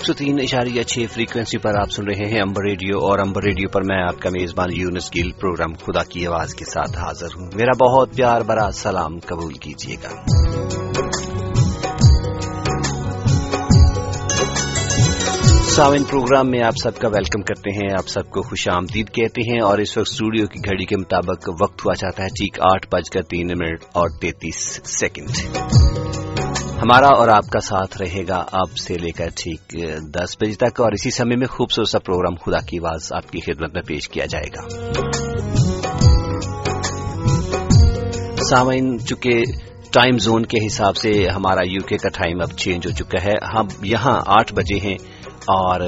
ایک سو تین اشاریہ چھ فریکوینسی پر آپ سن رہے ہیں امبر ریڈیو اور امبر ریڈیو پر میں آپ کا میزبان یونس گیل پروگرام خدا کی آواز کے ساتھ حاضر ہوں۔ میرا بہت پیار، برا سلام قبول کیجیے گا۔ ساون پروگرام میں آپ سب کا ویلکم کرتے ہیں، آپ سب کو خوش آمدید کہتے ہیں اور اس وقت اسٹوڈیو کی گھڑی کے مطابق وقت ہوا چاہتا ہے ٹھیک آٹھ بج کر تین منٹ اور تینتیس سیکنڈ۔ ہمارا اور آپ کا ساتھ رہے گا آپ سے لے کر ٹھیک دس بجے تک اور اسی سمے میں خوبصورت سا پروگرام خدا کی آواز آپ کی خدمت میں پیش کیا جائے گا۔ سامعین، چونکہ ٹائم زون کے حساب سے ہمارا یو کے کا ٹائم اب چینج ہو چکا ہے، ہم یہاں آٹھ بجے ہیں۔ اور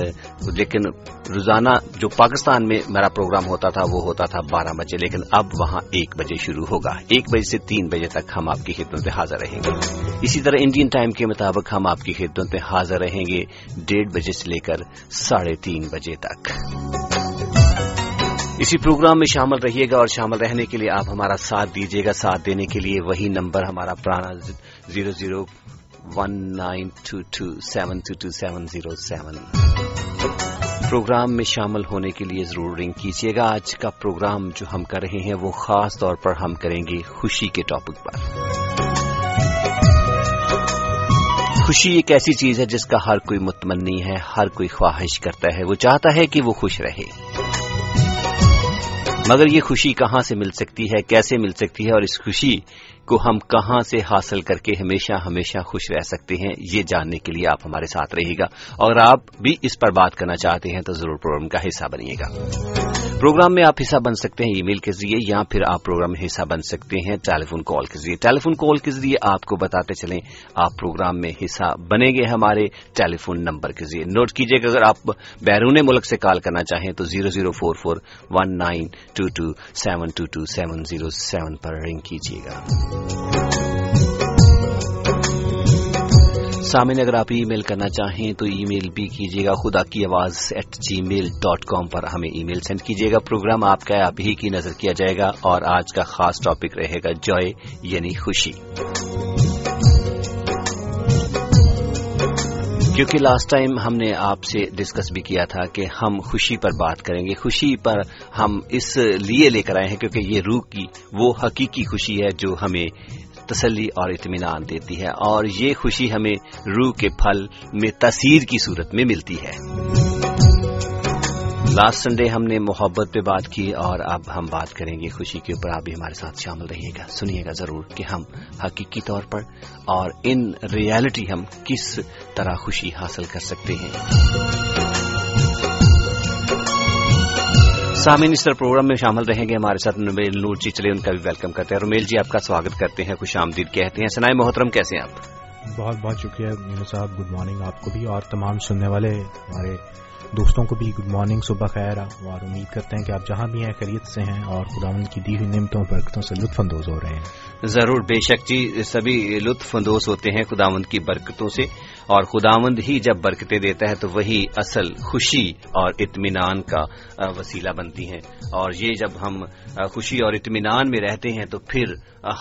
لیکن روزانہ جو پاکستان میں میرا پروگرام ہوتا تھا، وہ ہوتا تھا بارہ بجے، لیکن اب وہاں ایک بجے شروع ہوگا۔ ایک بجے سے تین بجے تک ہم آپ کی خدمت میں حاضر رہیں گے۔ اسی طرح انڈین ٹائم کے مطابق ہم آپ کی خدمت میں حاضر رہیں گے ڈیڑھ بجے سے لے کر ساڑھے تین بجے تک۔ اسی پروگرام میں شامل رہیے گا اور شامل رہنے کے لیے آپ ہمارا ساتھ دیجیے گا۔ ساتھ دینے کے لیے وہی نمبر ہمارا پرانا زیرو زیرو 19227227 پروگرام میں شامل ہونے کے لیے ضرور رنگ کیجیے گا۔ آج کا پروگرام جو ہم کر رہے ہیں وہ خاص طور پر ہم کریں گے خوشی کے ٹاپک پر۔ خوشی ایک ایسی چیز ہے جس کا ہر کوئی متمنی ہے، ہر کوئی خواہش کرتا ہے، وہ چاہتا ہے کہ وہ خوش رہے۔ مگر یہ خوشی کہاں سے مل سکتی ہے، کیسے مل سکتی ہے اور اس خوشی کو ہم کہاں سے حاصل کر کے ہمیشہ ہمیشہ خوش رہ سکتے ہیں، یہ جاننے کے لیے آپ ہمارے ساتھ رہے گا۔ اور آپ بھی اس پر بات کرنا چاہتے ہیں تو ضرور پروگرام کا حصہ بنیے گا۔ پروگرام میں آپ حصہ بن سکتے ہیں ای میل کے ذریعے یا پھر آپ پروگرام میں حصہ بن سکتے ہیں ٹیلی فون کال کے ذریعے۔ ٹیلی فون کال کے ذریعے آپ کو بتاتے چلیں، آپ پروگرام میں حصہ بنے گے ہمارے ٹیلی فون نمبر کے ذریعے۔ نوٹ کیجیے کہ اگر آپ بیرون ملک سے کال کرنا چاہیں تو zero zero four four one nine two two seven two two seven zero seven پر رنگ کیجیے گا۔ سامنے اگر آپ ای میل کرنا چاہیں تو ای میل بھی کیجیے گا خدا کی آواز at G mile dot com پر ہمیں ای میل سینڈ کیجیے گا۔ پروگرام آپ کا آپ ہی کی نظر کیا جائے گا اور آج کا خاص ٹاپک رہے گا جوئے یعنی خوشی۔ کیونکہ لاسٹ ٹائم ہم نے آپ سے ڈسکس بھی کیا تھا کہ ہم خوشی پر بات کریں گے۔ خوشی پر ہم اس لیے لے کر آئے ہیں کیونکہ یہ روح کی وہ حقیقی خوشی ہے جو ہمیں تسلی اور اطمینان دیتی ہے اور یہ خوشی ہمیں روح کے پھل میں تصویر کی صورت میں ملتی ہے۔ لاسٹ سنڈے ہم نے محبت پہ بات کی اور اب ہم بات کریں گے خوشی کے اوپر۔ آپ بھی ہمارے ساتھ شامل رہیے گا۔ سنیے گا ضرور کہ ہم حقیقی طور پر اور ان ریالٹی ہم کس طرح خوشی حاصل کر سکتے ہیں۔ سامعین، اس طرح پروگرام میں شامل رہیں گے ہمارے ساتھ رومیل نور جی چلے ان کا بھی ویلکم کرتے ہیں۔ رومیل جی آپ کا سواگت کرتے ہیں، خوش آمدید کہتے ہیں۔ سنائے محترم، کیسے ہیں آپ؟ بہت بہت شکریہ صاحب گڈ مارننگ آپ کو بھی اور تمام سننے والے ہمارے دوستوں کو بھی گڈ مارننگ صبح خیر. اور امید کرتے ہیں کہ آپ جہاں بھی ہیں خیریت سے ہیں اور خداون کی دی ہوئی نعمتوں برکتوں سے لطف اندوز ہو رہے ہیں۔ ضرور بے شک جی سبھی لطف اندوز ہوتے ہیں خداوند کی برکتوں سے۔ اور خداوند ہی جب برکتیں دیتا ہے تو وہی اصل خوشی اور اطمینان کا وسیلہ بنتی ہیں۔ اور یہ جب ہم خوشی اور اطمینان میں رہتے ہیں تو پھر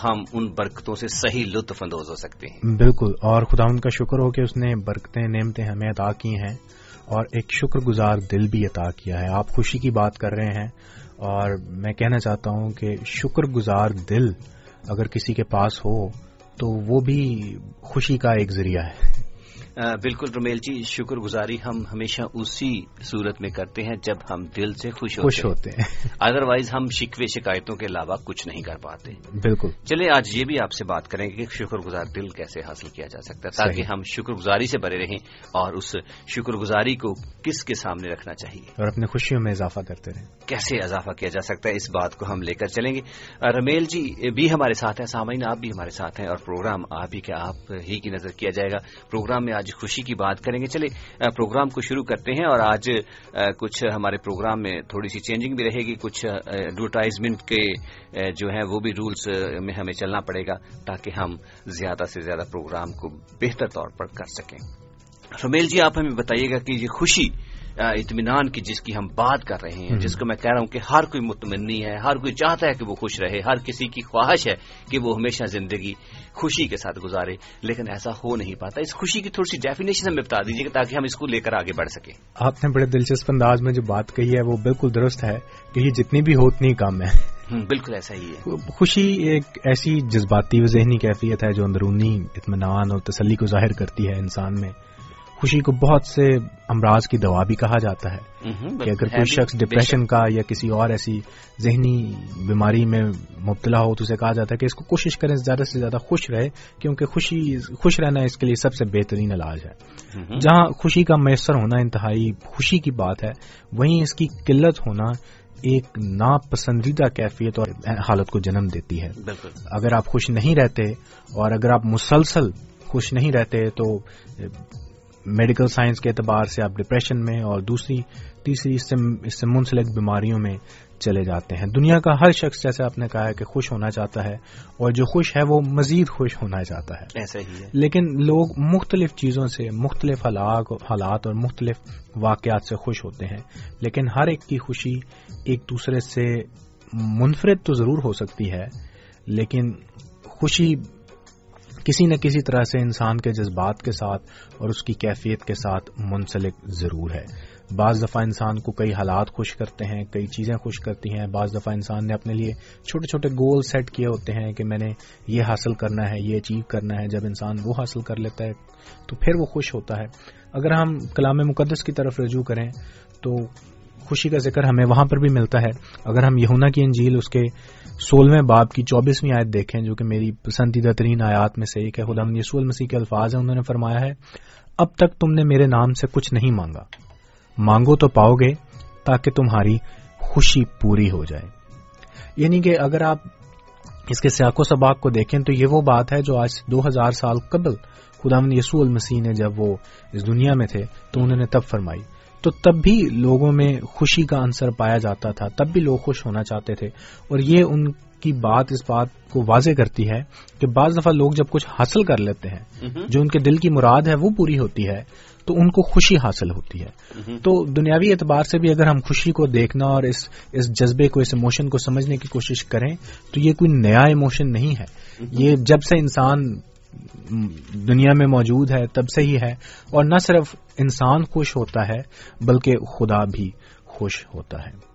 ہم ان برکتوں سے صحیح لطف اندوز ہو سکتے ہیں۔ بالکل اور خداوند کا شکر ہو کہ اس نے برکتیں نعمتیں ہمیں ادا کی ہیں۔ اور ایک شکر گزار دل بھی عطا کیا ہے۔ آپ خوشی کی بات کر رہے ہیں اور میں کہنا چاہتا ہوں کہ شکر گزار دل اگر کسی کے پاس ہو تو وہ بھی خوشی کا ایک ذریعہ ہے۔ بالکل رومیل جی شکر گزاری ہم ہمیشہ اسی صورت میں کرتے ہیں جب ہم دل سے خوش خوش ہوتے ہیں۔ ادر وائز ہم شکوے شکایتوں کے علاوہ کچھ نہیں کر پاتے۔ بالکل۔ چلے آج یہ بھی آپ سے بات کریں گے کہ شکر گزار دل کیسے حاصل کیا جا سکتا ہے تاکہ ہم شکر گزاری سے بھرے رہیں اور اس شکر گزاری کو کس کے سامنے رکھنا چاہیے؟ اور اپنے خوشیوں میں اضافہ کرتے رہیں۔ کیسے اضافہ کیا جا سکتا ہے؟ اس بات کو ہم لے کر چلیں گے۔ رمیل جی بھی ہمارے ساتھ ہیں سامعین آپ بھی ہمارے ساتھ ہیں اور پروگرام آپ ہی کے آپ ہی کی نظر کیا جائے گا۔ پروگرام میں آج خوشی کی بات کریں گے۔ چلے پروگرام کو شروع کرتے ہیں اور آج کچھ ہمارے پروگرام میں تھوڑی سی چینجنگ بھی رہے گی۔ کچھ ایڈورٹائزمنٹ کے جو ہیں وہ بھی رولز میں ہمیں چلنا پڑے گا تاکہ ہم زیادہ سے زیادہ پروگرام کو بہتر طور پر کر سکیں۔ رمیل جی آپ ہمیں بتائیے گا کہ یہ خوشی اطمینان کی جس کی ہم بات کر رہے ہیں جس کو میں کہہ رہا ہوں کہ ہر کوئی مطمئنی ہے ہر کوئی چاہتا ہے کہ وہ خوش رہے ہر کسی کی خواہش ہے کہ وہ ہمیشہ زندگی خوشی کے ساتھ گزارے لیکن ایسا ہو نہیں پاتا۔ اس خوشی کی تھوڑی سی ڈیفینیشن ہمیں بتا دیجیے تاکہ ہم اس کو لے کر آگے بڑھ سکیں۔ آپ نے بڑے دلچسپ انداز میں جو بات کہی ہے وہ بالکل درست ہے کہ یہ جتنی بھی ہو اتنی کم ہے۔ بالکل ایسا ہی ہے۔ خوشی ایک ایسی جذباتی و ذہنی کیفیت ہے جو اندرونی اطمینان اور تسلی کو ظاہر کرتی ہے انسان میں۔ خوشی کو بہت سے امراض کی دوا بھی کہا جاتا ہے کہ اگر کوئی شخص ڈپریشن کا یا کسی اور ایسی ذہنی بیماری میں مبتلا ہو تو اسے کہا جاتا ہے کہ اس کو کوشش کریں زیادہ سے زیادہ خوش رہے کیونکہ خوشی خوش رہنا اس کے لیے سب سے بہترین علاج ہے۔ جہاں خوشی کا میسر ہونا انتہائی خوشی کی بات ہے وہیں اس کی قلت ہونا ایک ناپسندیدہ کیفیت اور حالت کو جنم دیتی ہے۔ اگر آپ خوش نہیں رہتے اور اگر آپ مسلسل خوش نہیں رہتے تو میڈیکل سائنس کے اعتبار سے آپ ڈپریشن میں اور دوسری تیسری اس سے منسلک بیماریوں میں چلے جاتے ہیں۔ دنیا کا ہر شخص جیسے آپ نے کہا ہے کہ خوش ہونا چاہتا ہے اور جو خوش ہے وہ مزید خوش ہونا چاہتا ہے۔ ایسا ہی ہے۔ لیکن لوگ مختلف چیزوں سے مختلف حالات اور مختلف واقعات سے خوش ہوتے ہیں۔ لیکن ہر ایک کی خوشی ایک دوسرے سے منفرد تو ضرور ہو سکتی ہے لیکن خوشی کسی نہ کسی طرح سے انسان کے جذبات کے ساتھ اور اس کی کیفیت کے ساتھ منسلک ضرور ہے۔ بعض دفعہ انسان کو کئی حالات خوش کرتے ہیں، کئی چیزیں خوش کرتی ہیں۔ بعض دفعہ انسان نے اپنے لیے چھوٹے چھوٹے گول سیٹ کیے ہوتے ہیں کہ میں نے یہ حاصل کرنا ہے، یہ اچیو کرنا ہے۔ جب انسان وہ حاصل کر لیتا ہے تو پھر وہ خوش ہوتا ہے۔ اگر ہم کلام مقدس کی طرف رجوع کریں تو خوشی کا ذکر ہمیں وہاں پر بھی ملتا ہے۔ اگر ہم یہونا کی انجیل اس کے سولہویں باپ کی چوبیسویں آیت دیکھیں جو کہ میری پسندیدہ ترین آیات میں سے ایک ہے۔ خدا یسو المسیح کے الفاظ ہیں، انہوں نے فرمایا ہے، اب تک تم نے میرے نام سے کچھ نہیں مانگا۔ مانگو تو پاؤ گے تاکہ تمہاری خوشی پوری ہو جائے۔ یعنی کہ اگر آپ اس کے سیاق و سباق کو دیکھیں تو یہ وہ بات ہے جو آج دو ہزار سال قبل خدا یسو المسیح نے جب وہ اس دنیا میں تھے تو انہوں نے تب فرمائی۔ تو تب بھی لوگوں میں خوشی کا عنصر پایا جاتا تھا تب بھی لوگ خوش ہونا چاہتے تھے۔ اور یہ ان کی بات اس بات کو واضح کرتی ہے کہ بعض دفعہ لوگ جب کچھ حاصل کر لیتے ہیں جو ان کے دل کی مراد ہے وہ پوری ہوتی ہے تو ان کو خوشی حاصل ہوتی ہے۔ تو دنیاوی اعتبار سے بھی اگر ہم خوشی کو دیکھنا اور اس اس جذبے کو اس ایموشن کو سمجھنے کی کوشش کریں تو یہ کوئی نیا ایموشن نہیں ہے۔ یہ جب سے انسان دنیا میں موجود ہے، تب سے ہی ہے۔ اور نہ صرف انسان خوش ہوتا ہے، بلکہ خدا بھی خوش ہوتا ہے۔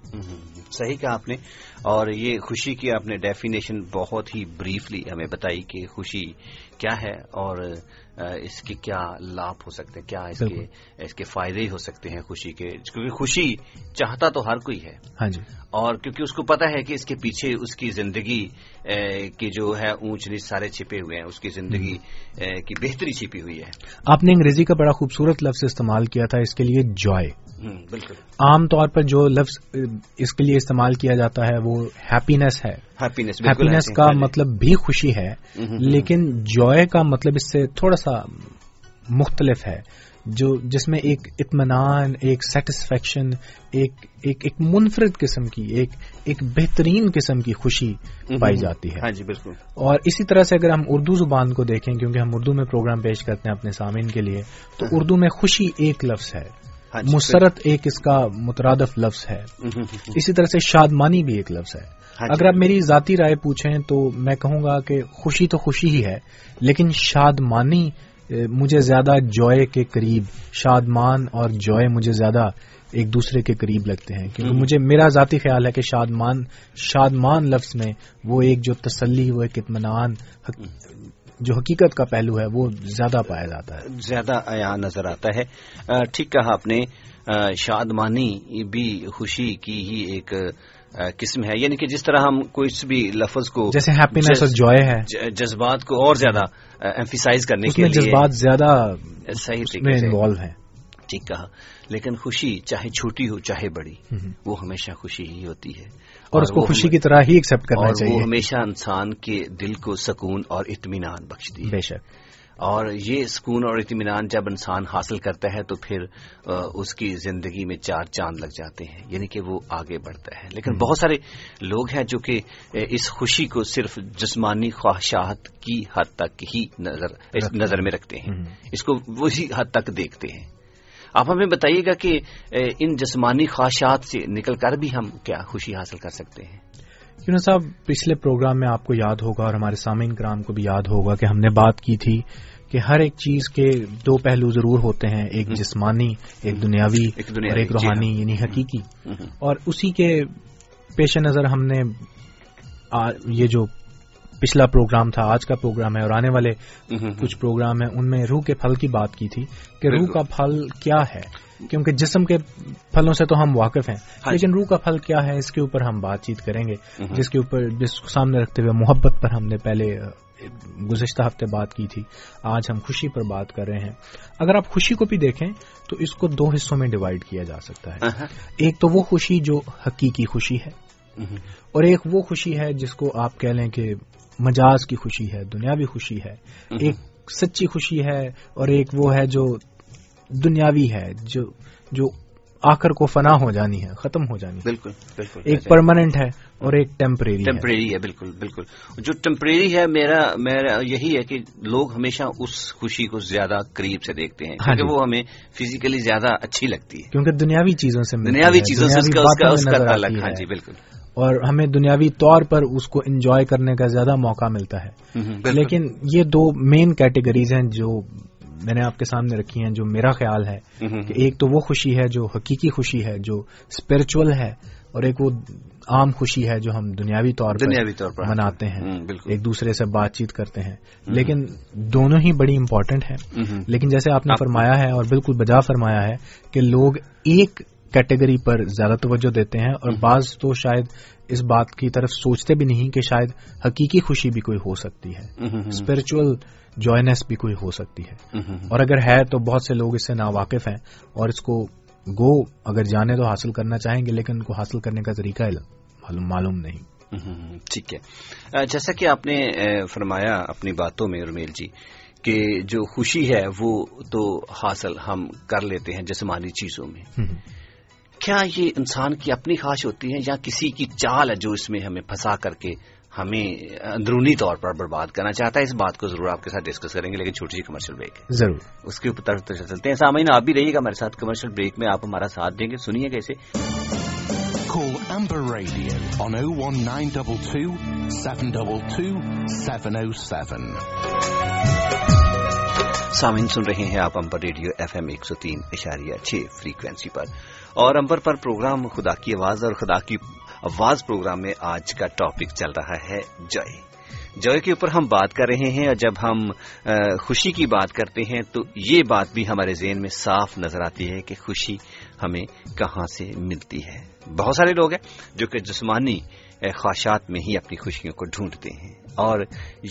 صحیح کہا آپ نے۔ اور یہ خوشی کی آپ نے ڈیفینیشن بہت ہی بریفلی ہمیں بتائی کہ خوشی کیا ہے اور اس کے کیا لابھ ہو سکتے ہیں کیا اس کے اس کے فائدے ہو سکتے ہیں خوشی کے؟ کیونکہ خوشی چاہتا تو ہر کوئی ہے۔ ہاں جی۔ اور کیونکہ اس کو پتا ہے کہ اس کے پیچھے اس کی زندگی کی جو ہے اونچ نیچ سارے چھپے ہوئے ہیں اس کی زندگی کی بہتری چھپی ہوئی ہے۔ آپ نے انگریزی کا بڑا خوبصورت لفظ استعمال کیا تھا اس کے لیے جوائے۔ بالکل۔ عام طور پر جو لفظ اس کے لیے استعمال کیا جاتا ہے وہ ہیپینس ہے۔ ہیپینس کا مطلب بھی خوشی ہے لیکن جوائے کا مطلب اس سے تھوڑا سا مختلف ہے۔ جو جس میں ایک اطمینان ایک سیٹسفیکشن ایک ایک ایک منفرد قسم کی ایک ایک بہترین قسم کی خوشی پائی جاتی ہے۔ ہاں جی بالکل۔ اور اسی طرح سے اگر ہم اردو زبان کو دیکھیں کیونکہ ہم اردو میں پروگرام پیش کرتے ہیں اپنے سامعین کے لیے تو ہاں۔ اردو میں خوشی ایک لفظ ہے۔ مسرت ایک اس کا مترادف لفظ ہے۔ اسی طرح سے شادمانی بھی ایک لفظ ہے۔ ہاں جی۔ اگر آپ میری ذاتی رائے پوچھیں تو میں کہوں گا کہ خوشی تو خوشی ہی ہے لیکن شادمانی مجھے زیادہ جوئے کے قریب شادمان اور جوئے مجھے زیادہ ایک دوسرے کے قریب لگتے ہیں۔ کیونکہ مجھے میرا ذاتی خیال ہے کہ شادمان شادمان لفظ میں وہ ایک جو تسلی وہ ایک اطمینان جو حقیقت کا پہلو ہے وہ زیادہ پایا جاتا ہے۔ زیادہ عیاں نظر آتا ہے۔ ٹھیک کہا آپ نے۔ شادمانی بھی خوشی کی ہی ایک قسم ہے۔ یعنی کہ جس طرح ہم کوئی بھی لفظ کو جیسے ہیپینس اور جوائے ہے۔ جذبات کو اور زیادہ ایمفیسائز کرنے کے لیے جذبات زیادہ صحیح انوالو ہیں۔ ٹھیک کہا۔ لیکن خوشی چاہے چھوٹی ہو چاہے بڑی وہ ہمیشہ خوشی ہی ہوتی ہے۔ اور اس کو خوشی کی طرح ہی ایکسپٹ کرنا چاہیے وہ ہمیشہ انسان کے دل کو سکون اور اطمینان بخشتی ہے بے شک۔ اور یہ سکون اور اطمینان جب انسان حاصل کرتا ہے تو پھر اس کی زندگی میں چار چاند لگ جاتے ہیں یعنی کہ وہ آگے بڑھتا ہے۔ لیکن بہت سارے لوگ ہیں جو کہ اس خوشی کو صرف جسمانی خواہشات کی حد تک ہی نظر نظر میں رکھتے ہیں۔ اس کو وہی حد تک دیکھتے ہیں۔ آپ ہمیں بتائیے گا کہ ان جسمانی خواہشات سے نکل کر بھی ہم کیا خوشی حاصل کر سکتے ہیں یونس صاحب پچھلے پروگرام میں آپ کو یاد ہوگا اور ہمارے سامعین کرام کو بھی یاد ہوگا کہ ہم نے بات کی تھی کہ ہر ایک چیز کے دو پہلو ضرور ہوتے ہیں ایک جسمانی ایک دنیاوی اور ایک جی روحانی ہاں۔ یعنی حقیقی اور اسی کے پیش نظر ہم نے یہ جو پچھلا پروگرام تھا آج کا پروگرام ہے اور آنے والے کچھ پروگرام ہیں ان میں روح کے پھل کی بات کی تھی کہ روح کا پھل کیا ہے۔ کیونکہ جسم کے پھلوں سے تو ہم واقف ہیں ہاں جی۔ لیکن روح کا پھل کیا ہے اس کے اوپر ہم بات چیت کریں گے۔ جس کے اوپر جس کو سامنے رکھتے ہوئے محبت پر ہم نے پہلے گزشتہ ہفتے بات کی تھی آج ہم خوشی پر بات کر رہے ہیں۔ اگر آپ خوشی کو بھی دیکھیں تو اس کو دو حصوں میں ڈیوائڈ کیا جا سکتا ہے۔ ایک تو وہ خوشی جو حقیقی خوشی ہے اور ایک وہ خوشی ہے جس کو آپ کہہ لیں کہ مجاز کی خوشی ہے دنیاوی خوشی ہے۔ ایک سچی خوشی ہے اور ایک وہ ہے جو دنیاوی ہے جو جو آخر کو فنا ہو جانی ہے ختم ہو جانی بالکل بالکل ایک پرماننٹ ہے اور ایک ٹیمپریری ٹیمپریری ہے بالکل بالکل۔ جو ٹیمپریری ہے میرا میرا یہی ہے کہ لوگ ہمیشہ اس خوشی کو زیادہ قریب سے دیکھتے ہیں ہاں کیونکہ جی۔ وہ ہمیں فزیکلی زیادہ اچھی لگتی ہے۔ کیونکہ دنیاوی چیزوں سے دنیاوی چیزوں سے ہاں جی بالکل۔ اور ہمیں دنیاوی طور پر اس کو انجوائے کرنے کا زیادہ موقع ملتا ہے۔ لیکن یہ دو مین کیٹیگریز ہیں جو میں نے آپ کے سامنے رکھی ہیں جو میرا خیال ہے کہ ایک تو وہ خوشی ہے جو حقیقی خوشی ہے جو اسپرچل ہے اور ایک وہ عام خوشی ہے جو ہم دنیاوی طور دنیاوی طور پر۔ مناتے ہیں۔ ایک دوسرے سے بات چیت کرتے ہیں۔ لیکن دونوں ہی بڑی امپورٹنٹ ہیں۔ لیکن جیسے آپ نے فرمایا ہے اور بالکل بجا فرمایا ہے کہ لوگ ایک کیٹیگری پر زیادہ توجہ دیتے ہیں اور بعض تو شاید اس بات کی طرف سوچتے بھی نہیں کہ شاید حقیقی خوشی بھی کوئی ہو سکتی ہے اسپرچل جوائنس بھی کوئی ہو سکتی ہے۔ اور اگر ہے تو بہت سے لوگ اس سے ناواقف ہیں اور اس کو گو اگر جانے تو حاصل کرنا چاہیں گے لیکن ان کو حاصل کرنے کا طریقہ معلوم نہیں۔ ٹھیک ہے۔ جیسا کہ آپ نے فرمایا اپنی باتوں میں رمیل جی کہ جو خوشی ہے وہ تو حاصل ہم کر لیتے ہیں جسمانی چیزوں میں۔ کیا یہ انسان کی اپنی خواہش ہوتی ہے یا کسی کی چال ہے جو اس میں ہمیں پھنسا کر کے ہمیں اندرونی طور پر برباد کرنا چاہتا ہے؟ اس بات کو ضرور آپ کے ساتھ ڈسکس کریں گے لیکن چھوٹی سی کمرشل بریک ہے۔ ضرور۔ اس کے اوپر چلتے ہیں۔ سامعین آپ بھی رہیے گا ہمارے ساتھ کمرشل بریک میں آپ ہمارا ساتھ دیں گے۔ سنیے گا اسے Call Amber Radio on 01922 722 707. سامعین سن رہے ہیں آپ امبر ریڈیو ایف ایم ایک سو تین اشاریہ چھ فریکوینسی پر۔ اور امبر پر پروگرام خدا کی آواز اور خدا کی آواز پروگرام میں آج کا ٹاپک چل رہا ہے جائے جوئے کے اوپر ہم بات کر رہے ہیں اور جب ہم خوشی کی بات کرتے ہیں تو یہ بات بھی ہمارے ذہن میں صاف نظر آتی ہے کہ خوشی ہمیں کہاں سے ملتی ہے۔ بہت سارے لوگ ہیں جو کہ جسمانی خواہشات میں ہی اپنی خوشیوں کو ڈھونڈتے ہیں۔ اور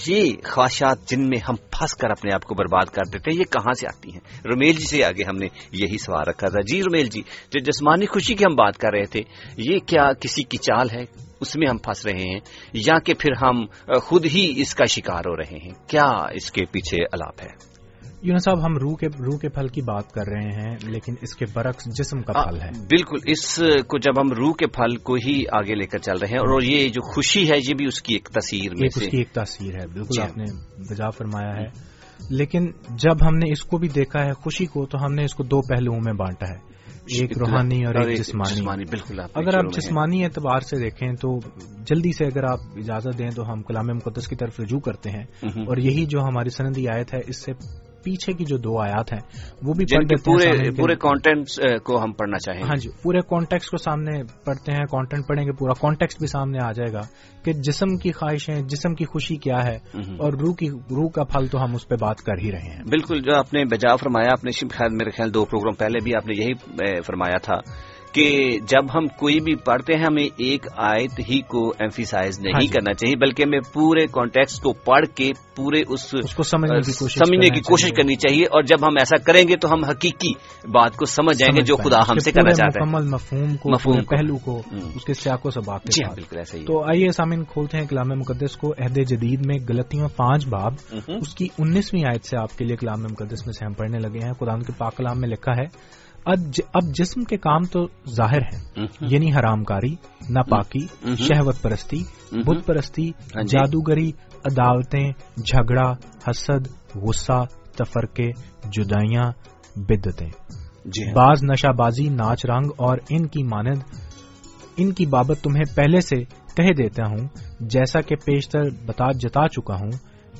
یہ خواہشات جن میں ہم پھنس کر اپنے آپ کو برباد کر دیتے ہیں، یہ کہاں سے آتی ہیں؟ رومیل جی سے آگے ہم نے یہی سوال رکھا تھا۔ جی رومیل جی جو جسمانی خوشی کی ہم بات کر رہے تھے، یہ کیا کسی کی چال ہے؟ اس میں ہم پھنس رہے ہیں، یا کہ پھر ہم خود ہی اس کا شکار ہو رہے ہیں۔ کیا اس کے پیچھے الاپ ہے یونس صاحب ہم روح کے روح کے پھل کی بات کر رہے ہیں لیکن اس کے برعکس جسم کا پھل ہے۔ بالکل اس کو جب ہم روح کے پھل کو ہی آگے لے کر چل رہے ہیں اور یہ جو خوشی ہے یہ بھی اس کی ایک تصویر میں اس کی ایک تصویر ہے بالکل جی۔ آپ نے بجا فرمایا ہے۔ لیکن جب ہم نے اس کو بھی دیکھا ہے خوشی کو تو ہم نے اس کو دو پہلوؤں میں بانٹا ہے ایک روحانی اور ایک جسمانی۔ بالکل اگر آپ جسمانی اعتبار سے دیکھیں تو جلدی سے اگر آپ اجازت دیں تو ہم کلام مقدس کی طرف رجوع کرتے ہیں۔ اور یہی جو ہماری سندی آیت ہے اس سے پیچھے کی جو دو آیات ہیں وہ بھی پورے پورے کانٹینٹ کو ہم پڑھنا چاہیں ہاں جی پورے کانٹیکس کو سامنے پڑھتے ہیں کانٹینٹ پڑھیں گے پورا کانٹیکس بھی سامنے آ جائے گا کہ جسم کی خواہشیں جسم کی خوشی کیا ہے اور روح کی روح کا پھل تو ہم اس پہ بات کر ہی رہے ہیں۔ بالکل جو آپ نے بجا فرمایا اپنے خیال میرے خیال دو پروگرام پہلے بھی آپ نے یہی فرمایا تھا۔ کہ جب ہم کوئی بھی پڑھتے ہیں ہمیں ایک آیت ہی کو ایمفیسائز نہیں ہاں جی۔ کرنا چاہیے بلکہ ہمیں پورے کانٹیکس کو پڑھ کے پورے اس کو سمجھنے کی کوشش کرنی چاہیے اور جب ہم ایسا کریں گے تو ہم حقیقی بات کو سمجھ جائیں گے جو خدا ہم سے کرنا چاہتے ہیں مفہوم کو مفہوم پہلو کو اس کے سیاق سے بات جی بالکل ایسا تو آئیے سامعین کھولتے ہیں کلام مقدس کو عہد جدید میں غلطیوں پانچ باب۔ اس کی انیسویں آیت سے آپ کے لیے کلام مقدس میں سے ہم پڑھنے لگے ہیں۔ قرآن کے پاک کلام میں لکھا ہے اب جسم کے کام تو ظاہر ہے یعنی حرام کاری ناپاکی شہوت پرستی بت پرستی ہاں جی۔ جادوگری عدالتیں جھگڑا حسد غصہ تفرقے جدائیاں بدتیں جی ہاں۔ بعض نشہ بازی ناچ رنگ اور ان کی مانند ان کی بابت تمہیں پہلے سے کہہ دیتا ہوں جیسا کہ پیشتر بتا جتا چکا ہوں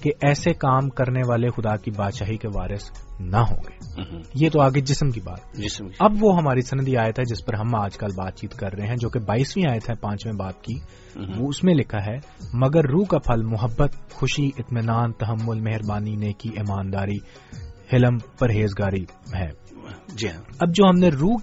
کہ ایسے کام کرنے والے خدا کی بادشاہی کے وارث نہ ہوں گے۔ یہ تو آگے جسم کی بات۔ جسم اب وہ ہماری سندی آیت ہے جس پر ہم آج کل بات چیت کر رہے ہیں جو کہ بائیسویں آیت ہے پانچویں باب کی۔ وہ اس میں لکھا ہے مگر روح کا پھل محبت خوشی اطمینان تحمل مہربانی نیکی ایمانداری حلم پرہیزگاری ہے۔ جی ہاں۔ اب جو ہم نے روح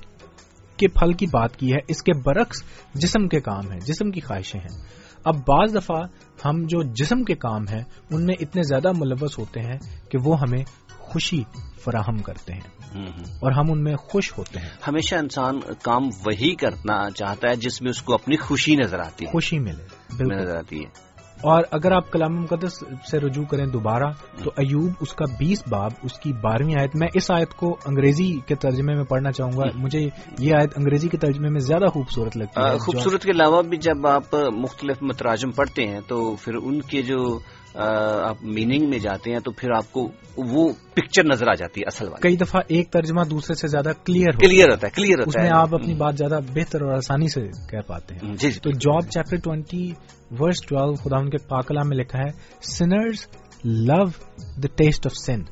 کے پھل کی بات کی ہے اس کے برعکس جسم کے کام ہیں جسم کی خواہشیں ہیں۔ اب بعض دفعہ ہم جو جسم کے کام ہیں ان میں اتنے زیادہ ملوث ہوتے ہیں کہ وہ ہمیں خوشی فراہم کرتے ہیں۔ اور ہم ان میں خوش ہوتے ہیں۔ ہمیشہ انسان کام وہی کرنا چاہتا ہے جس میں اس کو اپنی خوشی نظر آتی ہے۔ خوشی ملے بالکل۔ نظر آتی ہے۔ اور اگر آپ کلام مقدس سے رجوع کریں دوبارہ، تو ایوب اس کا بیس باب، اس کی بارہویں آیت، میں اس آیت کو انگریزی کے ترجمے میں پڑھنا چاہوں گا۔ مجھے یہ آیت انگریزی کے ترجمے میں زیادہ خوبصورت لگتی ہے۔ خوبصورت کے علاوہ بھی جب آپ مختلف متراجم پڑھتے ہیں، تو پھر ان کے جو آپ میننگ میں جاتے ہیں تو پھر آپ کو وہ پکچر نظر آ جاتی ہے اصل والی۔ کئی دفعہ ایک ترجمہ دوسرے سے زیادہ کلیئر کلیئر ہوتا ہے کلیئر اس ہوتا میں ہے آپ اپنی بات زیادہ بہتر اور آسانی سے کہہ پاتے ہیں۔ جی جی۔ تو Job chapter twenty verse twelve خدا ان کے پاکلا میں لکھا ہے sinners love the taste of sin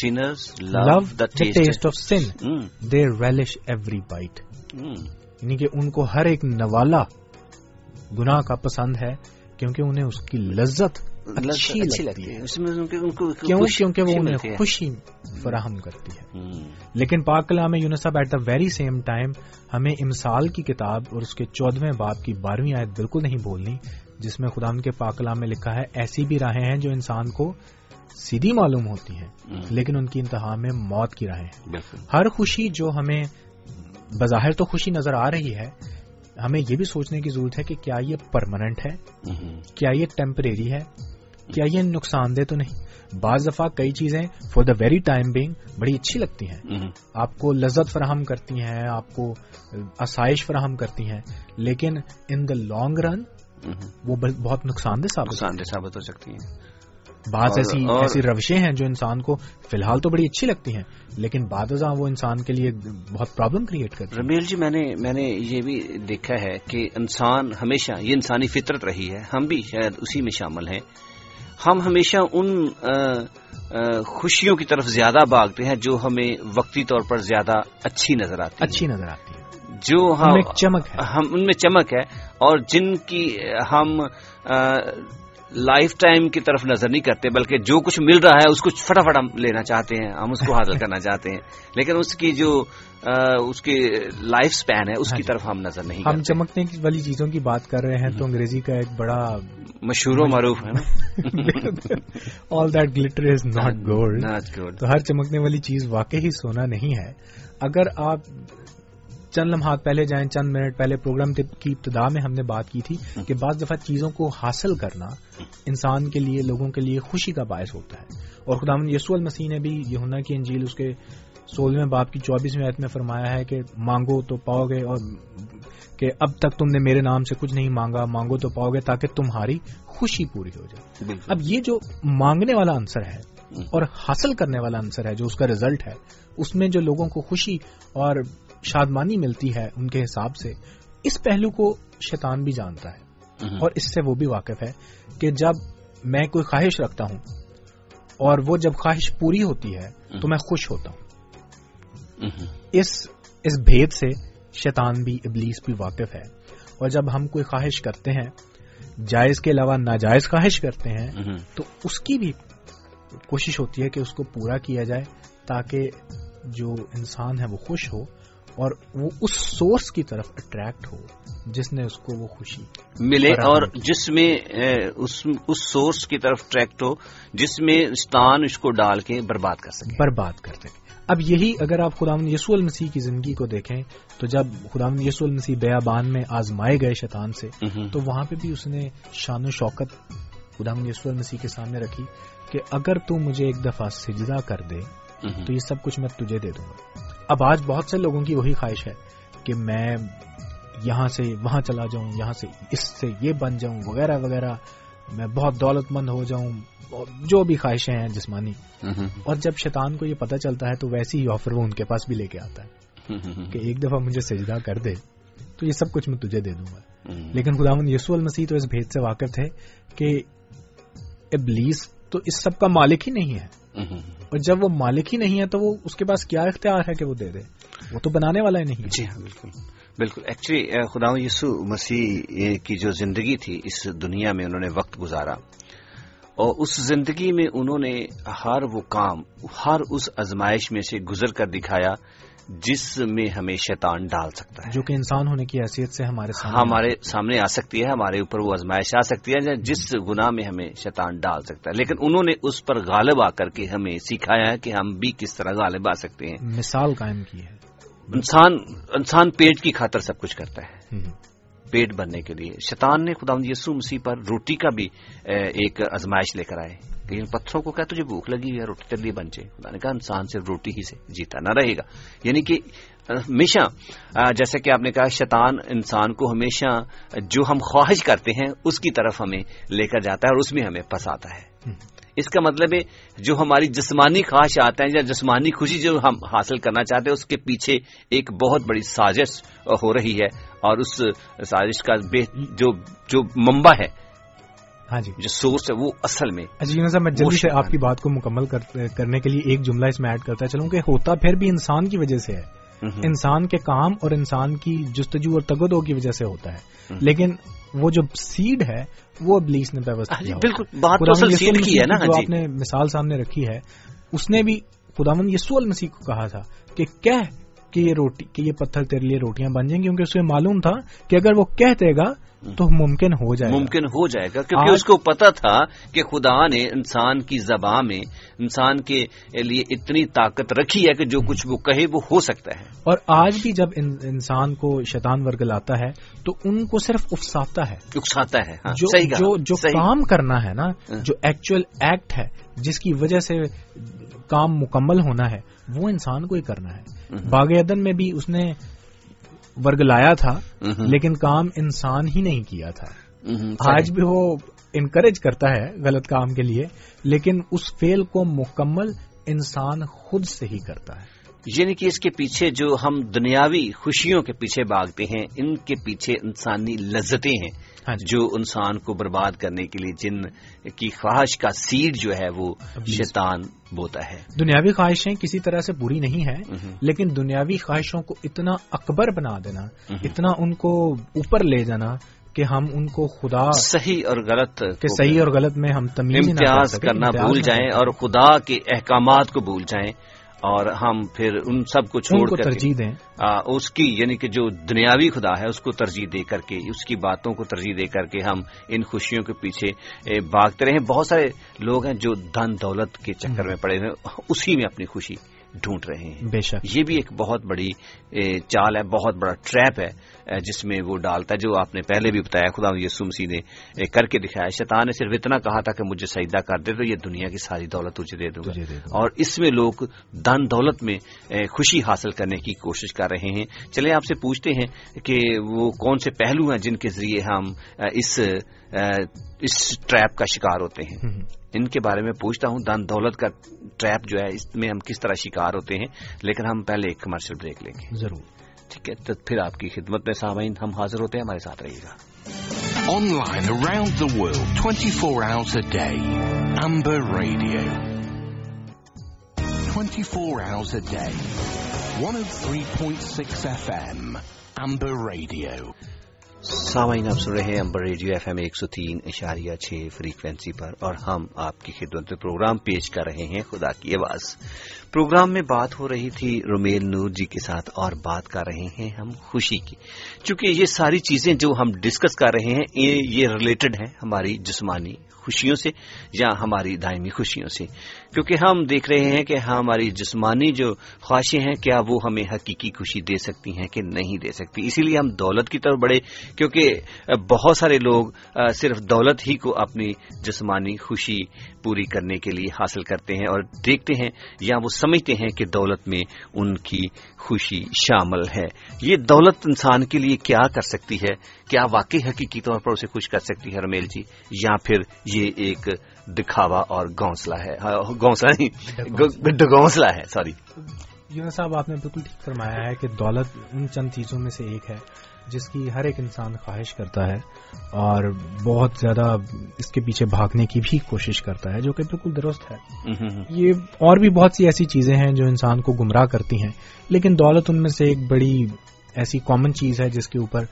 sinners love the taste of taste they relish every bite یعنی کہ ان کو ہر ایک نوالا گناہ کا پسند ہے کیونکہ انہیں اس کی لذت اچھی لگتی ہے اس میں ان کو کیوں کیونکہ وہ خوشی انہیں۔ خوشی فراہم کرتی ہے۔ لیکن پاک کلام یونسب at the very same time ہمیں امسال کی کتاب اور اس کے چودویں باپ کی بارہویں آیت بالکل نہیں بولنی جس میں خدا کے پاک کلام میں لکھا ہے ایسی بھی راہیں ہیں جو انسان کو سیدھی معلوم ہوتی ہیں لیکن ان کی انتہا میں موت کی راہیں ہیں۔ ہر خوشی جو ہمیں بظاہر تو خوشی نظر آ رہی ہے ہمیں یہ بھی سوچنے کی ضرورت ہے کہ کیا یہ پرماننٹ ہے؟ کیا یہ ٹیمپریری ہے؟ کیا یہ نقصان دہ تو نہیں۔ بعض دفعہ کئی چیزیں for the very time being بڑی اچھی لگتی ہیں۔ آپ کو لذت فراہم کرتی ہیں آپ کو آسائش فراہم کرتی ہیں لیکن ان دا لانگ رن وہ بہت نقصان دہ ثابت نقصان دہ ثابت ہو سکتی ہیں۔ بعض ایسی ایسی روشیں ہیں جو انسان کو فی الحال تو بڑی اچھی لگتی ہیں لیکن بعد ازاں وہ انسان کے لیے بہت پرابلم کریٹ کرتی رمیل جی میں نے میں نے یہ بھی دیکھا ہے کہ انسان ہمیشہ یہ انسانی فطرت رہی ہے ہم بھی شاید اسی میں شامل ہیں۔ ہم ہمیشہ ان خوشیوں کی طرف زیادہ بھاگتے ہیں جو ہمیں وقتی طور پر زیادہ اچھی نظر آتی اچھی نظر آتی ہے جو ہم ایک چمک ہم ان میں چمک ہے اور جن کی ہم لائف ٹائم کی طرف نظر نہیں کرتے بلکہ جو کچھ مل رہا ہے اس کو فٹافٹ ہم لینا چاہتے ہیں ہم اس کو حاصل کرنا چاہتے ہیں۔ لیکن اس کی جو اس کی لائف سپین ہے اس ہاں کی جی۔ طرف ہم نظر نہیں ہم چمکنے والی چیزوں کی بات کر رہے ہیں تو انگریزی کا ایک بڑا مشہور و معروف ہے all that glitter is not gold. تو ہر چمکنے والی چیز واقعی سونا نہیں ہے۔ اگر آپ چند لمحات پہلے جائیں چند منٹ پہلے پروگرام کی ابتدا میں ہم نے بات کی تھی کہ بعض دفعہ چیزوں کو حاصل کرنا انسان کے لیے لوگوں کے لیے خوشی کا باعث ہوتا ہے۔ اور خدا یسو المسیح نے بھی یہونا کی انجیل اس کے سولہویں باپ کی چوبیسویں آیت میں فرمایا ہے کہ مانگو تو پاؤ گے اور کہ اب تک تم نے میرے نام سے کچھ نہیں مانگا مانگو تو پاؤ گے تاکہ تمہاری خوشی پوری ہو جائے۔ اب یہ جو مانگنے والا عنصر ہے اور حاصل کرنے والا عنصر ہے جو اس کا ریزلٹ ہے اس میں جو لوگوں کو خوشی اور شادمانی ملتی ہے ان کے حساب سے اس پہلو کو شیطان بھی جانتا ہے۔ اور اس سے وہ بھی واقف ہے کہ جب میں کوئی خواہش رکھتا ہوں اور وہ جب خواہش پوری ہوتی ہے تو میں خوش ہوتا ہوں۔ اس اس بھید سے شیطان بھی ابلیس بھی واقف ہے۔ اور جب ہم کوئی خواہش کرتے ہیں جائز کے علاوہ ناجائز خواہش کرتے ہیں تو اس کی بھی کوشش ہوتی ہے کہ اس کو پورا کیا جائے تاکہ جو انسان ہے وہ خوش ہو۔ اور وہ اس سورس کی طرف اٹریکٹ ہو جس نے اس کو وہ خوشی ملے اور۔ جس میں اس اس سورس کی طرف ٹریکٹ ہو جس میں ستان اس کو ڈال کے برباد کر سکے۔ برباد کر سکے۔ اب یہی اگر آپ خدا یسو المسیح کی زندگی کو دیکھیں تو جب خدا یسو المسیح بیابان میں آزمائے گئے شیطان سے تو وہاں پہ بھی اس نے شان و شوکت خدا یسو المسیح کے سامنے رکھی کہ اگر تو مجھے ایک دفعہ سجدہ کر دے تو یہ سب کچھ میں تجھے دے دوں گا۔ اب آج بہت سے لوگوں کی وہی خواہش ہے کہ میں یہاں سے وہاں چلا جاؤں یہاں سے اس سے یہ بن جاؤں وغیرہ وغیرہ۔ میں بہت دولت مند ہو جاؤں جو بھی خواہشیں ہیں جسمانی۔ اور جب شیطان کو یہ پتہ چلتا ہے تو ویسی ہی آفر وہ ان کے پاس بھی لے کے آتا ہے کہ ایک دفعہ مجھے سجدہ کر دے تو یہ سب کچھ میں تجھے دے دوں گا۔ لیکن خدا یسو المسیح تو اس بھید سے واقف تھے کہ ابلیس تو اس سب کا مالک ہی نہیں ہے۔ اور جب وہ مالک ہی نہیں ہے تو وہ اس کے پاس کیا اختیار ہے کہ وہ دے دے؟ وہ تو بنانے والا ہی نہیں جی ہاں بالکل۔ بالکل۔ ایکچولی خدا یسو مسیح کی جو زندگی تھی اس دنیا میں انہوں نے وقت گزارا۔ اور اس زندگی میں انہوں نے ہر وہ کام ہر اس ازمائش میں سے گزر کر دکھایا جس میں ہمیں شیطان ڈال سکتا ہے۔ جو کہ انسان ہونے کی حیثیت سے ہمارے سامنے ہمارے سامنے آ سکتی ہے ہمارے اوپر وہ ازمائش آ سکتی ہے جس گناہ میں ہمیں شیطان ڈال سکتا ہے۔ لیکن انہوں نے اس پر غالب آ کر کے ہمیں سکھایا ہے کہ ہم بھی کس طرح غالب آ سکتے ہیں۔ مثال قائم کی ہے۔ انسان انسان پیٹ کی خاطر سب کچھ کرتا ہے۔ پیٹ بھرنے کے لیے۔ شیطان نے خدا یسو مسیح پر روٹی کا بھی ایک ازمائش لے کر آئے۔ کہ ان پتھروں کو کیا تجھے بھوک لگی ہوئی ہے روٹی چلی بن جائے۔ خدا نے کہا، انسان صرف روٹی ہی سے جیتا نہ رہے گا۔ یعنی کہ ہمیشہ جیسا کہ آپ نے کہا، شیطان انسان کو ہمیشہ جو ہم خواہش کرتے ہیں، اس کی طرف ہمیں لے کر جاتا ہے اور اس میں ہمیں پساتا ہے۔ اس کا مطلب ہے، جو ہماری جسمانی خواہش ہیں یا جسمانی خوشی جو ہم حاصل کرنا چاہتے ہیں، اس کے پیچھے ایک بہت بڑی سازش ہو رہی ہے۔ اور اس سازش کا جو جو منبع ہے ہاں جی۔ جو سورس ہے وہ اصل میں جی صاحب میں جلدی سے آپ کی بات کو مکمل کرنے کے لیے ایک جملہ اس میں ایڈ کرتا چلوں کہ ہوتا پھر بھی انسان کی وجہ سے ہے۔ انسان کے کام اور انسان کی جستجو اور تگدو کی وجہ سے ہوتا ہے۔ لیکن وہ جو سیڈ ہے وہ ابلیس نے ہاں جی، بالکل نا؟ جو آپ نے مثال سامنے رکھی ہے اس نے بھی خدامند یسو المسیح کو کہا تھا کہ کہہ کہ یہ روٹی کہ یہ پتھر تیرے لیے روٹیاں بن جائیں گی؟ کیونکہ اسے معلوم تھا کہ اگر وہ کہہ دے گا تو ممکن ہو جائے ممکن ہو جائے گا کیونکہ اس کو پتا تھا کہ خدا نے انسان کی زبان میں انسان کے لیے اتنی طاقت رکھی ہے کہ جو کچھ وہ کہے وہ ہو سکتا ہے۔ اور آج بھی جب انسان کو شیطان ورگ لاتا ہے تو ان کو صرف اکساتا ہے۔ اکساتا ہے ہاں، جو جو کام کرنا ہے نا ہاں۔ جو ایکچوئل ایکٹ ہے جس کی وجہ سے کام مکمل ہونا ہے وہ انسان کو ہی کرنا ہے۔ باغ عدن میں بھی اس نے ورگ لایا تھا لیکن کام انسان ہی نہیں کیا تھا۔ آج بھی وہ انکریج کرتا ہے غلط کام کے لیے لیکن اس فیل کو مکمل انسان خود سے ہی کرتا ہے۔ یعنی کہ اس کے پیچھے جو ہم دنیاوی خوشیوں کے پیچھے بھاگتے ہیں ان کے پیچھے انسانی لذتیں ہیں ہاں جی۔ جو انسان کو برباد کرنے کے لیے جن کی خواہش کا سیڈ جو ہے وہ شیطان بوتا ہے۔ دنیاوی خواہشیں کسی طرح سے بری نہیں ہیں لیکن دنیاوی خواہشوں کو اتنا اکبر بنا دینا اتنا ان کو اوپر لے جانا کہ ہم ان کو خدا صحیح اور غلط کہ صحیح اور غلط میں ہم تمیز امتیاز کرنا بھول جائیں اور خدا کے احکامات کو بھول جائیں۔ اور ہم پھر ان سب کو چھوڑ کر ترجیح دیں۔ اس کی یعنی کہ جو دنیاوی خدا ہے اس کو ترجیح دے کر کے اس کی باتوں کو ترجیح دے کر کے ہم ان خوشیوں کے پیچھے بھاگتے رہے۔ بہت سارے لوگ ہیں جو دھن دولت کے چکر میں پڑے ہوئے اسی میں اپنی خوشی۔ ڈھونڈ رہے ہیں۔ بے شک۔ یہ بھی ایک بہت بڑی چال ہے بہت بڑا ٹریپ ہے جس میں وہ ڈالتا ہے جو آپ نے پہلے بھی بتایا خدا یہ سمسی نے کر کے دکھایا۔ شیطان نے صرف اتنا کہا تھا کہ مجھے سجدہ کر دے تو یہ دنیا کی ساری دولت تجھے دے دوں گا۔ اور اس میں لوگ دن دولت میں خوشی حاصل کرنے کی کوشش کر رہے ہیں۔ چلے آپ سے پوچھتے ہیں کہ وہ کون سے پہلو ہیں جن کے ذریعے ہم اس اس ٹریپ کا شکار ہوتے ہیں۔ ان کے بارے میں پوچھتا ہوں دن دولت کا ٹریپ جو ہے اس میں ہم کس طرح شکار ہوتے ہیں لیکن ہم پہلے ایک کمرشل بریک لیں گے۔ ضرور۔ ٹھیک ہے تو پھر آپ کی خدمت میں سامعین ہم حاضر ہوتے ہیں ہمارے ساتھ رہیے گا۔ Online around the world twenty four hours a day Amber radio twenty four hours a day one three point سامعین، آپ سن رہے ہیں امبر ریڈیو ایف ایم ایک سو تین، اشاریہ چھ، فریکوینسی پر، اور ہم آپ کی خدمت میں پروگرام پیش کر رہے ہیں خدا کی آواز۔ پروگرام میں بات ہو رہی تھی رومیل نور جی کے ساتھ اور بات کر رہے ہیں ہم خوشی کی۔ چونکہ یہ ساری چیزیں جو ہم ڈسکس کر رہے ہیں، یہ ریلیٹڈ ہیں ہماری جسمانی خوشیوں سے یا ہماری دائمی خوشیوں سے۔ کیونکہ ہم دیکھ رہے ہیں کہ ہاں، ہماری جسمانی جو خواہشیں ہیں، کیا وہ ہمیں حقیقی خوشی دے سکتی ہیں کہ نہیں دے سکتی؟ اسی لیے ہم دولت کی طرف بڑھے، کیونکہ بہت سارے لوگ صرف دولت ہی کو اپنی جسمانی خوشی پوری کرنے کے لیے حاصل کرتے ہیں اور دیکھتے ہیں یا وہ سمجھتے ہیں کہ دولت میں ان کی خوشی شامل ہے۔ یہ دولت انسان کے لیے کیا کر سکتی ہے؟ کیا واقعی حقیقی طور پر اسے خوش کر سکتی ہے رمیل جی؟ یا پھر یہ ایک دکھاوا اور گونسلہ ہے۔ گونسلہ نہیں گونسلہ ہے سوری۔ صاحب آپ نے بالکل ٹھیک فرمایا ہے کہ دولت ان چند چیزوں میں سے ایک ہے جس کی ہر ایک انسان خواہش کرتا ہے اور بہت زیادہ اس کے پیچھے بھاگنے کی بھی کوشش کرتا ہے جو کہ بالکل درست ہے۔ یہ اور بھی بہت سی ایسی چیزیں ہیں جو انسان کو گمراہ کرتی ہیں لیکن دولت ان میں سے ایک بڑی ایسی کامن چیز ہے جس کے اوپر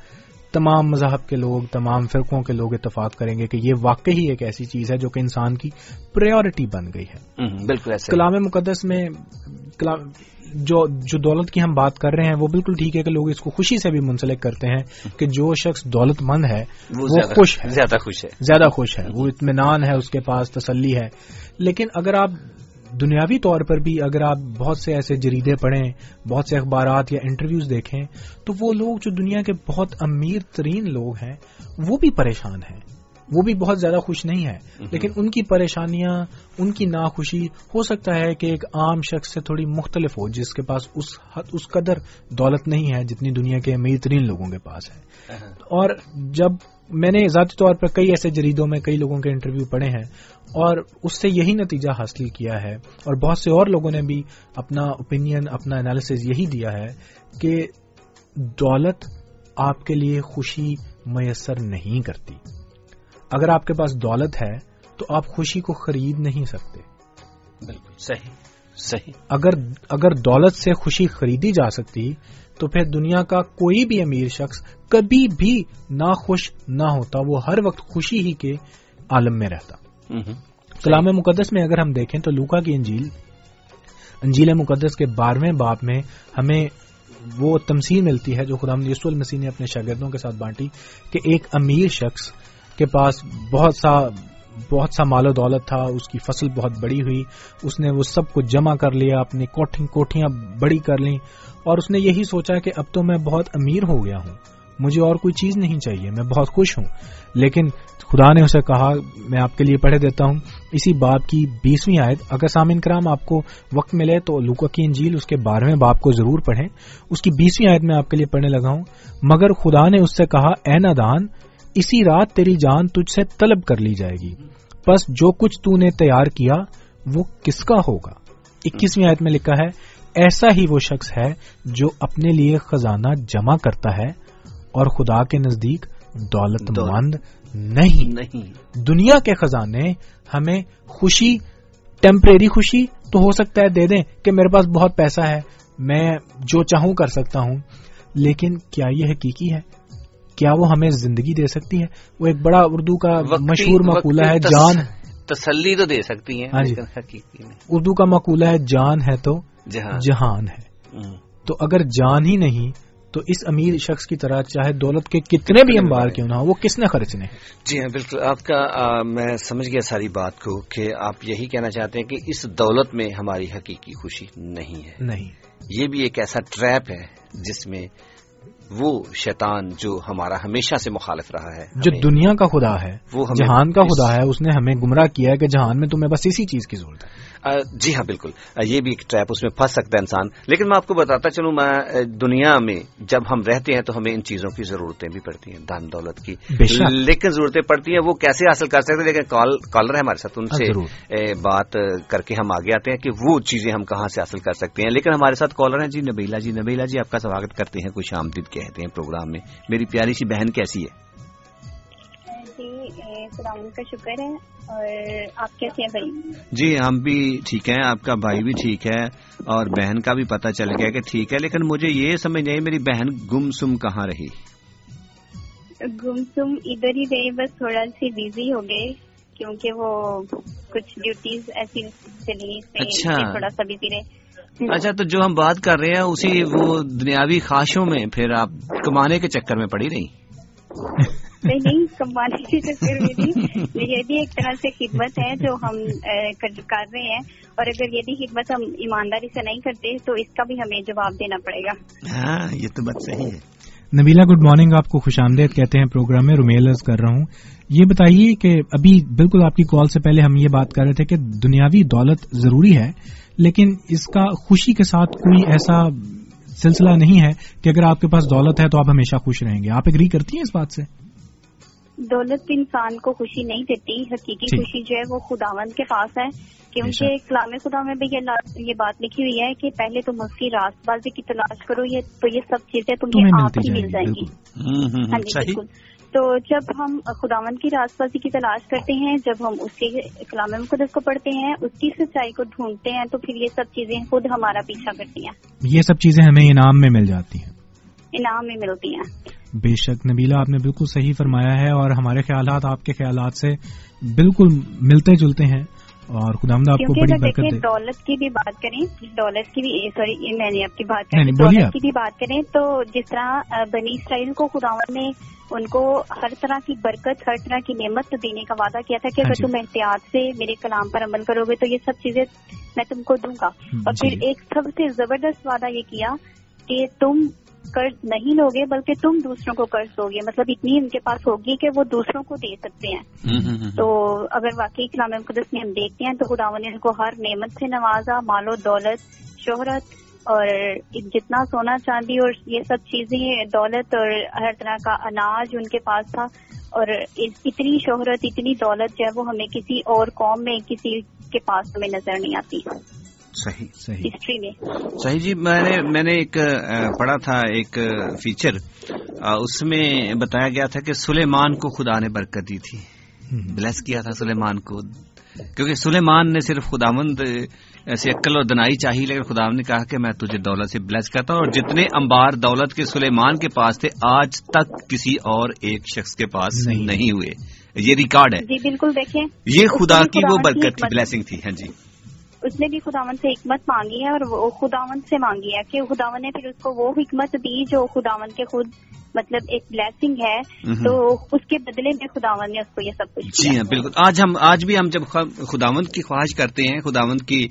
تمام مذہب کے لوگ تمام فرقوں کے لوگ اتفاق کریں گے کہ یہ واقعی ایک ایسی چیز ہے جو کہ انسان کی پریورٹی بن گئی ہے۔ بالکل کلام مقدس میں جو جو دولت کی ہم بات کر رہے ہیں وہ بالکل ٹھیک ہے کہ لوگ اس کو خوشی سے بھی منسلک کرتے ہیں کہ جو شخص دولت مند ہے وہ خوش ہے۔ زیادہ خوش ہے۔ زیادہ خوش ہے۔ وہ اطمینان ہے اس کے پاس تسلی ہے۔ لیکن اگر آپ دنیاوی طور پر بھی اگر آپ بہت سے ایسے جریدے پڑھیں بہت سے اخبارات یا انٹرویوز دیکھیں تو وہ لوگ جو دنیا کے بہت امیر ترین لوگ ہیں وہ بھی پریشان ہیں۔ وہ بھی بہت زیادہ خوش نہیں ہے لیکن ان کی پریشانیاں ان کی ناخوشی ہو سکتا ہے کہ ایک عام شخص سے تھوڑی مختلف ہو جس کے پاس اس حد اس قدر دولت نہیں ہے جتنی دنیا کے امیر ترین لوگوں کے پاس ہے۔ اور جب میں نے ذاتی طور پر کئی ایسے جریدوں میں کئی لوگوں کے انٹرویو پڑھے ہیں اور اس سے یہی نتیجہ حاصل کیا ہے اور بہت سے اور لوگوں نے بھی اپنا اوپینین اپنا انالیس یہی دیا ہے کہ دولت آپ کے لیے خوشی میسر نہیں کرتی۔ اگر آپ کے پاس دولت ہے تو آپ خوشی کو خرید نہیں سکتے۔ بالکل صحیح صحیح۔ اگر اگر دولت سے خوشی خریدی جا سکتی تو پھر دنیا کا کوئی بھی امیر شخص کبھی بھی نہ خوش نہ ہوتا وہ ہر وقت خوشی ہی کے عالم میں رہتا۔ کلام مقدس میں اگر ہم دیکھیں تو لوکا کی انجیل انجیل مقدس کے بارہویں باپ میں ہمیں وہ تمثیل ملتی ہے جو خدا یسو المسیح نے اپنے شاگردوں کے ساتھ بانٹی کہ ایک امیر شخص کے پاس بہت سا بہت سا مال و دولت تھا اس کی فصل بہت بڑی ہوئی اس نے وہ سب کو جمع کر لیا اپنی کوٹھیاں بڑی کر لیں۔ اور اس نے یہی سوچا کہ اب تو میں بہت امیر ہو گیا ہوں۔ مجھے اور کوئی چیز نہیں چاہیے، میں بہت خوش ہوں۔ لیکن خدا نے اسے کہا، میں آپ کے لیے پڑھے دیتا ہوں۔ اسی باپ کی بیسویں آیت، اگر سامعین کرام آپ کو وقت ملے تو لوکا کی انجیل اس کے بارہویں باپ کو ضرور پڑھیں۔ اس کی بیسویں آیت میں آپ کے لیے پڑھنے لگا ہوں۔ مگر خدا نے اس سے کہا، اے نادان، اسی رات تیری جان تجھ سے طلب کر لی جائے گی۔ بس جو کچھ تو نے تیار کیا، وہ کس کا ہوگا؟ اکیسویں آیت میں لکھا ہے ایسا ہی وہ شخص ہے جو اپنے لیے خزانہ جمع کرتا ہے اور خدا کے نزدیک دولت مند نہیں۔ دنیا کے خزانے ہمیں خوشی ٹیمپریری خوشی تو ہو سکتا ہے دے دیں کہ میرے پاس بہت پیسہ ہے میں جو چاہوں کر سکتا ہوں۔ لیکن کیا یہ حقیقی ہے؟ کیا وہ ہمیں زندگی دے سکتی ہے؟ وہ ایک بڑا اردو کا مشہور مقولہ ہے جان۔ تسلی تو دے سکتی ہیں ہاں جی۔ اردو کا مقولہ ہے جان ہے تو جہان۔ ہے۔ تو اگر جان ہی نہیں تو اس امیر شخص کی طرح چاہے دولت کے کتنے بھی امبار کیوں نہ ہو وہ کس نے خرچنے؟ جی ہاں بالکل۔ آپ کا میں سمجھ گیا ساری بات کو کہ آپ یہی کہنا چاہتے ہیں کہ اس دولت میں ہماری حقیقی خوشی نہیں ہے۔ نہیں۔ یہ بھی ایک ایسا ٹریپ ہے جس میں وہ شیطان جو ہمارا ہمیشہ سے مخالف رہا ہے جو دنیا کا خدا ہے وہ جہان کا خدا ہے اس نے ہمیں گمراہ کیا ہے کہ جہان میں تمہیں بس اسی چیز کی ضرورت ہے۔ جی ہاں بالکل۔ یہ بھی ایک ٹریپ اس میں پھنس سکتا ہے انسان۔ لیکن میں آپ کو بتاتا چلوں میں دنیا میں جب ہم رہتے ہیں تو ہمیں ان چیزوں کی ضرورتیں بھی پڑتی ہیں دھن دولت کی۔ لیکن ضرورتیں پڑتی ہیں وہ کیسے حاصل کر سکتے لیکن کالر ہے ہمارے ساتھ ان سے بات کر کے ہم آگے آتے ہیں کہ وہ چیزیں ہم کہاں سے حاصل کر سکتے ہیں۔ لیکن ہمارے ساتھ کالر ہیں جی نبیلا جی نبیلا جی آپ کا سواگت کرتے ہیں کچھ آمدید کہتے ہیں پروگرام میں۔ میری پیاری سی بہن کیسی ہے؟ جی کا شکر ہے۔ اور آپ کیسے ہیں بھائی؟ جی ہم بھی ٹھیک ہیں آپ کا بھائی بھی ٹھیک ہے اور بہن کا بھی پتہ چل گیا کہ ٹھیک ہے لیکن مجھے یہ سمجھ نہیں میری بہن گم سم کہاں رہی؟ گم سم ادھر ہی رہی بس تھوڑا سی بزی ہو گئے کیونکہ وہ کچھ ڈیوٹیز ایسی چلی اچھا۔ تھوڑا سا بزی رہے۔ اچھا تو جو ہم بات کر رہے ہیں اسی وہ دنیاوی خواہشوں میں پھر آپ کمانے کے چکر میں پڑی رہی؟ پہ نہیں کمانے کی میں نہیں۔ یہ بھی ایک طرح سے خدمت ہے جو ہم کر رہے ہیں۔ اور اگر یہ بھی خدمت ہم ایمانداری سے نہیں کرتے تو اس کا بھی ہمیں جواب دینا پڑے گا۔ ہاں یہ تو بات صحیح ہے۔ نبیلا گڈ مارننگ آپ کو خوش آمدید کہتے ہیں۔ پروگرام میں رومیلز کر رہا ہوں۔ یہ بتائیے کہ ابھی بالکل آپ کی کال سے پہلے ہم یہ بات کر رہے تھے کہ دنیاوی دولت ضروری ہے لیکن اس کا خوشی کے ساتھ کوئی ایسا سلسلہ نہیں ہے کہ اگر آپ کے پاس دولت ہے تو آپ ہمیشہ خوش رہیں گے۔ آپ اگری کرتی ہیں اس بات سے؟ دولت انسان کو خوشی نہیں دیتی حقیقی خوشی جو ہے وہ خداوند کے پاس ہے۔ کیونکہ کلام خدا میں بھی یہ بات لکھی ہوئی ہے کہ پہلے تم اس کی راست بازی کی تلاش کرو یہ تو یہ سب چیزیں تمہیں آپ ہی مل جائیں گی ہاں جی بالکل۔ تو جب ہم خداون کی راست بازی کی تلاش کرتے ہیں جب ہم اس کے کلام مقدس کو پڑھتے ہیں اس کی سچائی کو ڈھونڈتے ہیں تو پھر یہ سب چیزیں خود ہمارا پیچھا کرتی ہیں۔ یہ سب چیزیں ہمیں انعام میں مل جاتی ہیں۔ انعام میں ملتی ہیں۔ بے شک نبیلا آپ نے بالکل صحیح فرمایا ہے اور ہمارے خیالات آپ کے خیالات سے بالکل ملتے جلتے ہیں اور خدا آپ کو بڑی برکت دے۔ دولت کی بھی بات کریں دولت کی بھی سوری میں نے آپ کی بات کریں دولت کی بھی بات کریں تو جس طرح بنی اسرائیل کو خداون نے ان کو ہر طرح کی برکت ہر طرح کی نعمت دینے کا وعدہ کیا تھا کہ ہاں اگر جی۔ تم احتیاط سے میرے کلام پر عمل کرو گے تو یہ سب چیزیں میں تم کو دوں گا۔ اور جی۔ پھر ایک سب سے زبردست وعدہ یہ کیا کہ تم قرض نہیں لوگے بلکہ تم دوسروں کو قرض دو گے۔ مطلب اتنی ان کے پاس ہوگی کہ وہ دوسروں کو دے سکتے ہیں۔ تو اگر واقعی کلام مقدس میں ہم دیکھتے ہیں تو خداون نے ان کو ہر نعمت سے نوازا مال و دولت شہرت اور جتنا سونا چاندی اور یہ سب چیزیں دولت اور ہر طرح کا اناج ان کے پاس تھا۔ اور اتنی شہرت اتنی دولت جو ہے وہ ہمیں کسی اور قوم میں کسی کے پاس ہمیں نظر نہیں آتی۔ صحیح. صحیح. صحیح جی میں نے میں نے ایک پڑھا تھا ایک فیچر اس میں بتایا گیا تھا کہ سلیمان کو خدا نے برکت دی تھی۔ بلیس کیا تھا سلیمان کو۔ کیونکہ سلیمان نے صرف خداوند ایسی عقل اور دنائی چاہی لیکن خدا نے کہا کہ میں تجھے دولت سے بلیس کرتا ہوں اور جتنے امبار دولت کے سلیمان کے پاس تھے آج تک کسی اور ایک شخص کے پاس نہیں۔ ہوئے۔ یہ ریکارڈ ہے۔ جی بالکل دیکھیں۔ یہ خدا کی وہ برکت تھی بلیسنگ تھی۔ ہاں جی۔ اس نے بھی خداون سے حکمت مانگی ہے اور وہ خداون سے مانگی ہے کہ خداون نے پھر اس کو وہ حکمت دی جو خداون کے خود مطلب ایک بلیسنگ ہے۔ تو اس کے بدلے میں خداون نے اس کو یہ سب کچھ جی ہاں بالکل۔ آج ہم آج بھی ہم جب خداون کی خواہش کرتے ہیں خداون کی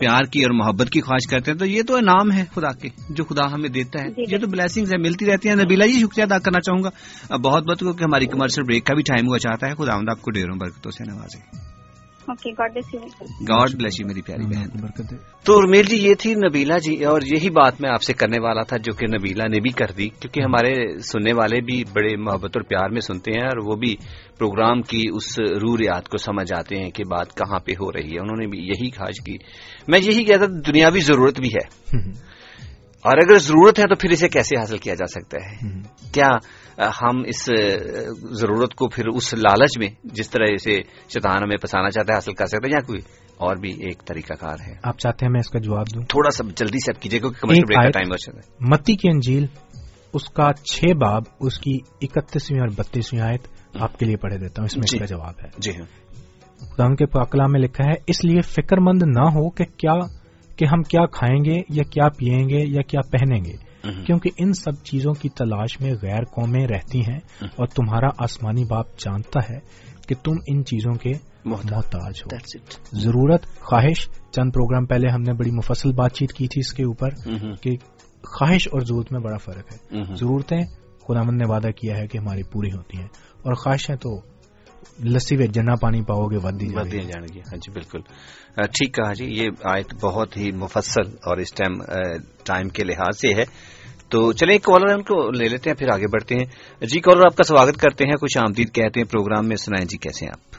پیار کی اور محبت کی خواہش کرتے ہیں تو یہ تو انعام ہے خدا کے جو خدا ہمیں دیتا ہے۔ جی، یہ تو بلیسنگ ملتی رہتی ہیں۔ نبیلا یہ جی، شکریہ ادا کرنا چاہوں گا۔ بہت بہت کیونکہ ہماری کمرشل بریک کا بھی ٹائم ہوا چاہتا ہے خدا آپ کو ڈیروں برکتوں سے نوازے۔ گاڈ بلیس یو میری پیاری بہن تو ارمیل جی یہ تھی نبیلا جی اور یہی بات میں آپ سے کرنے والا تھا جو کہ نبیلا نے بھی کر دی کیونکہ ہمارے سننے والے بھی بڑے محبت اور پیار میں سنتے ہیں اور وہ بھی پروگرام کی اس رو ریات کو سمجھ آتے ہیں کہ بات کہاں پہ ہو رہی ہے انہوں نے بھی یہی خواہش کی میں یہی کہتا دنیاوی ضرورت بھی ہے اور اگر ضرورت ہے تو پھر اسے کیسے حاصل کیا جا سکتا ہے کیا ہم اس ضرورت کو پھر اس لالچ میں جس طرح اسے شیطان ہمیں پسانا چاہتا ہے حاصل کر سکتے ہیں یا کوئی اور بھی ایک طریقہ کار ہے؟ آپ چاہتے ہیں میں اس کا جواب دوں؟ تھوڑا سا جلدی سے کیجیے کیونکہ متی کی انجیل اس کا چھ باب اس کی اکتیسویں اور بتیسویں آیت آپ کے لیے پڑھے دیتا ہوں اس میں اس جی۔ کا جواب ہے۔ جی ہاں۔ خدا کے پاکلا میں لکھا ہے اس لیے فکر مند نہ ہو کہ کیا کہ ہم کیا کھائیں گے یا کیا پیئیں گے یا کیا پہنیں گے۔ کیونکہ ان سب چیزوں کی تلاش میں غیر قومیں رہتی ہیں اور تمہارا آسمانی باپ جانتا ہے کہ تم ان چیزوں کے محتاج۔ ہو۔ ضرورت خواہش۔ چند پروگرام پہلے ہم نے بڑی مفصل بات چیت کی تھی اس کے اوپر کہ خواہش اور ضرورت میں بڑا فرق ہے۔ ضرورتیں خدامند نے وعدہ کیا ہے کہ ہماری پوری ہوتی ہیں۔ اور خواہشیں تو لسی وے جنا پانی پاؤ گے جی بالکل۔ ٹھیک کہا جی یہ آیت بہت ہی مفصل اور اس ٹائم ٹائم کے لحاظ سے ہے۔ تو چلیں ایک کالر ان کو لے لیتے ہیں پھر آگے بڑھتے ہیں۔ جی کالر آپ کا سواگت کرتے ہیں کچھ آمدید کہتے ہیں پروگرام میں۔ سنائیں جی کیسے ہیں آپ؟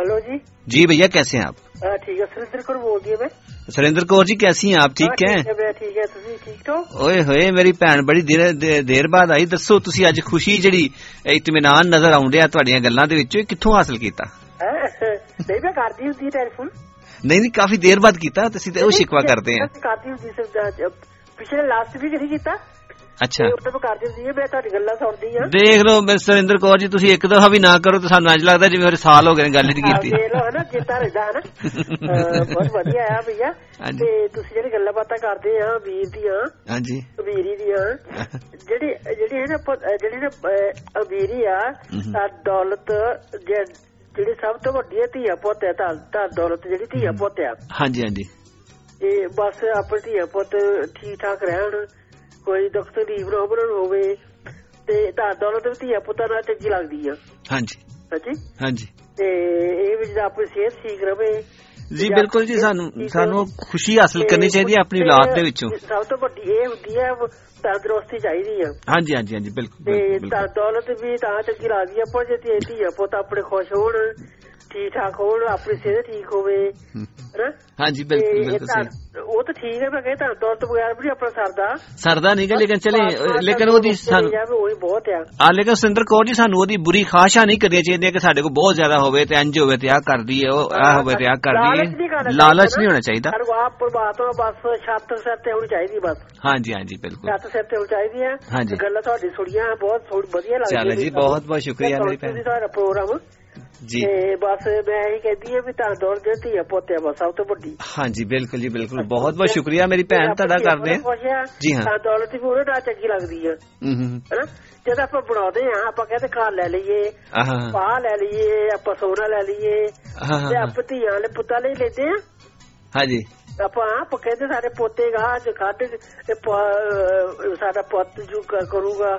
ہلو جی۔ جی بھیا کیسے ہیں آپ؟ ٹھیک ہے۔ سرندر کور بول دیے میں سریندر کور جی کیسی ہیں آپ؟ ٹھیک ہیں؟ ٹھیک ہے ہوئے میری بھن بڑی دیر دیر بعد آئی۔ دسو تھی اج خوشی جڑی اطمینان نظر آؤں ڈیا تہاڈیاں گلاں دے حاصل کیا نہیں میں ਨਹੀਂ ਨਹੀਂ ਕਾਫੀ ਦੇਰ ਬਾਅਦ ਕੀਤਾ ਤੁਸੀਂ ਤੇ ਉਹ ਸ਼ਿਕਵਾ ਕਰਦੇ ਆ ਕਰਦੀ ਹੁੰਦੀ ਸੀ ਪਿਛਲੇ ਲਾਸਟ ਵੀ ਕਰੀ ਕੀਤਾ? ਅੱਛਾ। ਉਹ ਕਰ ਦਿੰਦੀ ਹੈ ਮੈਂ ਤੁਹਾਡੀ ਗੱਲਾਂ ਸੁਣਦੀ ਆ ਦੇਖ ਲਓ ਮਿਸ ਸੁਰਿੰਦਰ ਕੌਰ ਜੀ ਤੁਸੀਂ ਇੱਕ ਦਫਾ ਵੀ ਨਾ ਕਰੋ ਤਾਂ ਸਾਨੂੰ ਇੰਜ ਲੱਗਦਾ ਜਿਵੇਂ ਮੇਰੇ ਸਾਲ ਹੋ ਗਏ ਨੇ ਗੱਲ ਨਹੀਂ ਕੀਤੀ। ਦੇਖ ਲਓ ਨਾ ਜਿੱਤਾ ਰਹਿਦਾ ਹੈ ਨਾ ਬਹੁਤ ਵਧੀਆ ਆ ਭਈਆ। ਤੇ ਤੁਸੀਂ ਜਿਹੜੀ ਗੱਲਾਂ ਬਾਤਾਂ ਕਰਦੇ ਆ ਵੀਰ ਦੀਆਂ ਹਾਂਜੀ। ਵੀਰੀ ਦੀਆਂ ਜਿਹੜੀ ਜਿਹੜੀ ਹੈ ਨਾ ਜਿਹੜੀ ਨਾ ਅਮੀਰੀ ਆ ਦੌਲਤ ਜਿਹੜੀ ਸਭ ਤੋਂ ਵੱਡੀ ਧੀਆ ਪੁੱਤ ਹੈ ਤਾਂ ਦੌਲਤ ਜਿਹੜੀ ਧੀਆ ਪੁੱਤ ਆ ਹਾਂਜੀ ਹਾਂਜੀ। ਇਹ ਬਸ ਆਪਣੇ ਧੀਆ ਪੁੱਤ ਠੀਕ ਠਾਕ ਰਹਿਣ ਕੋਈ ਦੁੱਖ ਤਕਲੀਫ ਨੂੰ ਹੋਵੇ ਤੇ ਤਾਂ ਦੌਲਤ ਵੀ ਧੀਆ ਪੁੱਤਾਂ ਨਾਲ ਚੰਗੀ ਲੱਗਦੀ ਆ। ਹਾਂਜੀ। ਹਾਂਜੀ? ਹਾਂਜੀ। ਤੇ ਇਹ ਵੀ ਜਿਹੜਾ ਆਪਣੀ ਸਿਹਤ ਠੀਕ ਰਵੇ ਜੀ ਬਿਲਕੁਲ ਜੀ ਸਾਨੂੰ ਸਾਨੂੰ ਖੁਸ਼ੀ ਹਾਸਲ ਕਰਨੀ ਚਾਹੀਦੀ ਹੈ ਆਪਣੀ ਔਲਾਦ ਦੇ ਵਿੱਚੋਂ। ਸਭ ਤੋਂ ਵੱਡੀ ਇਹ ਹੁੰਦੀ ਹੈ ਤੰਦਰੁਸਤੀ ਚਾਹੀਦੀ ਆ। ਹਾਂਜੀ ਹਾਂਜੀ ਹਾਂਜੀ ਬਿਲਕੁਲ ਤੇ ਤਾਂ ਦੌਲਤ ਵੀ ਤਾਂ ਚੰਗੀ ਲੱਗਦੀ ਆ ਪਰ ਜੇ ਧੀ ਧੀਆ ਪੁੱਤ ਆਪਣੇ ਖੁਸ਼ ਹੋਣ। ਠੀਕ ਠਾਕ ਹੋਣ ਆਪਣੀ ਸਿਹਤ ਠੀਕ ਹੋਵੇ ਹੈਨਾ ਹਾਂਜੀ ਬਿਲਕੁਲ ਤੇ ਬਿਲਕੁਲ ਤਾਂ- ਸਹੀ। ਉਹ ਤਾਂ ਠੀਕ ਹੈ ਮੈਂ ਕਹਿੰਦਾ ਦੌਲਤ ਬਗੈਰ ਵੀ ਆਪਣਾ ਸਰਦਾ। ਸਰਦਾ ਨਹੀਂ ਗਾ ਲੇਕਿਨ ਚਲੇ ਲੇਕਿਨ ਉਹਦੀ ਸਾਨੂੰ ਉਹੀ ਬਹੁਤ ਆ। ਆ ਲੇਕਿਨ ਸੁਰਿੰਦਰ ਕੌਰ ਜੀ ਸਾਨੂੰ ਉਹਦੀ ਬੁਰੀ ਖਾਸ਼ਾ ਨਹੀਂ ਕਰਨੀ ਚਾਹੀਦੀ ਕਿ ਸਾਡੇ ਕੋਲ ਬਹੁਤ ਜ਼ਿਆਦਾ ਹੋਵੇ ਤੇ ਇੰਜ ਹੋਵੇ ਤੇ ਆ ਕਰਦੀ ਹੈ ਉਹ ਆ ਹੋਵੇ ਤੇ ਆ ਕਰਦੀ ਹੈ। ਲਾਲਚ ਨਹੀਂ ਹੋਣਾ ਚਾਹੀਦਾ। ਹਰ ਆਪ ਪਰਮਾਤਮਾ ਬਸ ਛੱਤ ਸਿਰ ਤੇ ਹੋਣੀ ਚਾਹੀਦੀ ਬਸ। ਹਾਂਜੀ ਹਾਂਜੀ ਬਿਲਕੁਲ। ਛੱਤ ਸਿਰ ਤੇ ਹੋਣੀ ਚਾਹੀਦੀ ਹੈ। ਗੱਲਾਂ ਤੁਹਾਡੀ ਸੁਣੀਆਂ ਬਹੁਤ ਵਧੀਆ ਲੱਗਦੀਆਂ ਚਲੋ ਜੀ, ਬਹੁਤ ਬਹੁਤ ਸ਼ੁਕਰੀਆ ਮੇਰੀ ਭੈਣ। ਸੀ ਤੁਹਾਡਾ ਪ੍ਰੋਗਰਾਮ ਜੀ। ਤੇ ਬਸ ਮੈਂ ਇਹੀ ਕਹਿੰਦੀ ਹਾਂ ਵੀ ਤਾਂ ਦੌੜ ਦੇ ਧੀਆ ਪੋਤੇ ਬਸ ਸਭ ਤੋਂ ਵੱਡੀ। ਹਾਂਜੀ ਬਿਲਕੁਲ ਜੀ ਬਿਲਕੁਲ। ਬਹੁਤ ਬਹੁਤ ਸ਼ੁਕਰੀਆ ਮੇਰੀ ਭੈਣ ਤੁਹਾਡਾ ਕਰਦੇ ਹਾਂ ਜੀ ਹਾਂ। ਤਾਂ ਦੌਲਤ ਵੀ ਉਹਦੇ ਨਾਲ ਚੰਗੀ ਲੱਗਦੀ ਆ। ਹੈਨਾ? ਜਦ ਆਪਾਂ ਬਣਾਉਂਦੇ ਆ ਆਪਾਂ ਕਹਿੰਦੇ ਘਰ ਲੈ ਲਈਏ ਪਾ ਲੈ ਲਈਏ ਆਪਾਂ ਸੋਨਾ ਲੈ ਲਈਏ ਤੇ ਆਪਾਂ ਧੀਆਂ ਵਾਲੇ ਪੁੱਤਾਂ ਲਈ ਲੈਂਦੇ ਆ ਹਾਂਜੀ। ਆਪਾਂ ਆਪਾਂ ਕਹਿੰਦੇ ਸਾਡੇ ਪੋਤੇ ਗਾ ਅੱਜ ਖਾਦੇ ਤੇ ਪ- ਅਹ ਸਾਡਾ ਪੁੱਤ ਜੂ ਕਰੂਗਾ।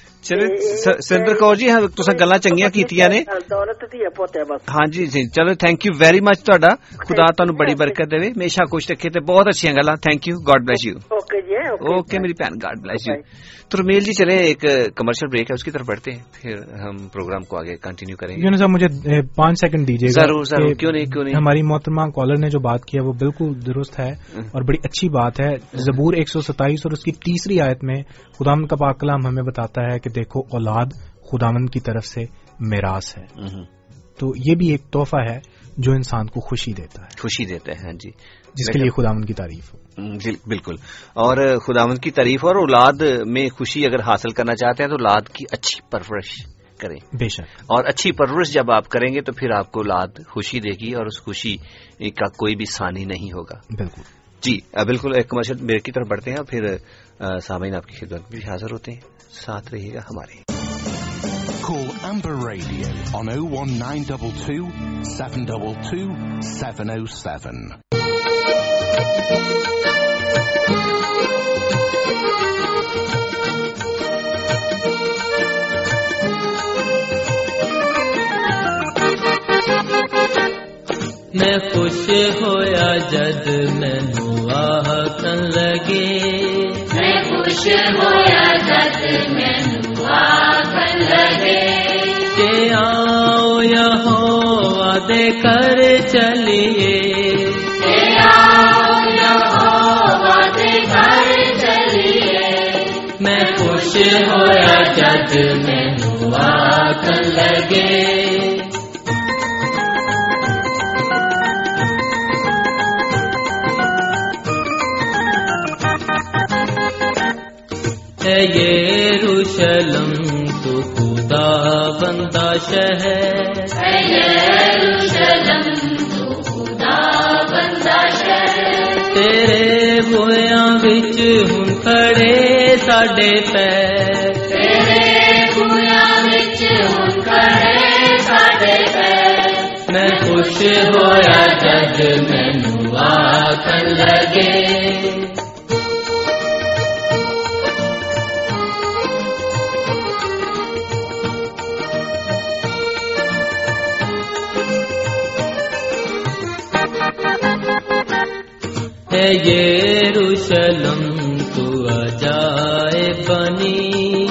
چلو سرندر گلایا نے بہت اچھی گلاک یو گاڈ بلس یو اکیرین صاحب پانچ سیکنڈ دیجیے ہماری محترم کالر نے جو بات کی وہ بالکل درست ہے اور بڑی اچھی بات ہے۔ جبور ایک سو ستائیس اور تیسری آیت میں خدمت کلام ہمیں بتاتا ہے دیکھو اولاد خداون کی طرف سے میراث ہے۔ تو یہ بھی ایک تحفہ ہے جو انسان کو خوشی دیتا ہے۔ خوشی دیتے ہیں جی۔ جس کے لیے خداون کی تعریف ہو۔ جی، بالکل۔ اور خداون کی تعریف اور اولاد میں خوشی اگر حاصل کرنا چاہتے ہیں تو اولاد کی اچھی پرورش کریں۔ بے شک۔ اور اچھی پرورش جب آپ کریں گے تو پھر آپ کو اولاد خوشی دے گی اور اس خوشی کا کوئی بھی ثانی نہیں ہوگا۔ بالکل۔ جی بالکل ایک کمرشل میرے کی طرف بڑھتے ہیں اور پھر سامعین آپ کی خدمت بھی حاضر ہوتے ہیں۔ ساتھ رہے گا ہمارے Call Amber Radio on 01922 722 707. میں خوش ہویا جد مینو آہ لگے میں خوش ہویا دے کر چلیے۔ میں خوش ہوا جج میں کر لگے۔ یہ روشلم تو خدا بندہ شہر تیرے بویاں بچ ہوں کھڑے ساڈے پیر۔ میں خوش ہویا جج مینو آکھن لگے۔ ہے یہ تو اجائے بنی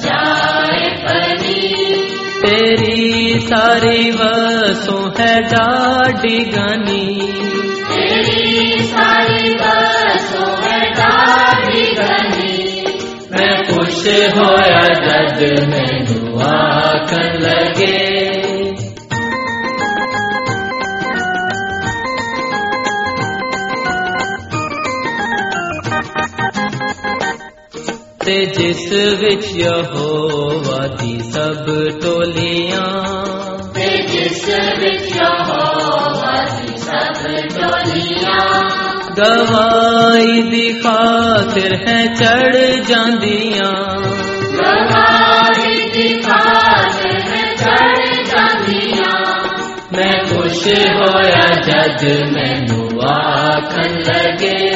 جائے بنی تیری ساری وسوں ہے ڈاڈی گنی۔ میں خوش ہوا جج میں دعا کر لگے۔ جس وچ یہووا دی سب ٹولیاں گوائی جس دی خاطر ہے چڑھ جاندیاں گواہی میں خوش ہویا لگے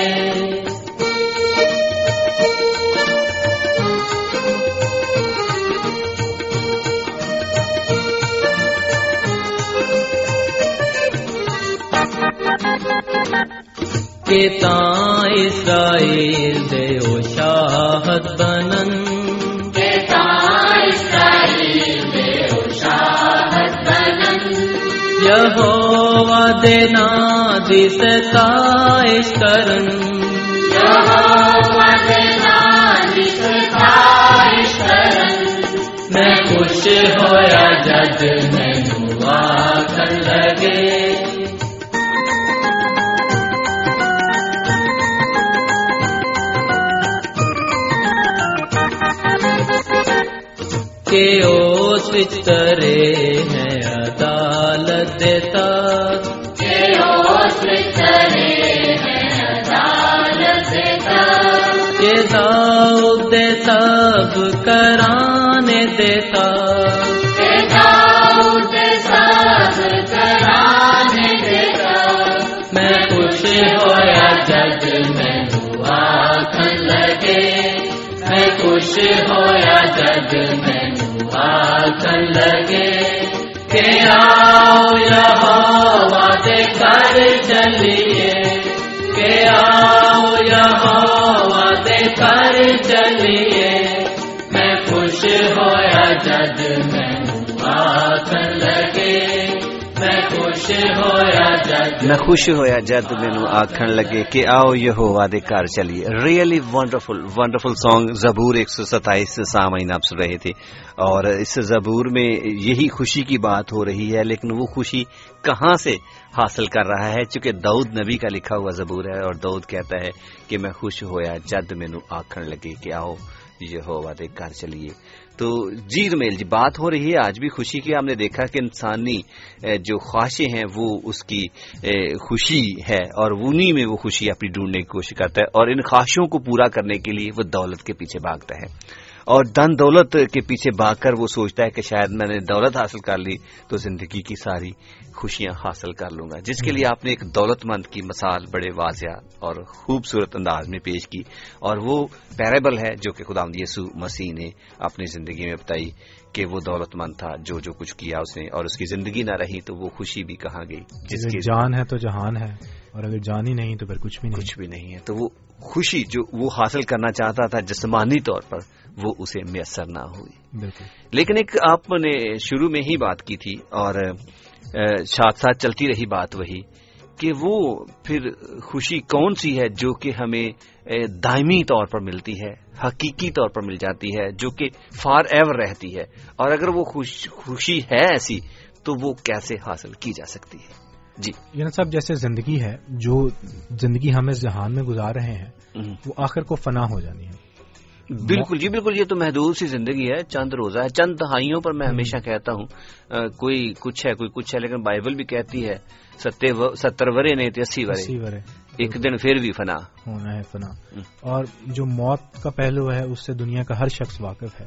کہ اسرائیل او شاہد بنن۔ کہ تاں اسرائیل شاہد بنن۔ یہوہ دے ستائش کرن۔ یہوہ دے میں خوش ہویا جد مینو آکھن لگے۔ کہ اس وچ ترے ہے عدالت دیتا کہ عدالت دیتا کہ داؤد دے سب کرانے دیتا کہ داؤد سب کرانے دیتا میں خوش ہویا جد گھر چلیے میں خوش ہویا جد میں آکھن لگے۔ میں خوش ہویا میں خوش ہویا جد مینو آکھن لگے کہ آؤ یہووا دے گھر چلیے۔ ریئلی ونڈرفل ونڈرفل سانگ زبور ایک سو ستائیس سامعین آپ سن رہے تھے۔ اور اس زبور میں یہی خوشی کی بات ہو رہی ہے، لیکن وہ خوشی کہاں سے حاصل کر رہا ہے؟ چونکہ دعود نبی کا لکھا ہوا زبور ہے اور دعود کہتا ہے کہ میں خوش ہویا جد مینو آکھن لگے کہ آؤ یہووا دے گھر چلیے۔ تو جی رمیل جی بات ہو رہی ہے، آج بھی خوشی کی ہم نے دیکھا کہ انسانی جو خواہشیں ہیں، وہ اس کی خوشی ہے اور انہی میں وہ خوشی اپنی ڈھونڈنے کی کوشش کرتا ہے اور ان خواہشوں کو پورا کرنے کے لیے وہ دولت کے پیچھے بھاگتا ہے۔ اور دن دولت کے پیچھے بھاگ کر وہ سوچتا ہے کہ شاید میں نے دولت حاصل کر لی تو زندگی کی ساری خوشیاں حاصل کر لوں گا۔ جس کے لیے آپ نے ایک دولت مند کی مثال بڑے واضح اور خوبصورت انداز میں پیش کی۔ اور وہ پیرابل ہے جو کہ خدا یسو مسیح نے اپنی زندگی میں بتائی کہ وہ دولت مند تھا جو جو کچھ کیا اس نے اور اس کی زندگی نہ رہی تو وہ خوشی بھی کہاں گئی؟ جس کی جان ہے تو جہان ہے اور اگر جان ہی نہیں تو پھر کچھ بھی نہیں۔ کچھ بھی نہیں ہے۔ تو وہ خوشی جو وہ حاصل کرنا چاہتا تھا جسمانی طور پر وہ اسے میسر نہ ہوئی۔ لیکن ایک آپ نے شروع میں ہی بات کی تھی اور ساتھ ساتھ چلتی رہی بات وہی کہ وہ پھر خوشی کون سی ہے جو کہ ہمیں دائمی طور پر ملتی ہے حقیقی طور پر مل جاتی ہے جو کہ فار ایور رہتی ہے۔ اور اگر وہ خوش خوشی ہے ایسی تو وہ کیسے حاصل کی جا سکتی ہے؟ جی۔ یعنی صاحب جیسے زندگی ہے جو زندگی ہم اس جہان میں گزار رہے ہیں۔ وہ آخر کو فنا ہو جانی ہے۔ بالکل جی بالکل یہ تو محدود سی زندگی ہے چند روزہ ہے چند دہائیوں پر میں ہمیشہ کہتا ہوں کوئی کچھ ہے کوئی کچھ ہے لیکن بائبل بھی کہتی ہے ستر ورے نہیں تے اسی ورے۔ ایک دن پھر بھی فنا۔ ہونا ہے فنا۔ اور جو موت کا پہلو ہے اس سے دنیا کا ہر شخص واقف ہے۔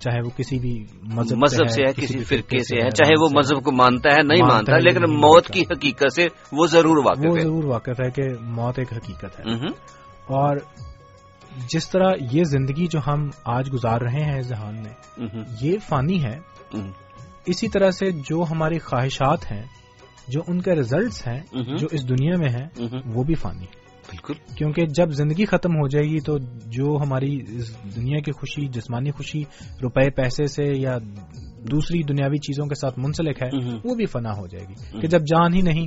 چاہے وہ کسی بھی مذہب مذہب سے ہے کسی فرقے سے ہے چاہے وہ مذہب کو مانتا ہے نہیں مانتا لیکن موت۔ کی حقیقت سے وہ ضرور واقف ہے۔ ضرور واقف ہے کہ موت ایک حقیقت ہے۔ اور جس طرح یہ زندگی جو ہم آج گزار رہے ہیں اس جہان میں۔ یہ فانی ہے۔ اسی طرح سے جو ہماری خواہشات ہیں جو ان کے ریزلٹس ہیں۔ جو اس دنیا میں ہیں۔ وہ بھی فانی ہے بالکل کیونکہ جب زندگی ختم ہو جائے گی تو جو ہماری اس دنیا کی خوشی جسمانی خوشی روپے پیسے سے یا دوسری دنیاوی چیزوں کے ساتھ منسلک ہے۔ وہ بھی فنا ہو جائے گی کہ جب جان ہی نہیں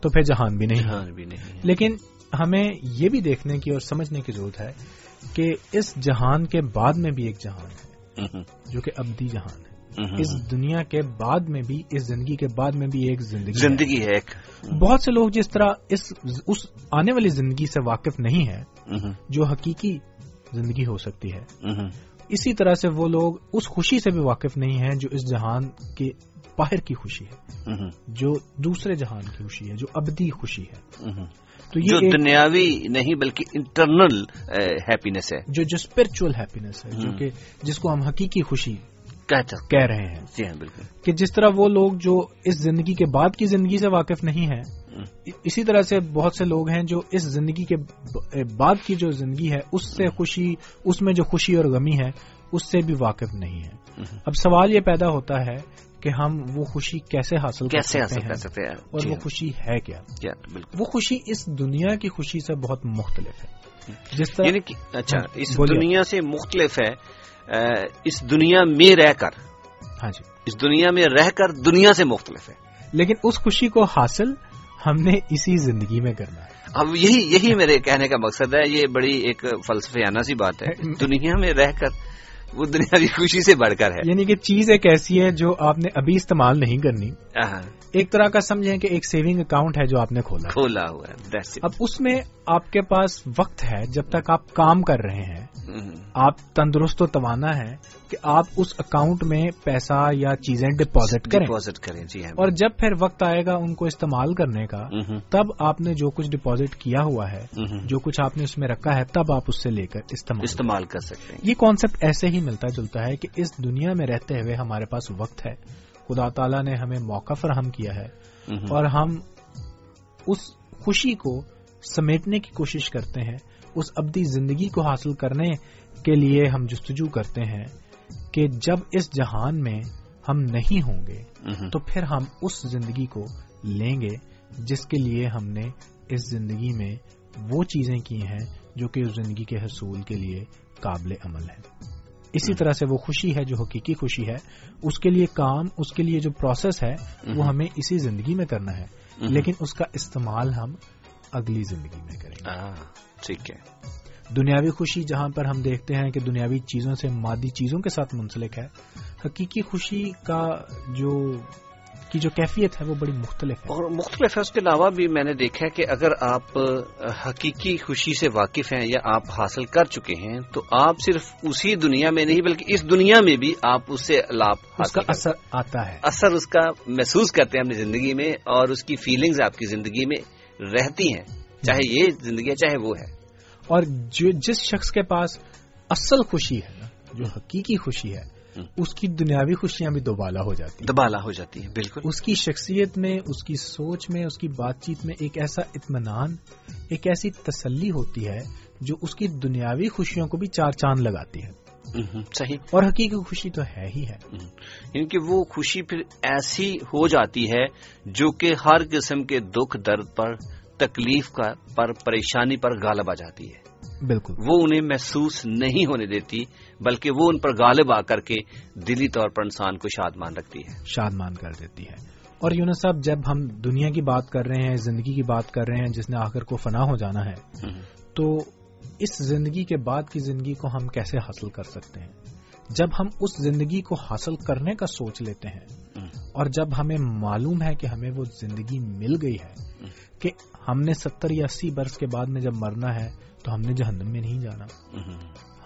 تو پھر جہان بھی نہیں جہان بھی نہیں لیکن ہمیں یہ بھی دیکھنے کی اور سمجھنے کی ضرورت ہے کہ اس جہان کے بعد میں بھی ایک جہان ہے۔ جو کہ ابدی جہان ہے۔ اس دنیا کے بعد میں بھی اس زندگی کے بعد میں بھی ایک زندگی۔ زندگی ہے ایک بہت سے لوگ جس طرح اس اس آنے والی زندگی سے واقف نہیں ہے۔ جو حقیقی زندگی ہو سکتی ہے اسی طرح سے وہ لوگ اس خوشی سے بھی واقف نہیں ہیں جو اس جہان کے باہر کی خوشی ہے جو دوسرے جہان کی خوشی ہے جو ابدی خوشی ہے تو یہ دنیاوی نہیں بلکہ انٹرنل ہیپینس ہے۔ جو جو اسپرچل ہیپینس ہے جو کہ جس کو ہم حقیقی خوشی کہہ رہے ہیں۔ جی ہاں بالکل۔ کہ جس طرح وہ لوگ جو اس زندگی کے بعد کی زندگی سے واقف نہیں ہیں اسی طرح سے بہت سے لوگ ہیں جو اس زندگی کے بعد کی جو زندگی ہے اس سے خوشی اس میں جو خوشی اور غمی ہے اس سے بھی واقف نہیں ہے اب سوال یہ پیدا ہوتا ہے کہ ہم وہ خوشی کیسے حاصل کیسے کر سکتے ہیں؟ اور جی. وہ ہاں۔ خوشی ہے کیا؟ وہ خوشی اس دنیا کی خوشی سے بہت مختلف ہے۔ جس طرح یعنی اچھا اس دنیا سے مختلف ہے اس دنیا میں رہ کر۔ ہاں جی۔ اس دنیا میں رہ کر دنیا سے مختلف ہے۔ لیکن اس خوشی کو حاصل ہم نے اسی زندگی میں کرنا ہے۔ اب یہی یہی میرے کہنے کا مقصد ہے یہ بڑی ایک فلسفیانہ سی بات ہے۔ دنیا میں رہ کر وہ دنیا کی خوشی سے بڑھ کر ہے۔ یعنی کہ چیز ایک ایسی ہے جو آپ نے ابھی استعمال نہیں کرنی۔ ایک طرح کا سمجھیں کہ ایک سیونگ اکاؤنٹ ہے جو آپ نے کھولا۔ کھولا ہوا ہے۔ اب اس میں آپ کے پاس وقت ہے جب تک آپ کام کر رہے ہیں۔ آپ تندرست و توانا ہے کہ آپ اس اکاؤنٹ میں پیسہ یا چیزیں ڈپازٹ کریں۔ ڈپازٹ کریں جی ہاں۔ اور جب پھر وقت آئے گا ان کو استعمال کرنے کا تب آپ نے جو کچھ ڈپازٹ کیا ہوا ہے جو کچھ آپ نے اس میں رکھا ہے تب آپ اس سے لے کر استعمال۔ استعمال کر سکتے ہیں۔ یہ کانسیپٹ ایسے ہی ملتا جلتا ہے کہ اس دنیا میں رہتے ہوئے ہمارے پاس وقت ہے۔ خدا تعالیٰ نے ہمیں موقع فراہم کیا ہے۔ اور ہم اس خوشی کو سمیٹنے کی کوشش کرتے ہیں اس ابدی زندگی کو حاصل کرنے کے لیے ہم جستجو کرتے ہیں کہ جب اس جہان میں ہم نہیں ہوں گے تو پھر ہم اس زندگی کو لیں گے جس کے لیے ہم نے اس زندگی میں وہ چیزیں کی ہیں جو کہ اس زندگی کے حصول کے لیے قابل عمل ہے اسی طرح سے وہ خوشی ہے جو حقیقی خوشی ہے اس کے لیے کام اس کے لیے جو پروسیس ہے وہ ہمیں اسی زندگی میں کرنا ہے۔ لیکن اس کا استعمال ہم اگلی زندگی میں کریں گے۔ ٹھیک ہے۔ دنیاوی خوشی جہاں پر ہم دیکھتے ہیں کہ دنیاوی چیزوں سے مادی چیزوں کے ساتھ منسلک ہے حقیقی خوشی کا جو کی جو کیفیت ہے وہ بڑی مختلف ہے۔ اور مختلف ہے اس کے علاوہ بھی میں نے دیکھا ہے کہ اگر آپ حقیقی خوشی سے واقف ہیں یا آپ حاصل کر چکے ہیں تو آپ صرف اسی دنیا میں نہیں بلکہ اس دنیا میں بھی آپ اس سے لابھ اس کا اثر آتا ہے۔ اثر اس کا محسوس کرتے ہیں اپنی زندگی میں اور اس کی فیلنگز آپ کی زندگی میں رہتی ہیں چاہے یہ زندگی ہے چاہے وہ ہے۔ اور جو جس شخص کے پاس اصل خوشی ہے نا جو حقیقی خوشی ہے اس کی دنیاوی خوشیاں بھی دوبالا ہو جاتی دوبالا ہو جاتی ہیں بالکل۔ اس کی شخصیت میں اس کی سوچ میں اس کی بات چیت میں ایک ایسا اطمینان ایک ایسی تسلی ہوتی ہے جو اس کی دنیاوی خوشیوں کو بھی چار چاند لگاتی ہے۔ صحیح۔ اور حقیقی خوشی تو ہے ہی ہے۔ کیونکہ وہ خوشی پھر ایسی ہو جاتی ہے جو کہ ہر قسم کے دکھ درد پر تکلیف کا پر پریشانی پر غالب آ جاتی ہے۔ بالکل۔ وہ انہیں محسوس نہیں ہونے دیتی بلکہ وہ ان پر غالب آ کر کے دلی طور پر انسان کو شادمان رکھتی ہے۔ شادمان کر دیتی ہے۔ اور یونس صاحب جب ہم دنیا کی بات کر رہے ہیں زندگی کی بات کر رہے ہیں جس نے آخر کو فنا ہو جانا ہے تو اس زندگی کے بعد کی زندگی کو ہم کیسے حاصل کر سکتے ہیں؟ جب ہم اس زندگی کو حاصل کرنے کا سوچ لیتے ہیں اور جب ہمیں معلوم ہے کہ ہمیں وہ زندگی مل گئی ہے کہ ہم نے ستر یا اسی برس کے بعد میں جب مرنا ہے تو ہم نے جہنم میں نہیں جانا۔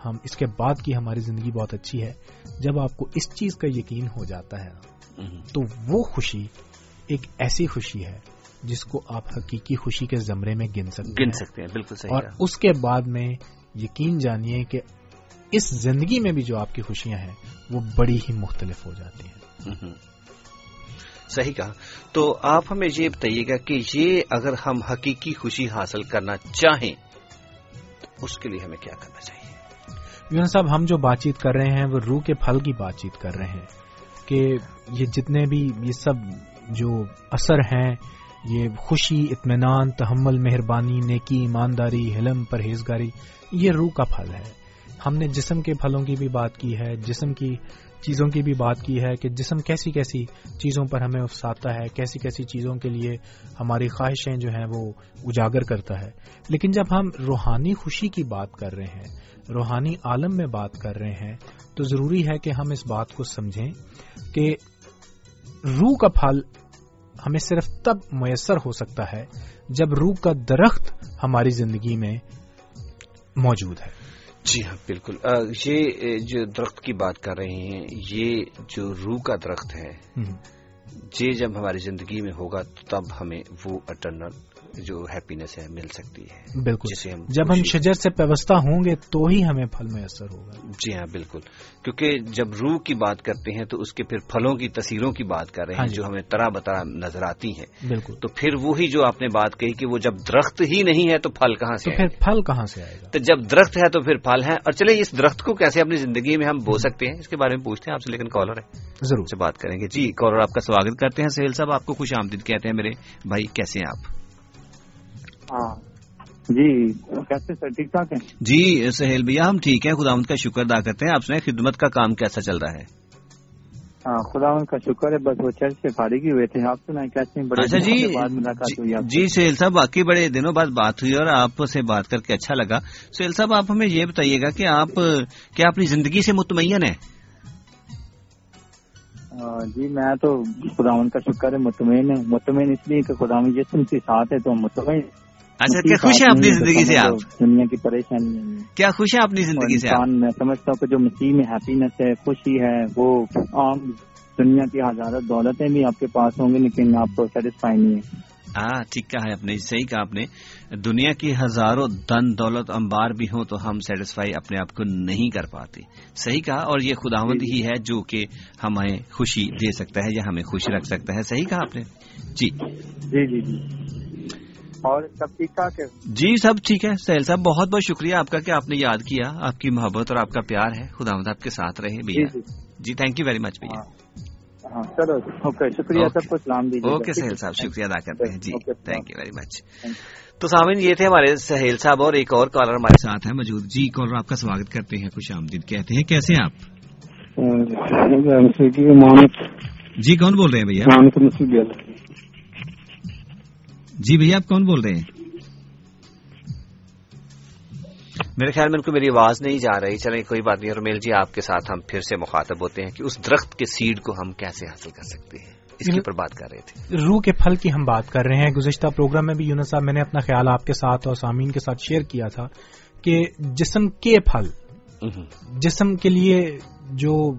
ہم اس کے بعد کی ہماری زندگی بہت اچھی ہے۔ جب آپ کو اس چیز کا یقین ہو جاتا ہے تو وہ خوشی ایک ایسی خوشی ہے جس کو آپ حقیقی خوشی کے زمرے میں گن سکتے گن سکتے ہیں بالکل صحیح اور اس کے بعد میں یقین جانیے کہ اس زندگی میں بھی جو آپ کی خوشیاں ہیں وہ بڑی ہی مختلف ہو جاتی ہیں۔ صحیح کہا۔ تو آپ ہمیں یہ بتائیے گا کہ یہ اگر ہم حقیقی خوشی حاصل کرنا چاہیں تو اس کے لیے ہمیں کیا کرنا چاہیے؟ یونس صاحب، ہم جو بات چیت کر رہے ہیں، وہ روح کے پھل کی بات چیت کر رہے ہیں کہ یہ جتنے بھی یہ سب جو اثر ہیں، یہ خوشی، اطمینان، تحمل، مہربانی، نیکی، ایمانداری، حلم، پرہیزگاری، یہ روح کا پھل ہے۔ ہم نے جسم کے پھلوں کی بھی بات کی ہے، جسم کی چیزوں کی بھی بات کی ہے کہ جسم کیسی کیسی چیزوں پر ہمیں افساتا ہے، کیسی کیسی چیزوں کے لیے ہماری خواہشیں جو ہیں وہ اجاگر کرتا ہے۔ لیکن جب ہم روحانی خوشی کی بات کر رہے ہیں، روحانی عالم میں بات کر رہے ہیں، تو ضروری ہے کہ ہم اس بات کو سمجھیں کہ روح کا پھل ہمیں صرف تب میسر ہو سکتا ہے جب روح کا درخت ہماری زندگی میں موجود ہے۔ جی ہاں بالکل۔ یہ جو درخت کی بات کر رہے ہیں یہ جو روح کا درخت ہے یہ جب ہماری زندگی میں ہوگا تب ہمیں وہ اٹرنل جو ہیپینس ہے مل سکتی ہے۔ بالکل۔ جب ہم شجر سے پیوستہ ہوں گے تو ہی ہمیں پھل میسر ہوگا۔ جی ہاں بالکل۔ کیونکہ جب روح کی بات کرتے ہیں تو اس کے پھر پھلوں کی تصویروں کی بات کر رہے ہیں ہاں جی۔ جو ہمیں طرح بطرح نظر آتی ہیں۔ بالکل۔ تو پھر وہی جو آپ نے بات کہی کہ وہ جب درخت ہی نہیں ہے تو پھل کہاں سے پھر پھل کہاں سے آئے گا؟ تو جب درخت ہے تو پھر پھل ہے اور چلے اس درخت کو کیسے اپنی زندگی میں ہم بو سکتے ہیں؟ اس کے بارے میں پوچھتے ہیں آپ سے لیکن کالر ہے۔ ضرور۔ سے بات کریں گے۔ جی کالر آپ کا سواگت کرتے ہیں۔ سہیل صاحب آپ کو خوش آمدید کہتے ہیں میرے بھائی کیسے ہیں آپ؟ ہاں۔ جی کیسے سر؟ ٹھیک ٹھاک ہے جی سہیل بھیا ہم ٹھیک ہیں۔ خدا کا شکر ادا کرتے ہیں۔ آپ سے خدمت کا کام کیسا چل رہا ہے؟ ہاں خدا کا شکر ہے۔ بس وہ چرچ سے فارغ ہی ہوئے تھے۔ آپ سنا کیسے اچھا جی جی جی سہیل صاحب باقی بڑے دنوں بعد بات ہوئی اور آپ سے بات کر کے اچھا لگا۔ سہیل صاحب آپ ہمیں یہ بتائیے گا کہ آپ کیا اپنی زندگی سے مطمئن ہیں؟ جی میں تو خدا کا شکر ہے مطمئن ہوں مطمئن اس لیے کہ خدا جسم کے ساتھ ہے تو مطمئن اچھا کیا خوش ہیں اپنی زندگی سے آپ؟ دنیا کی پریشانی کیا خوش ہیں اپنی زندگی سے میں سمجھتا ہوں کہ جو مسیح میں ہیپینس ہے خوشی ہے وہ عام دنیا کی ہزاروں دولتیں بھی آپ کے پاس ہوں گی لیکن آپ کو سیٹسفائی نہیں ہے۔ ہاں ٹھیک کہا ہے اپنے صحیح کہا آپ نے۔ دنیا کی ہزاروں دن دولت امبار بھی ہوں تو ہم سیٹسفائی اپنے آپ کو نہیں کر پاتے۔ صحیح کہا اور یہ خداوند جی،۔ ہی ہے جو کہ ہمیں خوشی دے سکتا ہے یا ہمیں خوش رکھ سکتا ہے۔ صحیح کہا آپ نے؟ جی۔ جی جی جی۔ اور سب ٹھیک ٹھاک ہے جی سب ٹھیک ہے سہیل صاحب بہت بہت شکریہ آپ کا کہ آپ نے یاد کیا آپ کی محبت اور آپ کا پیار ہے خدا مد آپ کے ساتھ رہے بھیا جی تھینک یو ویری مچ بھیا ہاں, ہاں، چلو شکریہ سب کو سلام دیجیے اوکے سہیل صاحب شکریہ ادا کرتے ہیں جی تھینک یو ویری مچ تو سامعین یہ تھے ہمارے سہیل صاحب اور ایک اور کالر ہمارے ساتھ ہیں موجود جی کالر آپ کا سواگت کرتے ہیں خوش آمدید کہتے ہیں کیسے ہیں آپ جی کون بول رہے ہیں بھیا جی بھیا آپ کون بول رہے ہیں؟ میرے خیال میں ان کو میری آواز نہیں جا رہی۔ چلیں کوئی بات نہیں رمیل جی آپ کے ساتھ ہم پھر سے مخاطب ہوتے ہیں کہ اس درخت کے سیڈ کو ہم کیسے حاصل کر سکتے ہیں۔ اس کے اوپر بات کر رہے تھے۔ روح کے پھل کی ہم بات کر رہے ہیں۔ گزشتہ پروگرام میں بھی یونس صاحب میں نے اپنا خیال آپ کے ساتھ اور سامعین کے ساتھ شیئر کیا تھا کہ جسم کے پھل جسم کے لیے جو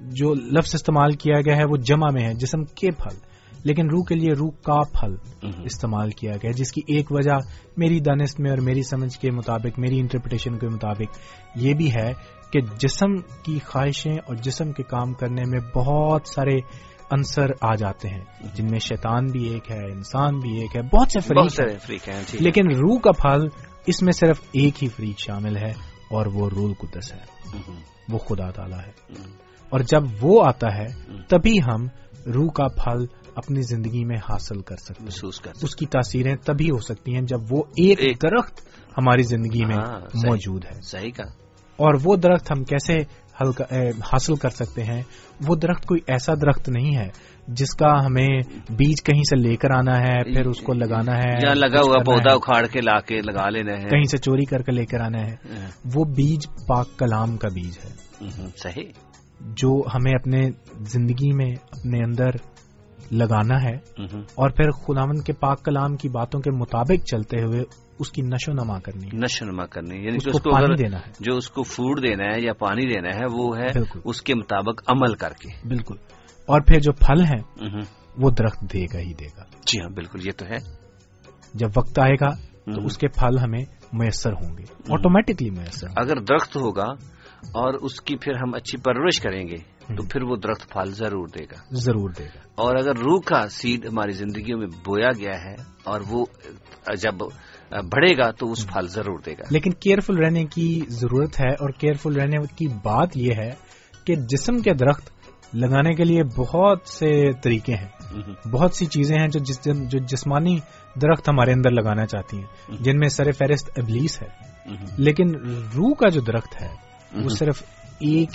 جو لفظ استعمال کیا گیا ہے وہ جمع میں ہے۔ جسم کے پھل۔ لیکن روح کے لیے روح کا پھل استعمال کیا گیا جس کی ایک وجہ میری دانست میں اور میری سمجھ کے مطابق میری انٹرپریٹیشن کے مطابق یہ بھی ہے کہ جسم کی خواہشیں اور جسم کے کام کرنے میں بہت سارے عنصر آ جاتے ہیں جن میں شیطان بھی ایک ہے انسان بھی ایک ہے بہت سے فریق ہیں۔ لیکن روح کا پھل اس میں صرف ایک ہی فریق شامل ہے اور وہ رول قدس ہے۔ وہ خدا تعالی ہے۔ اور جب وہ آتا ہے تبھی ہم روح کا پھل اپنی زندگی میں حاصل کر سکتے محسوس کر اس کی تاثیریں تبھی ہو سکتی ہیں جب وہ ایک درخت ہماری زندگی میں ہاں، موجود ہے۔ صحیح اور وہ درخت ہم کیسے حاصل کر سکتے ہیں؟ وہ درخت کوئی ایسا درخت نہیں ہے جس کا ہمیں بیج کہیں سے لے کر آنا ہے پھر اس کو لگانا ہے یا لگا ہوا پودا اکھاڑ کے لا کے لگا لینا ہے۔ کہیں سے چوری کر کے لے کر آنا ہے۔ ہاں۔ وہ بیج پاک کلام کا بیج ہے۔ صحیح۔ جو ہمیں اپنے زندگی میں اپنے اندر لگانا ہے اور پھر خداون کے پاک کلام کی باتوں کے مطابق چلتے ہوئے اس کی نشو نما کرنی نشو نما کرنی یعنی اس کو پانی دینا ہے۔ جو اس کو فوڈ دینا ہے یا پانی دینا ہے وہ ہے اس کے مطابق عمل کر کے۔ بالکل۔ اور پھر جو پھل ہیں وہ درخت دے گا ہی دے گا۔ جی ہاں بالکل یہ تو ہے۔ جب وقت آئے گا تو اس کے پھل ہمیں میسر ہوں گے۔ آٹومیٹکلی میسر اگر درخت ہوگا اور اس کی پھر ہم اچھی پرورش کریں گے تو پھر وہ درخت پھل ضرور دے گا۔ ضرور دے گا۔ اور اگر روح کا سیڈ ہماری زندگیوں میں بویا گیا ہے اور وہ جب بڑھے گا تو اس پھل ضرور دے گا۔ لیکن کیئرفل رہنے کی ضرورت ہے اور کیئرفل رہنے کی بات یہ ہے کہ جسم کے درخت لگانے کے لیے بہت سے طریقے ہیں۔ بہت سی چیزیں ہیں جو جو جسمانی درخت ہمارے اندر لگانا چاہتی ہیں جن میں سر فہرست ابلیس ہے۔ لیکن روح کا جو درخت ہے وہ صرف ایک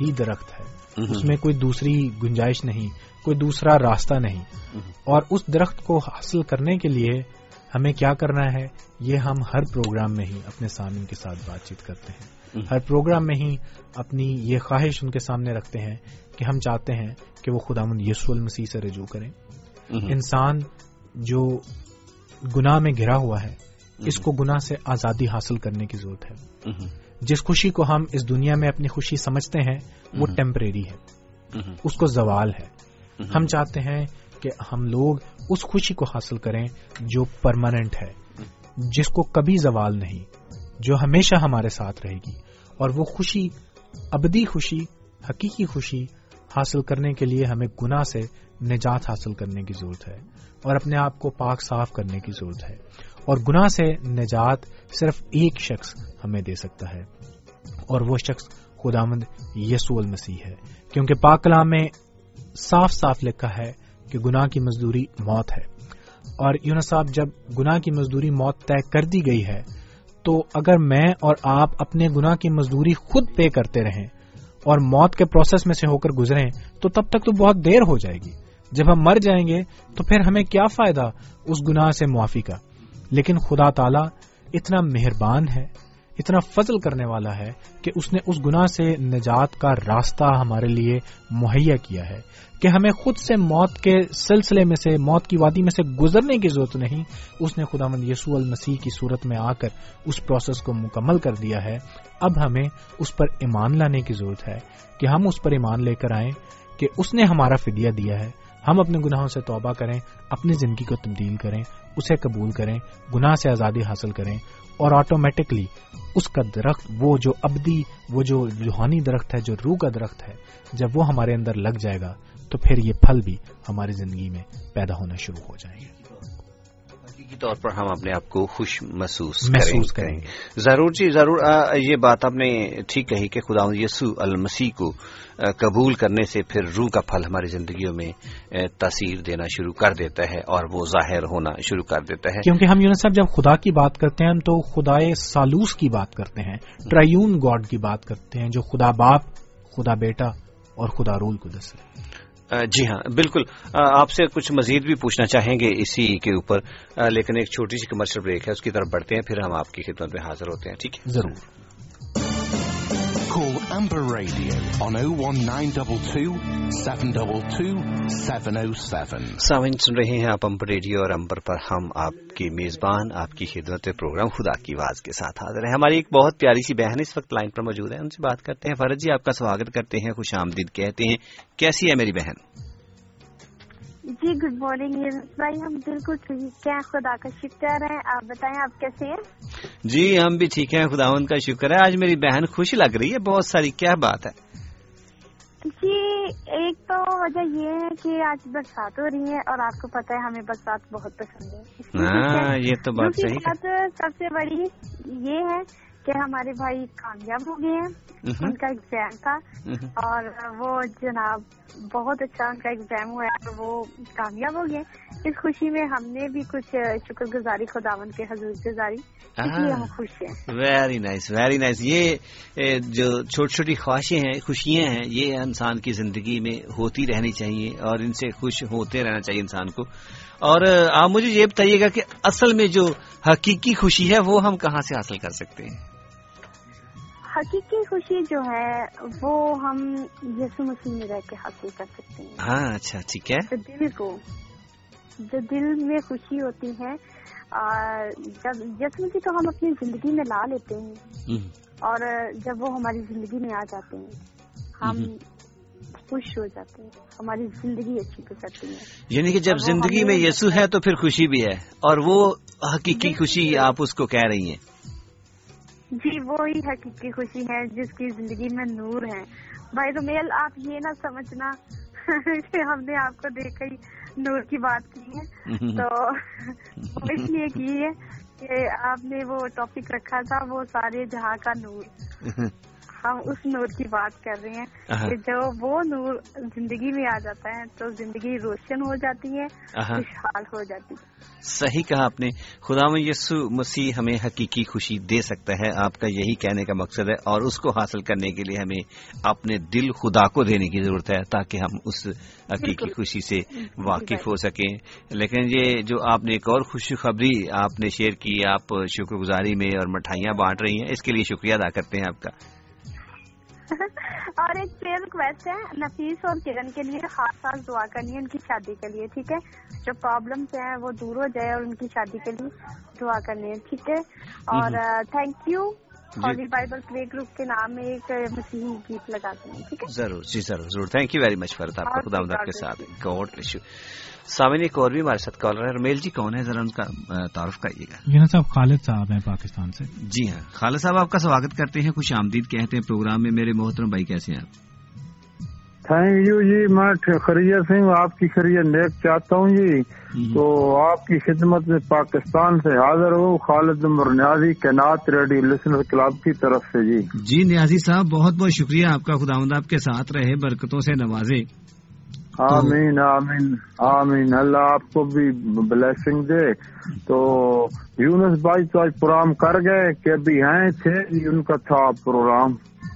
ہی درخت ہے۔ اس میں کوئی دوسری گنجائش نہیں کوئی دوسرا راستہ نہیں۔ اور اس درخت کو حاصل کرنے کے لیے ہمیں کیا کرنا ہے؟ یہ ہم ہر پروگرام میں ہی اپنے سامنے کے ساتھ بات چیت کرتے ہیں۔ ہر پروگرام میں ہی اپنی یہ خواہش ان کے سامنے رکھتے ہیں کہ ہم چاہتے ہیں کہ وہ خدا مند یسو المسیح سے رجوع کریں۔ انسان جو گناہ میں گھرا ہوا ہے اس کو گناہ سے آزادی حاصل کرنے کی ضرورت ہے۔ جس خوشی کو ہم اس دنیا میں اپنی خوشی سمجھتے ہیں وہ ٹیمپریری ہے۔ اس کو زوال ہے۔ ہم چاہتے ہیں کہ ہم لوگ اس خوشی کو حاصل کریں جو پرماننٹ ہے جس کو کبھی زوال نہیں جو ہمیشہ ہمارے ساتھ رہے گی۔ اور وہ خوشی ابدی خوشی حقیقی خوشی حاصل کرنے کے لیے ہمیں گناہ سے نجات حاصل کرنے کی ضرورت ہے۔ اور اپنے آپ کو پاک صاف کرنے کی ضرورت ہے۔ اور گناہ سے نجات صرف ایک شخص ہمیں دے سکتا ہے۔ اور وہ شخص خدامند یسو المسیح ہے۔ کیونکہ پاک کلام میں صاف صاف لکھا ہے کہ گناہ کی مزدوری موت ہے۔ اور یونس صاحب، جب گناہ کی مزدوری موت طے کر دی گئی ہے، تو اگر میں اور آپ اپنے گناہ کی مزدوری خود پے کرتے رہیں اور موت کے پروسیس میں سے ہو کر گزریں، تو تب تک تو بہت دیر ہو جائے گی۔ جب ہم مر جائیں گے، تو پھر ہمیں کیا فائدہ اس گناہ سے معافی کا؟ لیکن خدا تعالی اتنا مہربان ہے، اتنا فضل کرنے والا ہے کہ اس نے اس گناہ سے نجات کا راستہ ہمارے لیے مہیا کیا ہے۔ کہ ہمیں خود سے موت کے سلسلے میں سے، موت کی وادی میں سے گزرنے کی ضرورت نہیں، اس نے خدا مند یسو المسیح کی صورت میں آ کر اس پروسیس کو مکمل کر دیا ہے۔ اب ہمیں اس پر ایمان لانے کی ضرورت ہے کہ ہم اس پر ایمان لے کر آئیں کہ اس نے ہمارا فدیہ دیا ہے۔ ہم اپنے گناہوں سے توبہ کریں اپنی زندگی کو تبدیل کریں اسے قبول کریں گناہ سے آزادی حاصل کریں اور آٹومیٹکلی اس کا درخت وہ جو ابدی وہ جو روحانی درخت ہے جو روح کا درخت ہے جب وہ ہمارے اندر لگ جائے گا تو پھر یہ پھل بھی ہماری زندگی میں پیدا ہونا شروع ہو جائیں گے۔ حقیقی طور پر ہم اپنے آپ کو خوش محسوس محسوس کریں۔ گے ضرور جی ضرور۔ یہ بات آپ نے ٹھیک کہی کہ خدا یسو المسیح کو قبول کرنے سے پھر روح کا پھل ہماری زندگیوں میں تاثیر دینا شروع کر دیتا ہے اور وہ ظاہر ہونا شروع کر دیتا ہے۔ کیونکہ ہم یونس صاحب جب خدا کی بات کرتے ہیں تو خدا سالوس کی بات کرتے ہیں ٹرائیون گاڈ کی بات کرتے ہیں جو خدا باپ خدا بیٹا اور خدا رول کو دس رہے جی ہاں بالکل۔ آپ سے کچھ مزید بھی پوچھنا چاہیں گے اسی کے اوپر۔ لیکن ایک چھوٹی سی کمرشل بریک ہے اس کی طرف بڑھتے ہیں پھر ہم آپ کی خدمت میں حاضر ہوتے ہیں ٹھیک ہے؟ ضرور۔ Call Amber Radio on 01922 722 707. سامعین سن رہے ہیں آپ امبر ریڈیو اور امبر پر ہم آپ کی میزبان آپ کی خدمت پروگرام خدا کی آواز کے ساتھ حاضر ہیں ہماری ایک بہت پیاری سی بہن اس وقت لائن پر موجود ہے ان سے بات کرتے ہیں فرد جی آپ کا سواگت کرتے ہیں خوش آمدید کہتے ہیں کیسی ہے میری بہن جی گڈ مارننگ بھائی ہم بالکل ٹھیک ہیں خدا کا شکر ہے۔ آپ بتائیں آپ کیسے ہیں؟ جی ہم بھی ٹھیک ہیں خدا کا شکر ہے۔ آج میری بہن خوش لگ رہی ہے بہت ساری کیا بات ہے۔ جی ایک تو وجہ یہ ہے کہ آج برسات ہو رہی ہے اور آپ کو پتا ہے ہمیں برسات بہت پسند ہے۔ ہاں یہ تو بات صحیح سب سے بڑی یہ ہے کہ ہمارے بھائی کامیاب ہو گئے ہیں ان کا ایگزام تھا اور وہ جناب بہت اچھا ان کا ایگزام ہوا ہے وہ کامیاب ہو گئے۔ اس خوشی میں ہم نے بھی کچھ شکر گزاری خداون کے حضور گزاری ہم خوش ہیں۔ ویری نائس ویری نائس یہ جو چھوٹی چھوٹی خواہشیں ہیں خوشیاں ہیں یہ انسان کی زندگی میں ہوتی رہنی چاہیے اور ان سے خوش ہوتے رہنا چاہیے انسان کو۔ اور آپ مجھے یہ بتائیے گا کہ اصل میں جو حقیقی خوشی ہے وہ ہم کہاں سے حاصل کر سکتے ہیں؟ حقیقی خوشی جو ہے وہ ہم یسو مسیح میں رہ کے حاصل کر سکتے ہیں۔ ہاں اچھا ٹھیک ہے۔ دل کو جو دل میں خوشی ہوتی ہے جب یسو مسیح تو ہم اپنی زندگی میں لا لیتے ہیں۔ اور جب وہ ہماری زندگی میں آ جاتے ہیں ہم خوش ہو جاتے ہیں۔ ہماری زندگی اچھی گزرتی ہے۔ یعنی کہ جب زندگی میں یسو ہے تو پھر خوشی بھی ہے۔ اور وہ حقیقی خوشی آپ اس کو کہہ رہی ہیں۔ جی وہی حقیقی خوشی ہے جس کی زندگی میں نور ہے۔ بھائی تو میل آپ یہ نہ سمجھنا کہ ہم نے آپ کو دیکھ ہی نور کی بات کی ہے۔ تو اس لیے کی ہے کہ آپ نے وہ ٹاپک رکھا تھا وہ سارے جہاں کا نور۔ ہم اس نور کی بات کر رہے ہیں کہ جو وہ نور زندگی میں آ جاتا ہے تو زندگی روشن ہو جاتی ہے خوشحال ہو جاتی ہے۔ صحیح کہا آپ نے۔ خدا میں یسو مسیح ہمیں حقیقی خوشی دے سکتا ہے آپ کا یہی کہنے کا مقصد ہے اور اس کو حاصل کرنے کے لیے ہمیں اپنے دل خدا کو دینے کی ضرورت ہے تاکہ ہم اس حقیقی خوشی سے واقف ہو سکیں۔ لیکن یہ جو آپ نے ایک اور خوشی خبری آپ نے شیئر کی آپ شکر گزاری میں اور مٹھائیاں بانٹ رہی ہیں اس کے لیے شکریہ ادا کرتے ہیں آپ کا۔ اور ایک پلیئر ریکویسٹ ہے نفیس اور کرن کے لیے خاص خاص دعا کرنی ہے ان کی شادی کے لیے ٹھیک ہے؟ جو پرابلمس ہیں وہ دور ہو جائے اور ان کی شادی کے لیے دعا کرنی ہے ٹھیک ہے؟ اور thank you Holy Bible play group کے نام میں ایک مسیحی گیت لگاتے ہیں ٹھیک ہے؟ ضرور جی ضرور ضرور۔ تھینک یو ویری مچ فرد آپ کا خدا کے ساتھ۔ گاڈ سامنے ایک اور بھی ہمارے ساتھ کالر ہے رمیل جی کون ہے ذرا ان کا تعارف کریے گا۔ یونس صاحب خالد صاحب ہیں پاکستان سے۔ جی ہاں۔ خالد صاحب آپ کا سواگت کرتے ہیں خوش آمدید کہتے ہیں پروگرام میں۔ میرے محترم بھائی کیسے ہیں آپ؟ تھینک یو جی میں خرید سنگھ آپ کی خرید نیک چاہتا ہوں جی۔ تو آپ کی خدمت میں پاکستان سے حاضر ہوں خالد عمر نیازی کینات ریڈیو لسنر کلب کی طرف سے جی۔ جی نیازی صاحب بہت بہت شکریہ۔ آپ کا خدا آپ کے ساتھ رہے برکتوں سے نوازے۔ آمین آمین آمین۔ اللہ آپ کو بھی بلیسنگ دے۔ تو یونس بھائی تو آج پروگرام کر گئے کہ ابھی ہیں تھے، ان کا تھا پروگرام۔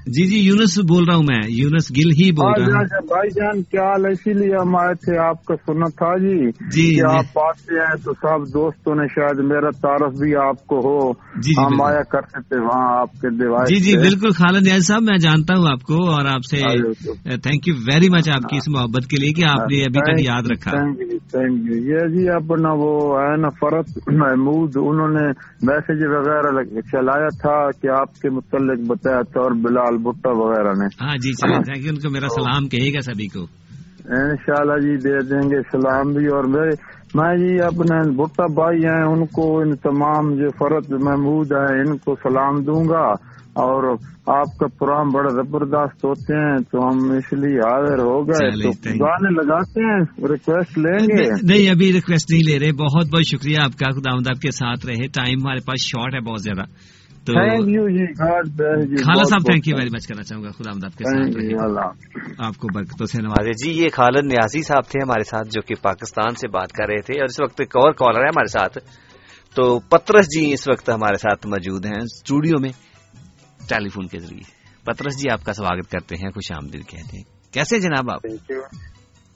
جی جی یونس بول رہا ہوں میں یونس گل ہی بول رہا ہوں۔ بھائی جان کیا حال اسی لیے ہم آئے تھے آپ کا سنا تھا جی۔ جی آپ آتے ہیں تو سب دوستوں نے شاید میرا تعارف بھی آپ کو ہو۔ جی ہم آیا کرتے تھے وہاں آپ کے دیوار جی جی بالکل۔ خالد نیاز صاحب میں جانتا ہوں آپ کو اور آپ سے تھینک یو ویری مچ آپ کی اس محبت کے لیے کہ آپ نے ابھی تک یاد رکھا۔ تھینک یو یہ جی اپنا وہ ہے نا فرت محمود انہوں نے میسج وغیرہ چلایا تھا کہ آپ کے متعلق بتایا تھا اور بلال بھٹا وغیرہ نے ہاں جی چلے ان کو میرا سلام کہے گا سبھی کو۔ ان شاء اللہ جی دے دیں گے سلام بھی اور میں جی اپنے بھٹا بھائی ہیں ان کو ان تمام جو فرد محمود ہیں ان کو سلام دوں گا۔ اور آپ کا پروگرام بڑا زبردست ہوتے ہیں تو ہم اس لیے حاضر ہو گئے۔ تو گانے لگاتے ہیں ریکویسٹ لیں گے۔ نہیں ابھی ریکویسٹ نہیں لے رہے۔ بہت بہت شکریہ آپ کا خدا آپ کے ساتھ رہے۔ ٹائم ہمارے پاس شارٹ ہے بہت زیادہ۔ خالد صاحب تھینک یو ویری مچ کرنا چاہوں گا خدا آپ کے ساتھ آپ کو برکتوں سے نوازے جی یہ خالد نیازی صاحب تھے ہمارے ساتھ جو کہ پاکستان سے بات کر رہے تھے اور اس وقت ایک اور کالر ہے ہمارے ساتھ۔ تو پترس جی اس وقت ہمارے ساتھ موجود ہیں اسٹوڈیو میں ٹیلی فون کے ذریعے۔ پترس جی آپ کا سواگت کرتے ہیں خوش آمدید کہتے ہیں۔ کیسے جناب آپ؟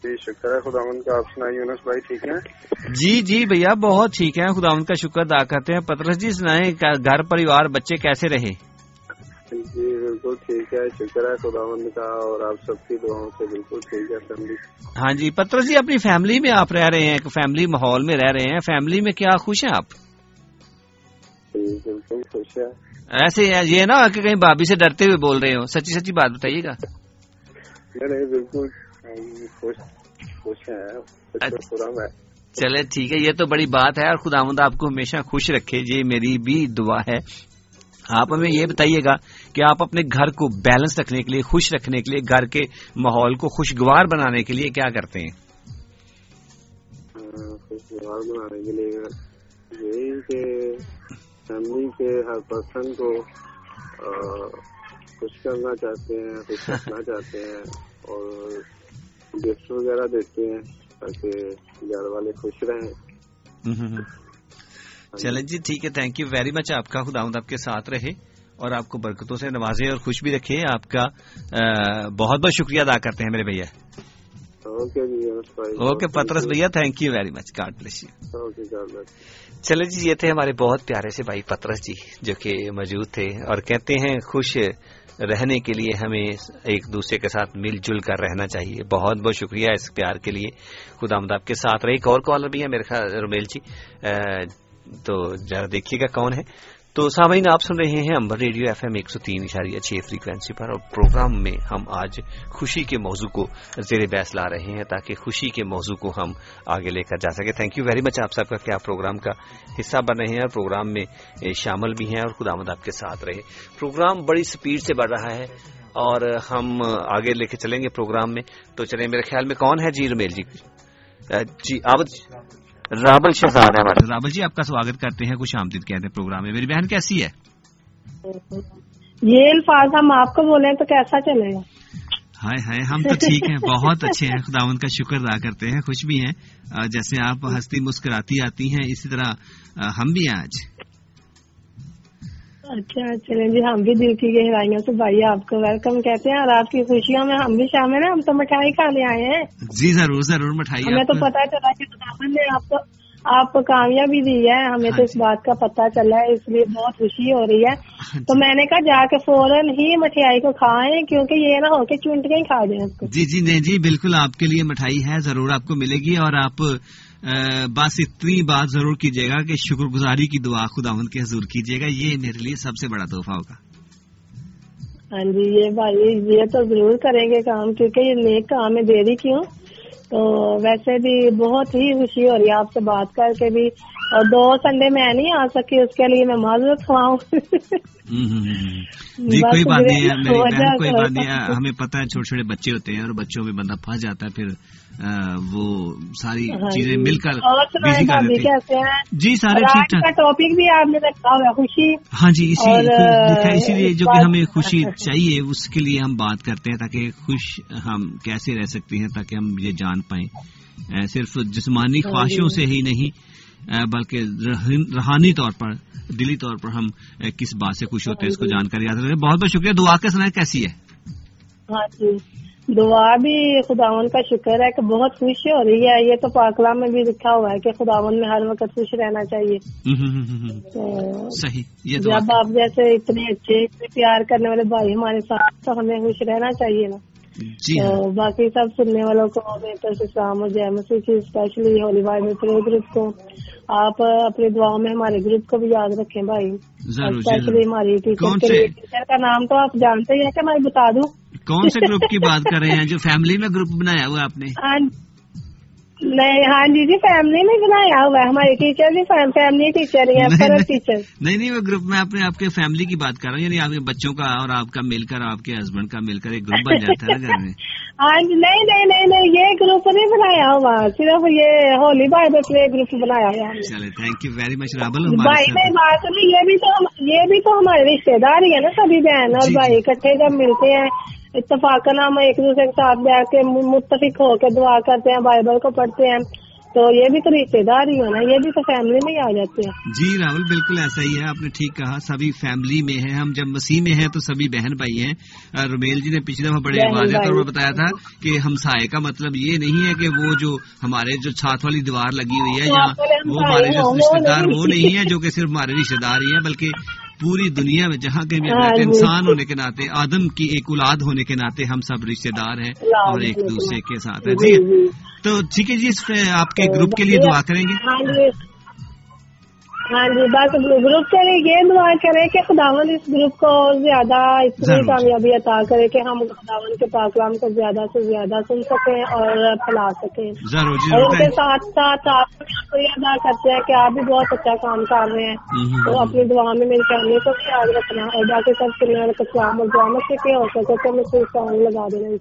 جی شکر ہے خدا کا آپ سنائیے یونس بھائی ٹھیک ہے جی جی بھیا بہت ٹھیک ہے خدا کا شکر ادا کرتے ہیں۔ پترس جی سنائیں گھر پریوار بچے کیسے رہے؟ جی بالکل ٹھیک ہے شکر ہے خدا کا اور آپ سب کی دعاؤں سے بالکل ٹھیک ہے فیملی ہاں جی پترس جی اپنی فیملی میں آپ رہ رہے ہیں فیملی ماحول میں رہ رہے ہیں۔ فیملی میں کیا خوش ہیں آپ؟ جی بالکل خوش ہے ایسے یہ نا کہ کہیں بابی سے ڈرتے ہوئے بول رہے ہو۔ سچی سچی بات بتائیے گا۔ نہیں بالکل۔ چلے ٹھیک ہے یہ تو بڑی بات ہے اور خدا مند آپ کو ہمیشہ خوش رکھے۔ یہ میری بھی دعا ہے۔ آپ ہمیں یہ بتائیے گا کہ آپ اپنے گھر کو بیلنس رکھنے کے لیے خوش رکھنے کے لیے گھر کے ماحول کو خوشگوار بنانے کے لیے کیا کرتے ہیں؟ خوشگوار بنانے کے لیے یہی کہ فیملی کے ہر پرسن کو خوش کرنا چاہتے ہیں خوش رکھنا چاہتے ہیں اور گفٹ وغیرہ دیتے ہیں تاکہ گھر والے خوش رہیں چلیں جی ٹھیک ہے تھینک یو ویری مچ آپ کا خدا آپ کے ساتھ رہے اور آپ کو برکتوں سے نوازے اور خوش بھی رکھے آپ کا بہت بہت شکریہ ادا کرتے ہیں میرے بھیا اوکے پترس بھیا thank you very much God bless you چلے جی یہ تھے ہمارے بہت پیارے سے بھائی پترس جی جو کہ موجود تھے اور کہتے ہیں خوش رہنے کے لیے ہمیں ایک دوسرے کے ساتھ مل جل کر رہنا چاہیے۔ بہت بہت شکریہ اس پیار کے لیے۔ خدا آپ کے ساتھ رہے۔ ایک اور کالر بھی ہے میرے خیال رومیل جی۔ تو ذرا دیکھیے گا کون ہے۔ تو سامعین، آپ سن رہے ہیں امبر ریڈیو ایف ایم ایک سو تین اشاریہ چھ فریکوینسی پر اور پروگرام میں ہم آج خوشی کے موضوع کو زیر بحث لا رہے ہیں تاکہ خوشی کے موضوع کو ہم آگے لے کر جا سکیں۔ تھینک یو ویری مچ آپ سب کا کیا پروگرام کا حصہ بن رہے ہیں اور پروگرام میں شامل بھی ہیں اور خدا مد آپ کے ساتھ رہے۔ پروگرام بڑی سپیڈ سے بڑھ رہا ہے اور ہم آگے لے کے چلیں گے پروگرام میں۔ تو چلیں، میرے خیال میں کون ہے جی رمیل جی؟ جی آبد جی۔ رابل شہزاد رابل جی آپ کا سواگت کرتے ہیں کچھ آمدید کہتے ہیں پروگرام میں۔ میری بہن کیسی ہے؟ یہ الفاظ ہم آپ کو بولے تو کیسا چلے گا؟ ہائے ہائے ہم تو ٹھیک ہیں بہت اچھے ہیں۔ خداون کا شکر ادا کرتے ہیں خوش بھی ہیں۔ جیسے آپ ہستی مسکراتی آتی ہیں اسی طرح ہم بھی ہیں آج۔ اچھا چلیں جی ہم بھی دل کی گہرائیوں سے بھائی آپ کو ویلکم کہتے ہیں اور آپ کی خوشیوں میں ہم بھی شامل ہیں ہم تو مٹھائی کھا لے آئے ہیں۔ جی ضرور ضرور مٹھائی ہمیں تو پتا چلا کہ نے آپ کو آپ کو کامیابی دی ہے ہمیں تو اس بات کا پتا چلا ہے اس لیے بہت خوشی ہو رہی ہے۔ تو میں نے کہا جا کے فوراً ہی مٹھائی کو کھائیں کیونکہ یہ نہ ہو کے چونٹ کے ہی کھا جائیں جی جی نہیں جی بالکل آپ کے لیے مٹھائی ہے ضرور آپ کو ملے گی اور آپ بس اتنی بات ضرور کیجیے گا کہ شکر گزاری کی دعا خدا ان کے حضور کیجیے گا، یہ میرے لیے سب سے بڑا تحفہ ہوگا۔ ہاں جی یہ بھائی، یہ تو ضرور کریں گے کام، کیونکہ یہ نیک کام ہے، دیری کیوں؟ تو ویسے بھی بہت ہی خوشی ہو رہی ہے آپ سے بات کر کے بھی۔ اور دو سنڈے میں نہیں آ سکی، اس کے لیے میں معذرت خواہوں جی کوئی بات نہیں ہے میری بہن کوئی بات نہیں ہے۔ ہمیں پتا ہے چھوٹے چھوٹے بچے ہوتے ہیں اور بچوں میں بندہ پھنس جاتا ہے پھر وہ ساری چیزیں مل کر بزی کر دیتے ہیں۔ جی سارے ٹھیک ٹھاک ٹاپک بھی آپ نے رکھا ہوا خوشی۔ ہاں جی اسی اسی لیے جو کہ ہمیں خوشی چاہیے اس کے لیے ہم بات کرتے ہیں تاکہ خوش ہم کیسے رہ سکتے ہیں تاکہ ہم یہ جان پائیں۔ صرف جسمانی خواہشوں سے ہی نہیں بلکہ روحانی طور پر دلی طور پر ہم کس بات سے خوش ہوتے ہیں اس کو جانکاری یاد رکھتے بہت بہت شکریہ۔ دعا کا سنا کیسی ہے؟ ہاں جی۔ دعا بھی خداون کا شکر ہے کہ بہت خوش ہو رہی ہے۔ یہ تو پاکلا میں بھی لکھا ہوا ہے کہ خداون میں ہر وقت خوش رہنا چاہیے۔ صحیح جب آپ جیسے اتنے اچھے پیار کرنے والے بھائی ہمارے ساتھ تو ہمیں خوش رہنا چاہیے نا۔ جی تو باقی سب سننے والوں کو اسلام اور جے مسیح کی اسپیشلی ہولی بائی گروپ کو آپ اپنی دعاؤں میں ہمارے گروپ کو بھی یاد رکھیں بھائی۔ اسپیشلی ہماری ٹیچر کا نام تو آپ جانتے ہی ہیں کہ میں بتا دوں۔ کون سے گروپ کی بات کر رہے ہیں جو فیملی میں گروپ بنایا ہوا آپ نے؟ نہیں ہاں جی جی فیملی میں بنایا ہوا ہے ہماری ٹیچر بھی فیملی ٹیچر ہی ٹیچر نہیں نہیں وہ گروپ میں آپ کے فیملی کی بات کر رہا ہوں یعنی آپ کے بچوں کا اور آپ کا مل کر آپ کے ہسبینڈ کا مل کر ایک گروپ بن جاتا ہے ہاں جی نہیں نہیں نہیں یہ گروپ نہیں بنایا ہوا صرف یہ ہولی بھائی پلے گروپ بنایا ہوا۔ چلے تھینک یو ویری مچ رابل بھائی نہیں بات نہیں یہ بھی تو یہ بھی تو ہمارے رشتے دار ہی ہے نا سبھی بہن اور بھائی اکٹھے جب ملتے ہیں۔ اتفاق ہم ایک دوسرے کے ساتھ بیٹھ کے متفق ہو کے دعا کرتے ہیں بائبل کو پڑھتے ہیں۔ تو یہ بھی تو رشتے دار ہی ہونا یہ بھی تو فیملی میں ہی آ جاتے ہیں۔ جی راہل بالکل ایسا ہی ہے آپ نے ٹھیک کہا سبھی فیملی میں ہیں۔ ہم جب مسیح میں ہیں تو سبھی بہن بھائی ہیں۔ رومیل جی نے پچھلے دفعہ بڑے واضح طور پر بتایا تھا کہ ہمسائے کا مطلب یہ نہیں ہے کہ وہ جو ہمارے جو چھات والی دیوار لگی ہوئی ہے یا وہ ہمارے جو رشتے دار وہ نہیں ہے جو کہ صرف ہمارے رشتے دار ہی ہیں بلکہ پوری دنیا میں جہاں کے بھی انسان ہونے کے ناطے آدم کی ایک اولاد ہونے کے ناطے ہم سب رشتے دار ہیں اور ایک دوسرے کے ساتھ جی تو ٹھیک ہے جی اس آپ کے گروپ کے لیے دعا کریں گے؟ ہاں جی بس گروپ لیے یہ دعا کرے کہ خداون اس گروپ کو زیادہ اتنی کامیابی عطا کرے کہ ہم خداون کے پاکلام کو زیادہ سے زیادہ سن سکیں اور پھیلا سکیں۔ اور ان کے ساتھ ساتھ آپ یہ ادا کرتے ہیں کہ آپ بھی بہت اچھا کام کر رہے ہیں۔ تو اپنی دعا میں میری فیملی کو بھی یاد رکھنا اور باقی سب سننے کلام اور دعا میں سے ہو سکے تو میں کوئی سانگ لگا دینا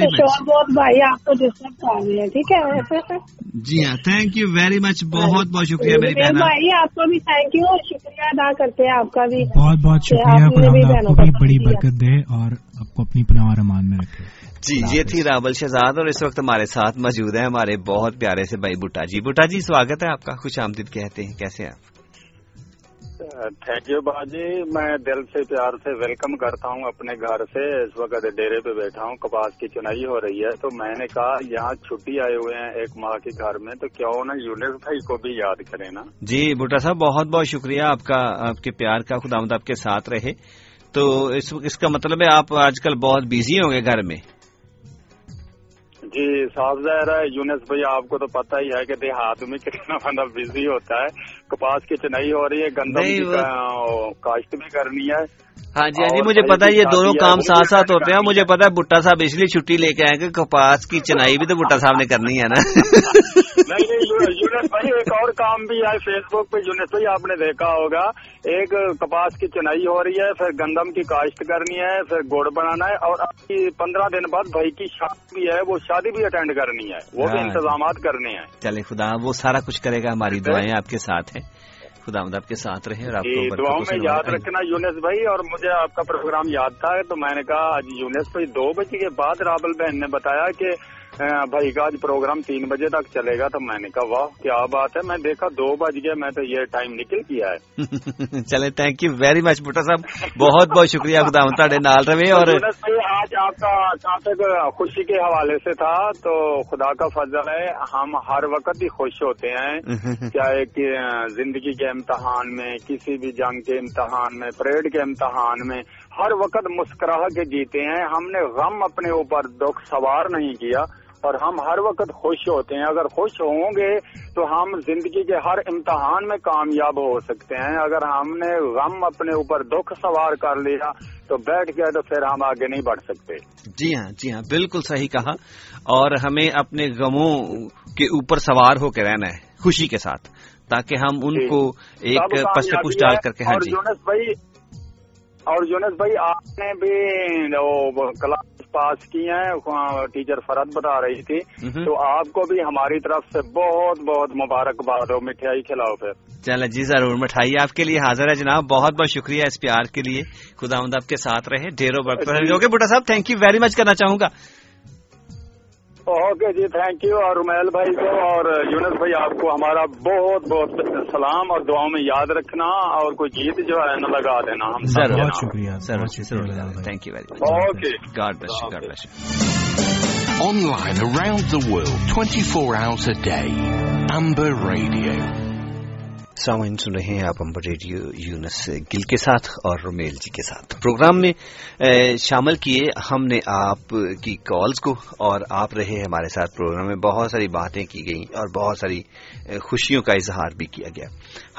شور بہت بھائی آپ کو ڈسٹرب کر رہے ہیں ٹھیک ہے؟ جی ہاں تھینک یو ویری مچ بہت بہت شکریہ بھائی آپ کو بھی تھینک یو اور شکریہ ادا کرتے ہیں آپ کا بھی بہت بہت شکریہ آپ کو بھی بڑی برکت دے اور آپ کو اپنی پناہ امان میں رکھے۔ جی یہ تھی رابل شہزاد اور اس وقت ہمارے ساتھ موجود ہیں ہمارے بہت پیارے سے بھائی بٹا جی۔ بٹا جی سواگت ہے آپ کا خوش آمدید کہتے ہیں۔ کیسے آپ؟ تھینک یو باجی میں دل سے پیار سے ویلکم کرتا ہوں اپنے گھر سے۔ اس وقت ڈیرے پہ بیٹھا ہوں کپاس کی چنائی ہو رہی ہے۔ تو میں نے کہا یہاں چھٹی آئے ہوئے ہیں ایک ماہ کے گھر میں تو کیوں نہ یونس بھائی کو بھی یاد کریں نا؟ جی بوٹا صاحب بہت بہت شکریہ آپ کا آپ کے پیار کا خدا آپ کے ساتھ رہے۔ تو اس کا مطلب ہے آپ آج کل بہت بزی ہوں گے گھر میں۔ جی صاف ظاہر ہے یونس بھائی آپ کو تو پتہ ہی ہے کہ دیہات میں کتنا بندہ بزی ہوتا ہے۔ کپاس کی چنائی ہو رہی ہے گندم کاشت بھی کرنی ہے۔ ہاں جی ہاں جی مجھے پتا یہ دونوں کام ساتھ ساتھ ہوتے ہیں۔ مجھے پتا بٹا صاحب اس لیے چھٹی لے کے آئے کہ کپاس کی چنائی بھی تو بٹا صاحب نے کرنی ہے نا۔ بھائی ایک اور کام بھی ہے فیس بک پہ۔ یونس بھائی آپ نے دیکھا ہوگا ایک کپاس کی چنائی ہو رہی ہے پھر گندم کی کاشت کرنی ہے پھر گڑ بنانا ہے اور اب پندرہ دن بعد بھائی کی شادی بھی ہے وہ شادی بھی اٹینڈ کرنی ہے۔ وہ بھی انتظامات کرنے ہیں۔ چلے خدا وہ سارا کچھ کرے گا ہماری دعائیں آپ کے ساتھ ہیں۔ خدا آپ کے ساتھ رہے اور آپ کو دعاؤں میں یاد رکھنا یونس بھائی اور مجھے آپ کا پروگرام یاد تھا تو میں نے کہا آج یونس بھائی دو بجے کے بعد رابل بہن نے بتایا کہ بھائی کا آج پروگرام تین بجے تک چلے گا تو میں نے کہا واہ کیا بات ہے میں دیکھا دو بج گیا میں تو یہ ٹائم نکل گیا ہے۔ چلے تھینک یو ویری مچ بٹا صاحب بہت بہت شکریہ خدا نال رہے اور آج آپ کا جہاں خوشی کے حوالے سے تھا تو خدا کا فضل ہے ہم ہر وقت ہی خوش ہوتے ہیں۔ چاہے کہ زندگی کے امتحان میں کسی بھی جنگ کے امتحان میں پریڈ کے امتحان میں ہر وقت مسکراہ کے جیتے ہیں۔ ہم نے غم اپنے اوپر دکھ سوار نہیں کیا اور ہم ہر وقت خوش ہوتے ہیں۔ اگر خوش ہوں گے تو ہم زندگی کے ہر امتحان میں کامیاب ہو سکتے ہیں۔ اگر ہم نے غم اپنے اوپر دکھ سوار کر لیا تو بیٹھ گیا تو پھر ہم آگے نہیں بڑھ سکتے۔ جی ہاں جی ہاں بالکل صحیح کہا۔ اور ہمیں اپنے غموں کے اوپر سوار ہو کے رہنا ہے خوشی کے ساتھ تاکہ ہم ان جی۔ کو ایک پس پوچھ ڈال کر کے ہاں جی۔ بھائی اور یونس بھائی آپ نے بھی کلاس پاس کی ہیں ٹیچر فرد بتا رہی تھی۔ تو آپ کو بھی ہماری طرف سے بہت بہت مبارکباد ہو مٹھائی کھلاؤ پھر۔ چلے جی ضرور۔ مٹھائی آپ کے لیے حاضر ہے جناب۔ بہت بہت شکریہ اس پیار کے لیے۔ خدا مند آپ کے ساتھ رہے۔ ڈیرو برق اوکے بٹا صاحب تھینک یو ویری مچ کرنا چاہوں گا۔ اوکے جی تھینک یو اور رومیل بھائی کو اور یونس بھائی آپ کو ہمارا بہت بہت سلام اور دعاؤں میں یاد رکھنا اور کوئی گیت جو ہے نا لگا دینا ہم سر بہت شکریہ sir thank you very much okay God bless God bless online around the world 24 hours a day. Amber Radio. سامعین سن رہے ہیں آپ امبر ریڈیو یونس گل کے ساتھ اور رومیل جی کے ساتھ۔ پروگرام میں شامل کیے ہم نے آپ کی کالز کو اور آپ رہے ہمارے ساتھ۔ پروگرام میں بہت ساری باتیں کی گئیں اور بہت ساری خوشیوں کا اظہار بھی کیا گیا۔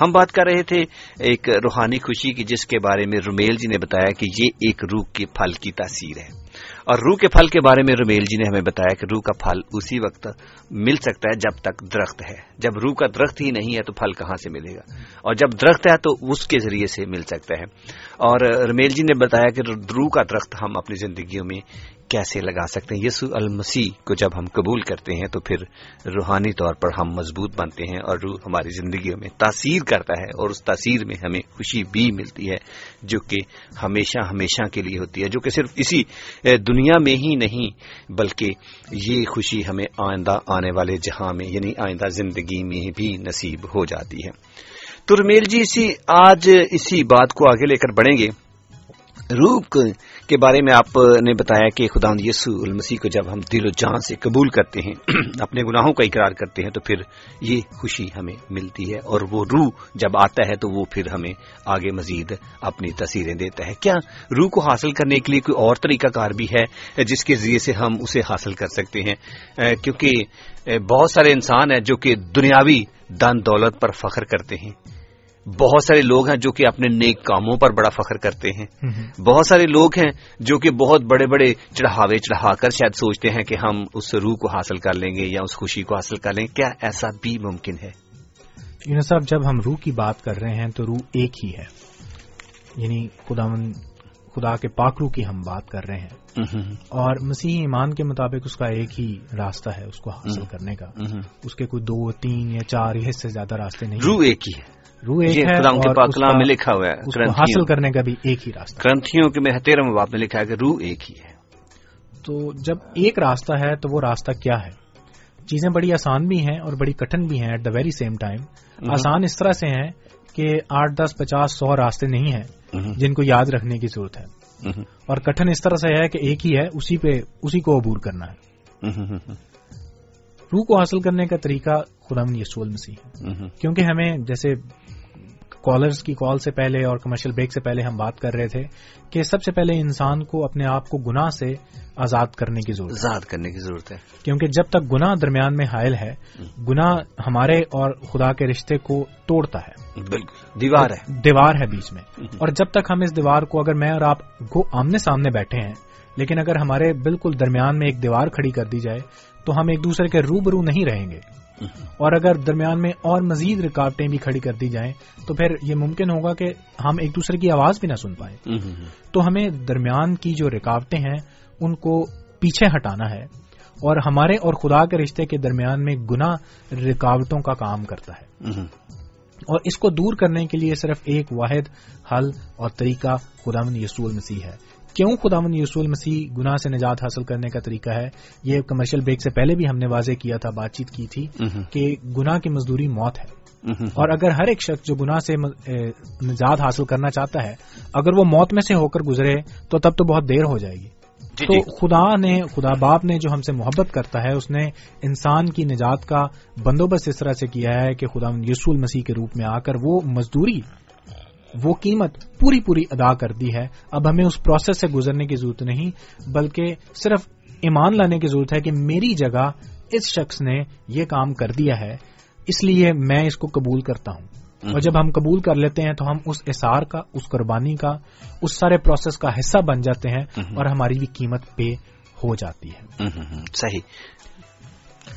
ہم بات کر رہے تھے ایک روحانی خوشی کی، جس کے بارے میں رومیل جی نے بتایا کہ یہ ایک روح کے پھل کی تاثیر ہے۔ اور روح کے پھل کے بارے میں رومیل جی نے ہمیں بتایا کہ روح کا پھل اسی وقت مل سکتا ہے جب تک درخت ہے۔ جب روح کا درخت ہی نہیں ہے تو پھل کہاں سے ملے گا؟ اور جب درخت ہے تو اس کے ذریعے سے مل سکتا ہے۔ اور رمیل جی نے بتایا کہ روح کا درخت ہم اپنی زندگیوں میں کیسے لگا سکتے ہیں؟ یسو المسیح کو جب ہم قبول کرتے ہیں تو پھر روحانی طور پر ہم مضبوط بنتے ہیں اور روح ہماری زندگیوں میں تاثیر کرتا ہے اور اس تاثیر میں ہمیں خوشی بھی ملتی ہے جو کہ ہمیشہ ہمیشہ کے لیے ہوتی ہے، جو کہ صرف اسی دنیا میں ہی نہیں، بلکہ یہ خوشی ہمیں آئندہ آنے والے جہاں میں یعنی آئندہ زندگی میں بھی نصیب ہو جاتی ہے۔ تو رمیل جی اسی آج اسی بات کو آگے لے کر بڑھیں گے۔ روح کے بارے میں آپ نے بتایا کہ خدا یسو المسیح کو جب ہم دل و جان سے قبول کرتے ہیں، اپنے گناہوں کا اقرار کرتے ہیں، تو پھر یہ خوشی ہمیں ملتی ہے اور وہ روح جب آتا ہے تو وہ پھر ہمیں آگے مزید اپنی تصویریں دیتا ہے۔ کیا روح کو حاصل کرنے کے لیے کوئی اور طریقہ کار بھی ہے جس کے ذریعے سے ہم اسے حاصل کر سکتے ہیں؟ کیونکہ بہت سارے انسان ہیں جو کہ دنیاوی دن دولت پر فخر کرتے ہیں۔ بہت سارے لوگ ہیں جو کہ اپنے نیک کاموں پر بڑا فخر کرتے ہیں۔ بہت سارے لوگ ہیں جو کہ بہت بڑے بڑے چڑھاوے چڑھا کر شاید سوچتے ہیں کہ ہم اس روح کو حاصل کر لیں گے یا اس خوشی کو حاصل کر لیں۔ گے کیا ایسا بھی ممکن ہے؟ یونس صاحب جب ہم روح کی بات کر رہے ہیں تو روح ایک ہی ہے۔ یعنی خدا من خدا کے پاکرو کی ہم بات کر رہے ہیں۔ اور مسیحی ایمان کے مطابق اس کا ایک ہی راستہ ہے اس کو حاصل کرنے کا۔ اس کے کوئی دو تین یا چار یا سے زیادہ راستے نہیں روح ایک ہی ہے۔ روح ایک ہے اور میں لکھا ہوا ہے حاصل کرنے کا بھی ایک ہی راستہ گرنتھیوں کے میں تیرہ باپ میں لکھا ہے کہ روح ایک ہی ہے۔ تو جب ایک راستہ ہے تو وہ راستہ کیا ہے؟ چیزیں بڑی آسان بھی ہیں اور بڑی کٹن بھی ہیں at the very same time آسان اس طرح سے ہیں کہ آٹھ دس پچاس سو راستے نہیں ہیں جن کو یاد رکھنے کی ضرورت ہے۔ اور کٹن اس طرح سے ہے کہ ایک ہی ہے اسی پہ اسی کو عبور کرنا ہے۔ روح کو حاصل کرنے کا طریقہ خدا یسول مسیح ہے کیونکہ ہمیں جیسے کالرز کی کال سے پہلے اور کمرشل بریک سے پہلے ہم بات کر رہے تھے کہ سب سے پہلے انسان کو اپنے آپ کو گناہ سے آزاد کرنے کی ضرورت آزاد کرنے کی ضرورت ہے۔ کیونکہ جب تک گناہ درمیان میں حائل ہے گناہ ہمارے اور خدا کے رشتے کو توڑتا ہے۔ دیوار ہے۔ دیوار ہے بیچ میں۔ اور جب تک ہم اس دیوار کو اگر میں اور آپ کو آمنے سامنے بیٹھے ہیں لیکن اگر ہمارے بالکل درمیان میں ایک دیوار کھڑی کر دی جائے تو ہم ایک دوسرے کے روبرو نہیں رہیں گے۔ اور اگر درمیان میں اور مزید رکاوٹیں بھی کھڑی کر دی جائیں تو پھر یہ ممکن ہوگا کہ ہم ایک دوسرے کی آواز بھی نہ سن پائیں۔ تو ہمیں درمیان کی جو رکاوٹیں ہیں ان کو پیچھے ہٹانا ہے اور ہمارے اور خدا کے رشتے کے درمیان میں گنا رکاوٹوں کا کام کرتا ہے۔ اور اس کو دور کرنے کے لیے صرف ایک واحد حل اور طریقہ خدا یسول مسیح ہے۔ کیوں خدا من یسول مسیح گناہ سے نجات حاصل کرنے کا طریقہ ہے؟ یہ کمرشل بریک سے پہلے بھی ہم نے واضح کیا تھا بات چیت کی تھی کہ گناہ کی مزدوری موت ہے۔ اور اگر ہر ایک شخص جو گناہ سے نجات حاصل کرنا چاہتا ہے اگر وہ موت میں سے ہو کر گزرے تو تب تو بہت دیر ہو جائے گی۔ جی، تو جی۔ خدا نے خدا باپ نے جو ہم سے محبت کرتا ہے اس نے انسان کی نجات کا بندوبست اس طرح سے کیا ہے کہ خدا یسول مسیح کے روپ میں آ کر وہ مزدوری وہ قیمت پوری پوری ادا کر دی ہے۔ اب ہمیں اس پروسیس سے گزرنے کی ضرورت نہیں بلکہ صرف ایمان لانے کی ضرورت ہے کہ میری جگہ اس شخص نے یہ کام کر دیا ہے۔ اس لیے میں اس کو قبول کرتا ہوں۔ اور جب ہم قبول کر لیتے ہیں تو ہم اس اثار کا اس قربانی کا اس سارے پروسیس کا حصہ بن جاتے ہیں اور ہماری بھی قیمت پے ہو جاتی ہے۔ صحیح۔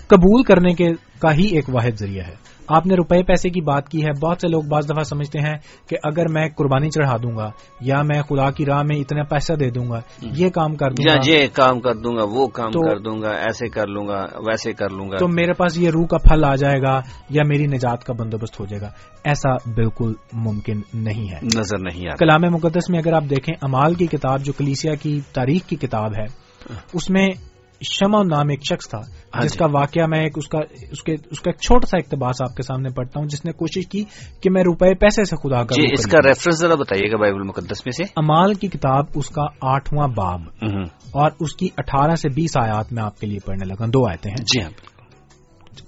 قبول کرنے کے کا ہی ایک واحد ذریعہ ہے۔ آپ نے روپے پیسے کی بات کی ہے بہت سے لوگ بعض دفعہ سمجھتے ہیں کہ اگر میں قربانی چڑھا دوں گا یا میں خدا کی راہ میں اتنا پیسہ دے دوں گا یہ کام کر دوں گا۔ یہ کام کر دوں گا وہ کام کر دوں گا ایسے کر لوں گا ویسے کر لوں گا۔ تو میرے پاس یہ روح کا پھل آ جائے گا یا میری نجات کا بندوبست ہو جائے گا۔ ایسا بالکل ممکن نہیں ہے۔ نظر نہیں آتا۔ کلام مقدس میں اگر آپ دیکھیں امال کی کتاب جو کلیسیا کی تاریخ کی کتاب ہے اس میں شما نام ایک شخص تھا جس کا واقعہ میں ایک اس کا اس کے اس کا ایک چھوٹا سا اقتباس آپ کے سامنے پڑھتا ہوں جس نے کوشش کی کہ میں روپے پیسے سے خدا جی اس کا ریفرنس ذرا بتائیے گا بائبل مقدس میں سے۔ امال کی کتاب اس کا آٹھواں باب۔ اور اس کی اٹھارہ سے بیس آیات میں آپ کے لیے پڑھنے لگا۔ دو آیتیں ہیں۔ جی ہاں۔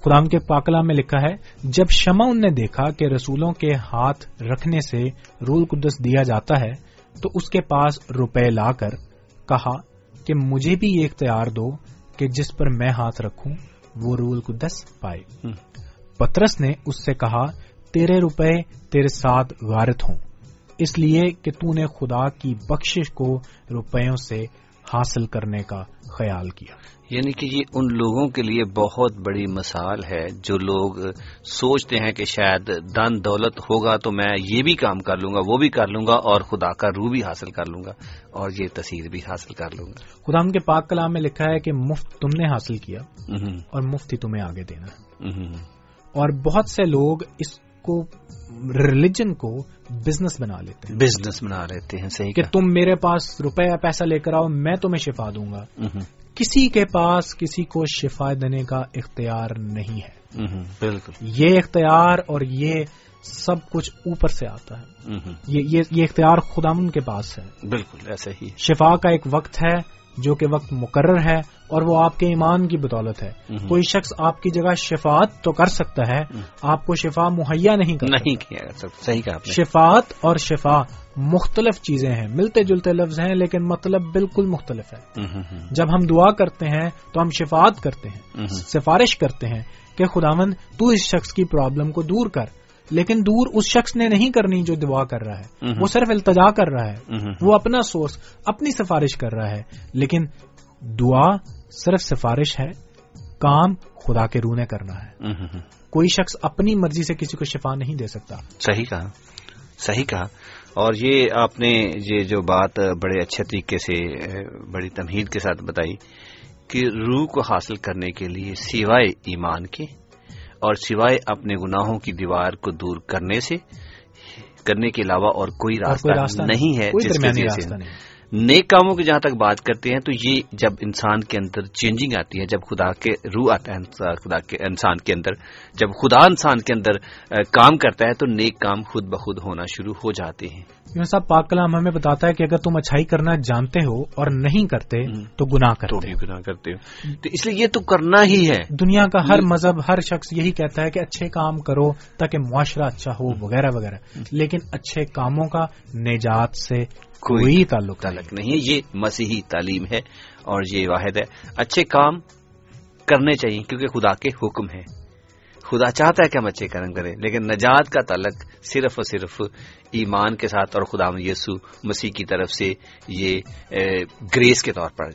خدام کے پاکلام میں لکھا ہے جب شما ان نے دیکھا کہ رسولوں کے ہاتھ رکھنے سے رول قدس دیا جاتا ہے تو اس کے پاس روپے لا کر کہا کہ مجھے بھی یہ اختیار دو کہ جس پر میں ہاتھ رکھوں وہ رول قدس پائے۔ پترس نے اس سے کہا تیرے روپے تیرے ساتھ غارت ہوں اس لیے کہ تو نے خدا کی بخشش کو روپیوں سے حاصل کرنے کا خیال کیا۔ یعنی کہ یہ ان لوگوں کے لیے بہت بڑی مثال ہے جو لوگ سوچتے ہیں کہ شاید دن دولت ہوگا تو میں یہ بھی کام کر لوں گا وہ بھی کر لوں گا اور خدا کا روح بھی حاصل کر لوں گا اور یہ تصویر بھی حاصل کر لوں گا۔ خدا کے پاک کلام میں لکھا ہے کہ مفت تم نے حاصل کیا اور مفت ہی تمہیں آگے دینا۔ اور بہت سے لوگ اس کو ریلیجن کو بزنس بنا لیتے ہیں۔ بزنس بنا لیتے ہیں صحیح کہ تم میرے پاس روپے پیسہ لے کر آؤ میں تمہیں شفا دوں گا۔ کسی کے پاس کسی کو شفا دینے کا اختیار نہیں ہے۔ بالکل۔ یہ اختیار اور یہ سب کچھ اوپر سے آتا ہے۔ یہ اختیار خدا ان کے پاس ہے۔ بالکل ایسا ہی شفا کا ایک وقت ہے جو کہ وقت مقرر ہے۔ اور وہ آپ کے ایمان کی بدولت ہے۔ کوئی شخص آپ کی جگہ شفات تو کر سکتا ہے آپ کو شفا مہیا نہیں کر نہیں کیا صحیح کہا شفات اور شفا مختلف چیزیں ہیں ملتے جلتے لفظ ہیں لیکن مطلب بالکل مختلف ہے۔ جب ہم دعا کرتے ہیں تو ہم شفات کرتے ہیں سفارش کرتے ہیں کہ خداون تو اس شخص کی پرابلم کو دور کر۔ لیکن دور اس شخص نے نہیں کرنی جو دعا کر رہا ہے۔ وہ صرف التجا کر رہا ہے۔ وہ اپنا سورس اپنی سفارش کر رہا ہے۔ لیکن دعا صرف سفارش ہے کام خدا کے روح نے کرنا ہے۔ کوئی شخص اپنی مرضی سے کسی کو شفا نہیں دے سکتا۔ صحیح کہا صحیح کہا۔ اور یہ آپ نے یہ جو بات بڑے اچھے طریقے سے بڑی تمہید کے ساتھ بتائی کہ روح کو حاصل کرنے کے لیے سوائے ایمان کے اور سوائے اپنے گناہوں کی دیوار کو دور کرنے سے کرنے کے علاوہ اور کوئی راستہ, راستہ نہیں ہے جس کے نیک کاموں کی جہاں تک بات کرتے ہیں، تو یہ جب انسان کے اندر چینجنگ آتی ہے، جب خدا کے روح آتا ہے خدا کے انسان کے اندر جب خدا انسان کے اندر کام کرتا ہے، تو نیک کام خود بخود ہونا شروع ہو جاتے ہیں۔ صاحب پاک کلام ہمیں بتاتا ہے کہ اگر تم اچھائی کرنا جانتے ہو اور نہیں کرتے تو گناہ کرتے گناہ کرتے ہو۔ تو اس لیے یہ تو کرنا ہی ہے۔ دنیا کا ہر مذہب ہر شخص یہی کہتا ہے کہ اچھے کام کرو تاکہ معاشرہ اچھا ہو وغیرہ وغیرہ۔ لیکن اچھے کاموں کا نجات سے کوئی تعلق تعلق نہیں۔ ہے۔ یہ مسیحی تعلیم ہے اور یہ واحد ہے۔ اچھے کام کرنے چاہیے کیونکہ خدا کے حکم ہے خدا چاہتا ہے کہ ہم اچھے کرم کریں لیکن نجات کا تعلق صرف اور صرف ایمان کے ساتھ اور خدا یسو مسیح کی طرف سے یہ گریس کے طور پر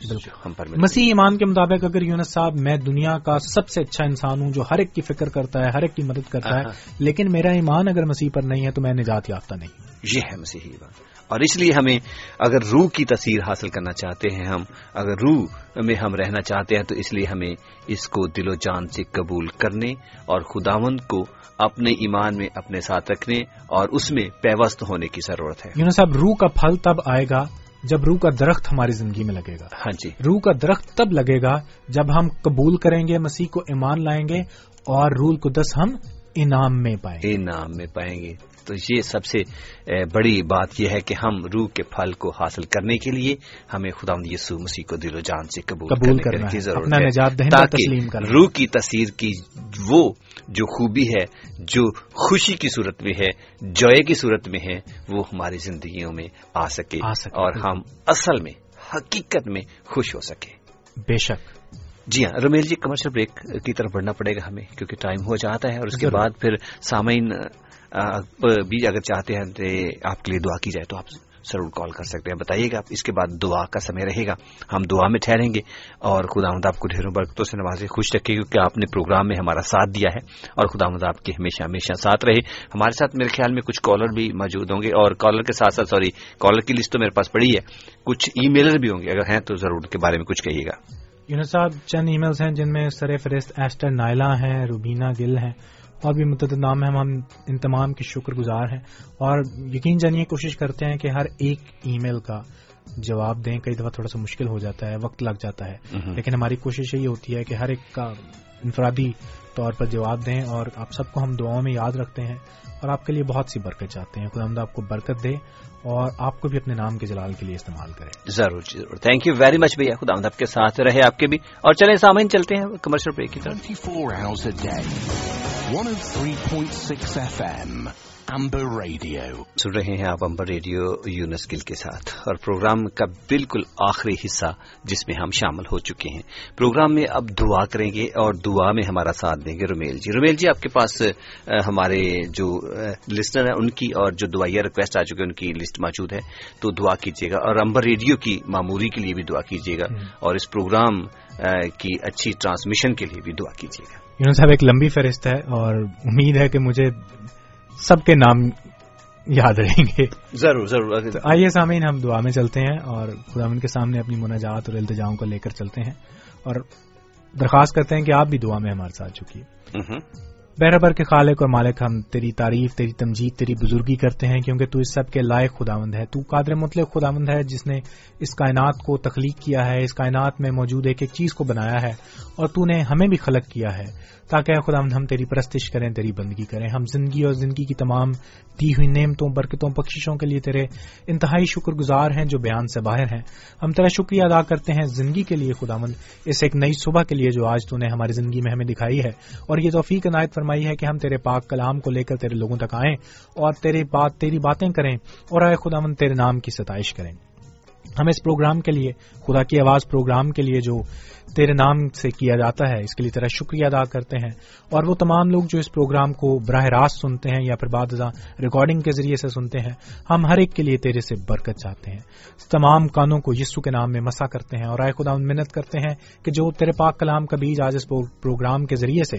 ہم پر مسیح ایمان کے مطابق اگر یونس صاحب میں دنیا کا سب سے اچھا انسان ہوں جو ہر ایک کی فکر کرتا ہے ہر ایک کی مدد کرتا ہے لیکن میرا ایمان اگر مسیح پر نہیں ہے تو میں نجات یافتہ نہیں یہ ہے مسیحی ایمان۔ اور اس لیے ہمیں اگر روح کی تصویر حاصل کرنا چاہتے ہیں ہم اگر روح میں ہم رہنا چاہتے ہیں تو اس لیے ہمیں اس کو دل و جان سے قبول کرنے اور خداوند کو اپنے ایمان میں اپنے ساتھ رکھنے اور اس میں پیوست ہونے کی ضرورت ہے۔ یونس صاحب روح کا پھل تب آئے گا جب روح کا درخت ہماری زندگی میں لگے گا۔ ہاں جی۔ روح کا درخت تب لگے گا جب ہم قبول کریں گے مسیح کو ایمان لائیں گے اور رول کو دس ہم انعام میں پائیں گے۔ انعام میں پائیں گے۔ تو یہ سب سے بڑی بات یہ ہے کہ ہم روح کے پھل کو حاصل کرنے کے لیے ہمیں خدا یسو مسیح کو دل و جان سے قبول, قبول کرنے کی ضرورت ہے تاکہ روح کی تصویر کی وہ جو خوبی ہے جو خوشی کی صورت میں ہے جوئے کی صورت میں ہے وہ ہماری زندگیوں میں آ سکے اور ہم اصل میں حقیقت میں خوش ہو سکے۔ بے شک۔ جی ہاں رمیل جی کمرشل بریک کی طرف بڑھنا پڑے گا ہمیں کیونکہ ٹائم ہو جاتا ہے اور اس کے بعد پھر سامعین بھی اگر چاہتے ہیں تو آپ کے لیے دعا کی جائے تو آپ ضرور کال کر سکتے ہیں۔ بتائیے گا اس کے بعد دعا کا سمے رہے گا۔ ہم دعا میں ٹھہریں گے اور خدا مد آپ کو ڈھیروں برکتوں سے نوازے، خوش رکھے کیونکہ آپ نے پروگرام میں ہمارا ساتھ دیا ہے اور خدا مد آپ کے ہمیشہ ہمیشہ ساتھ رہے۔ ہمارے ساتھ میرے خیال میں کچھ کالر بھی موجود ہوں گے اور کالر کے ساتھ ساتھ، سوری، کالر کی لسٹ تو میرے پاس پڑی ہے۔ کچھ ای میلر بھی ہوں گے، اگر ہیں تو ضرور کے بارے میں کچھ کہیے گا۔ یونس صاحب، چند ای میلز ہیں جن میں سر فہرست ایسٹر نائلا ہیں، روبینہ گل ہیں۔ اور بھی متعدد نام ہیں ہم ان تمام کے شکر گزار ہیں۔ اور یقین جانیے کوشش کرتے ہیں کہ ہر ایک ای میل کا جواب دیں۔ کئی دفعہ تھوڑا سا مشکل ہو جاتا ہے وقت لگ جاتا ہے۔ لیکن ہماری کوشش یہی ہوتی ہے کہ ہر ایک کا انفرادی طور پر جواب دیں اور آپ سب کو ہم دعاؤں میں یاد رکھتے ہیں اور آپ کے لیے بہت سی برکت چاہتے ہیں۔ خدا آپ کو برکت دے اور آپ کو بھی اپنے نام کے جلال کے لیے استعمال کرے۔ ضرور ضرور۔ تھینک یو ویری مچ بھیا خدا آپ کے ساتھ رہے آپ کے بھی۔ اور چلیں سامعین چلتے ہیں کمرشل بریک کی طرف۔ امبر ریڈیو سن رہے ہیں آپ امبر ریڈیو یونس گل کے ساتھ اور پروگرام کا بالکل آخری حصہ جس میں ہم شامل ہو چکے ہیں۔ پروگرام میں اب دعا کریں گے اور دعا میں ہمارا ساتھ دیں گے رومیل جی۔ رومیل جی آپ کے پاس ہمارے جو لسنر ہیں ان کی اور جو دعائیا ریکویسٹ آ چکے ان کی لسٹ موجود ہے۔ تو دعا کیجیے گا۔ اور امبر ریڈیو کی معمولی کے لیے بھی دعا کیجیے گا۔ اور اس پروگرام کی اچھی ٹرانسمیشن کے لیے بھی دعا کیجیے گا۔ یونس صاحب ایک لمبی فہرست ہے اور امید ہے کہ مجھے سب کے نام یاد رہیں گے۔ ضرور ضرور آئیے سامعین ہم دعا میں چلتے ہیں اور خدا کے سامنے اپنی مناجات اور التجاؤں کو لے کر چلتے ہیں اور درخواست کرتے ہیں کہ آپ بھی دعا میں ہمارے ساتھ چکی بہربر کے خالق اور مالک ہم تیری تعریف، تیری تمجید، تیری بزرگی کرتے ہیں کیونکہ تو اس سب کے لائق خداوند ہے۔ تو قادر مطلق خداوند ہے جس نے اس کائنات کو تخلیق کیا ہے، اس کائنات میں موجود ایک ایک چیز کو بنایا ہے اور تو نے ہمیں بھی خلق کیا ہے۔ تاکہ خدا ہم تیری پرستش کریں، تیری بندگی کریں۔ ہم زندگی اور زندگی کی تمام دی ہوئی نعمتوں، برکتوں بخشوں کے لیے تیرے انتہائی شکر گزار ہیں جو بیان سے باہر ہیں۔ ہم تیرا شکریہ ادا کرتے ہیں زندگی کے لیے خدا مند اس ایک نئی صبح کے لیے جو آج تو نے ہماری زندگی میں ہمیں دکھائی ہے۔ اور یہ توفیق عنایت فرمائی ہے کہ ہم تیرے پاک کلام کو لے کر تیرے لوگوں تک آئیں اور تیری بات تیری باتیں کریں اور آئے خدا مند تیرے نام کی ستائش کریں۔ ہم اس پروگرام کے لیے خدا کی آواز پروگرام کے لیے جو تیرے نام سے کیا جاتا ہے، اس کے لیے تیرا شکریہ ادا کرتے ہیں۔ اور وہ تمام لوگ جو اس پروگرام کو براہ راست سنتے ہیں یا پھر بعد ریکارڈنگ کے ذریعے سے سنتے ہیں، ہم ہر ایک کے لیے تیرے سے برکت چاہتے ہیں۔ تمام کانوں کو یسو کے نام میں مسا کرتے ہیں اور آئے خدا محنت کرتے ہیں کہ جو تیرے پاک کلام کا بیج آج اس پروگرام کے ذریعے سے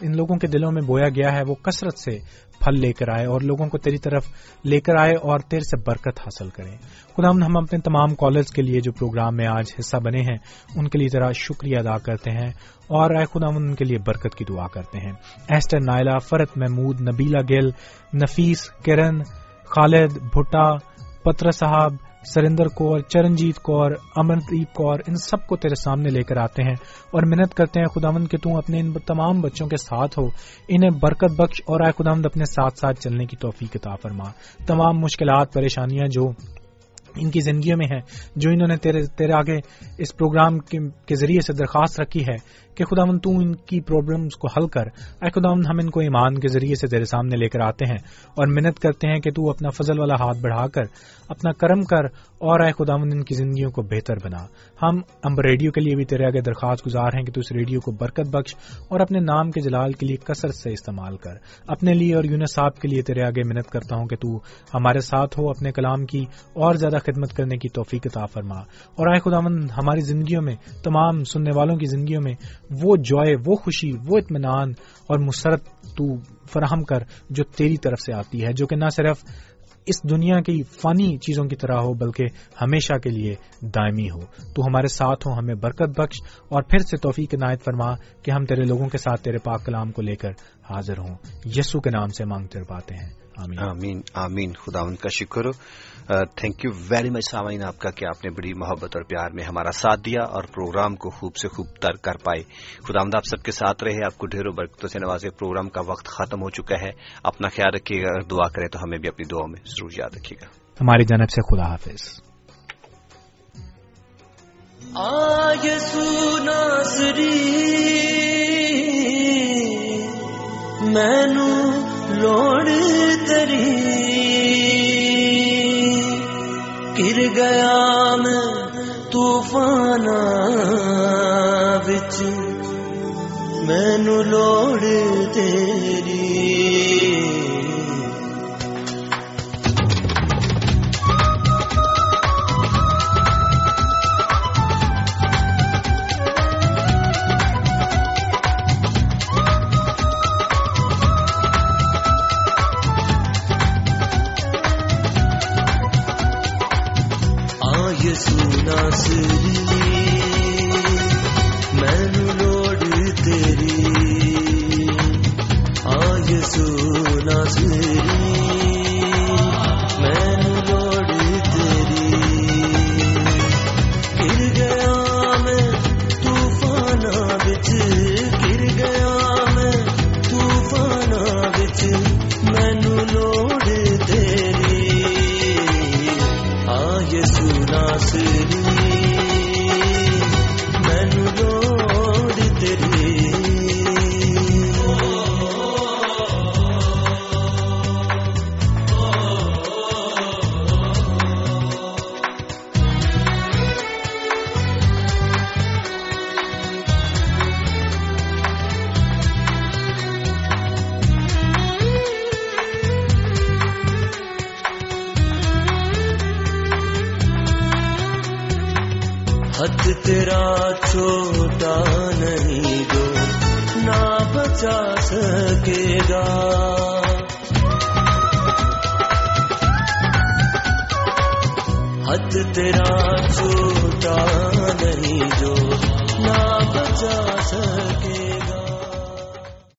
ان لوگوں کے دلوں میں بویا گیا ہے، وہ کثرت سے پھل لے کر آئے اور لوگوں کو تیری طرف لے کر آئے اور تیر سے برکت حاصل کریں۔ خدا ہم اپنے تمام کالج کے لیے جو پروگرام میں آج حصہ بنے ہیں، ان کے لیے ذرا شکریہ ادا کرتے ہیں اور اے خدا ان کے لیے برکت کی دعا کرتے ہیں۔ ایسٹر نائلہ فرت، محمود نبیلا گل نفیس، کرن، خالد، بھٹا پتر صاحب سرندر کور، چرنجیت کور امردیپ کور، ان سب کو تیرے سامنے لے کر آتے ہیں اور محنت کرتے ہیں، خداوند کہ تم اپنے ان تمام بچوں کے ساتھ ہو۔ انہیں برکت بخش اور آئے خداوند اپنے ساتھ ساتھ چلنے کی توفیق کتاب فرما۔ تمام مشکلات، پریشانیاں جو ان کی زندگیوں میں ہیں، جو انہوں نے تیرے تیرے آگے اس پروگرام کے ذریعے سے درخواست رکھی ہے کہ خدا من تو ان کی پرابلمس کو حل کر۔ اے خدا ہم ان کو ایمان کے ذریعے سے تیرے سامنے لے کر آتے ہیں اور محنت کرتے ہیں کہ تو اپنا فضل والا ہاتھ بڑھا کر، اپنا کرم کر اور اے خدا ان کی زندگیوں کو بہتر بنا۔ ہم امبر ریڈیو کے لیے بھی تیرے آگے درخواست گزار ہیں کہ تو اس ریڈیو کو برکت بخش اور اپنے نام کے جلال کے لیے کثرت سے استعمال کر۔ اپنے لیے اور یونس صاحب کے لیے تیرے آگے محنت کرتا ہوں کہ تو ہمارے ساتھ ہو، اپنے کلام کی اور زیادہ خدمت کرنے کی توفیق عطا فرما۔ اور اے خدا ہماری زندگیوں میں، تمام سننے والوں کی زندگیوں میں وہ جوائے، وہ خوشی، وہ اطمینان اور مسرت تو فراہم کر جو تیری طرف سے آتی ہے، جو کہ نہ صرف اس دنیا کی فانی چیزوں کی طرح ہو، بلکہ ہمیشہ کے لیے دائمی ہو۔ تو ہمارے ساتھ ہو ہمیں برکت بخش اور پھر سے توفیق عنایت فرما کہ ہم تیرے لوگوں کے ساتھ تیرے پاک کلام کو لے کر حاضر ہوں۔ یسو کے نام سے مانگتے پاتے ہیں۔ آمین۔ آمین آمین۔ خدا ان کا شکر۔ ہو تھینک یو ویری مچ سامعین آپ کا کہ آپ نے بڑی محبت اور پیار میں ہمارا ساتھ دیا اور پروگرام کو خوب سے خوب تر کر پائے۔ خدا آپ سب کے ساتھ رہے آپ کو ڈھیروں برکتوں سے نوازے پروگرام کا وقت ختم ہو چکا ہے۔ اپنا خیال رکھیے گا اگر دعا کرے تو ہمیں بھی اپنی دعا میں ضرور یاد رکھیے گا۔ ہماری جانب سے خدا حافظ۔ مینو لوڑ تری گر گیا میں طوفان بچ مینو لوڑ تیری حد تیرا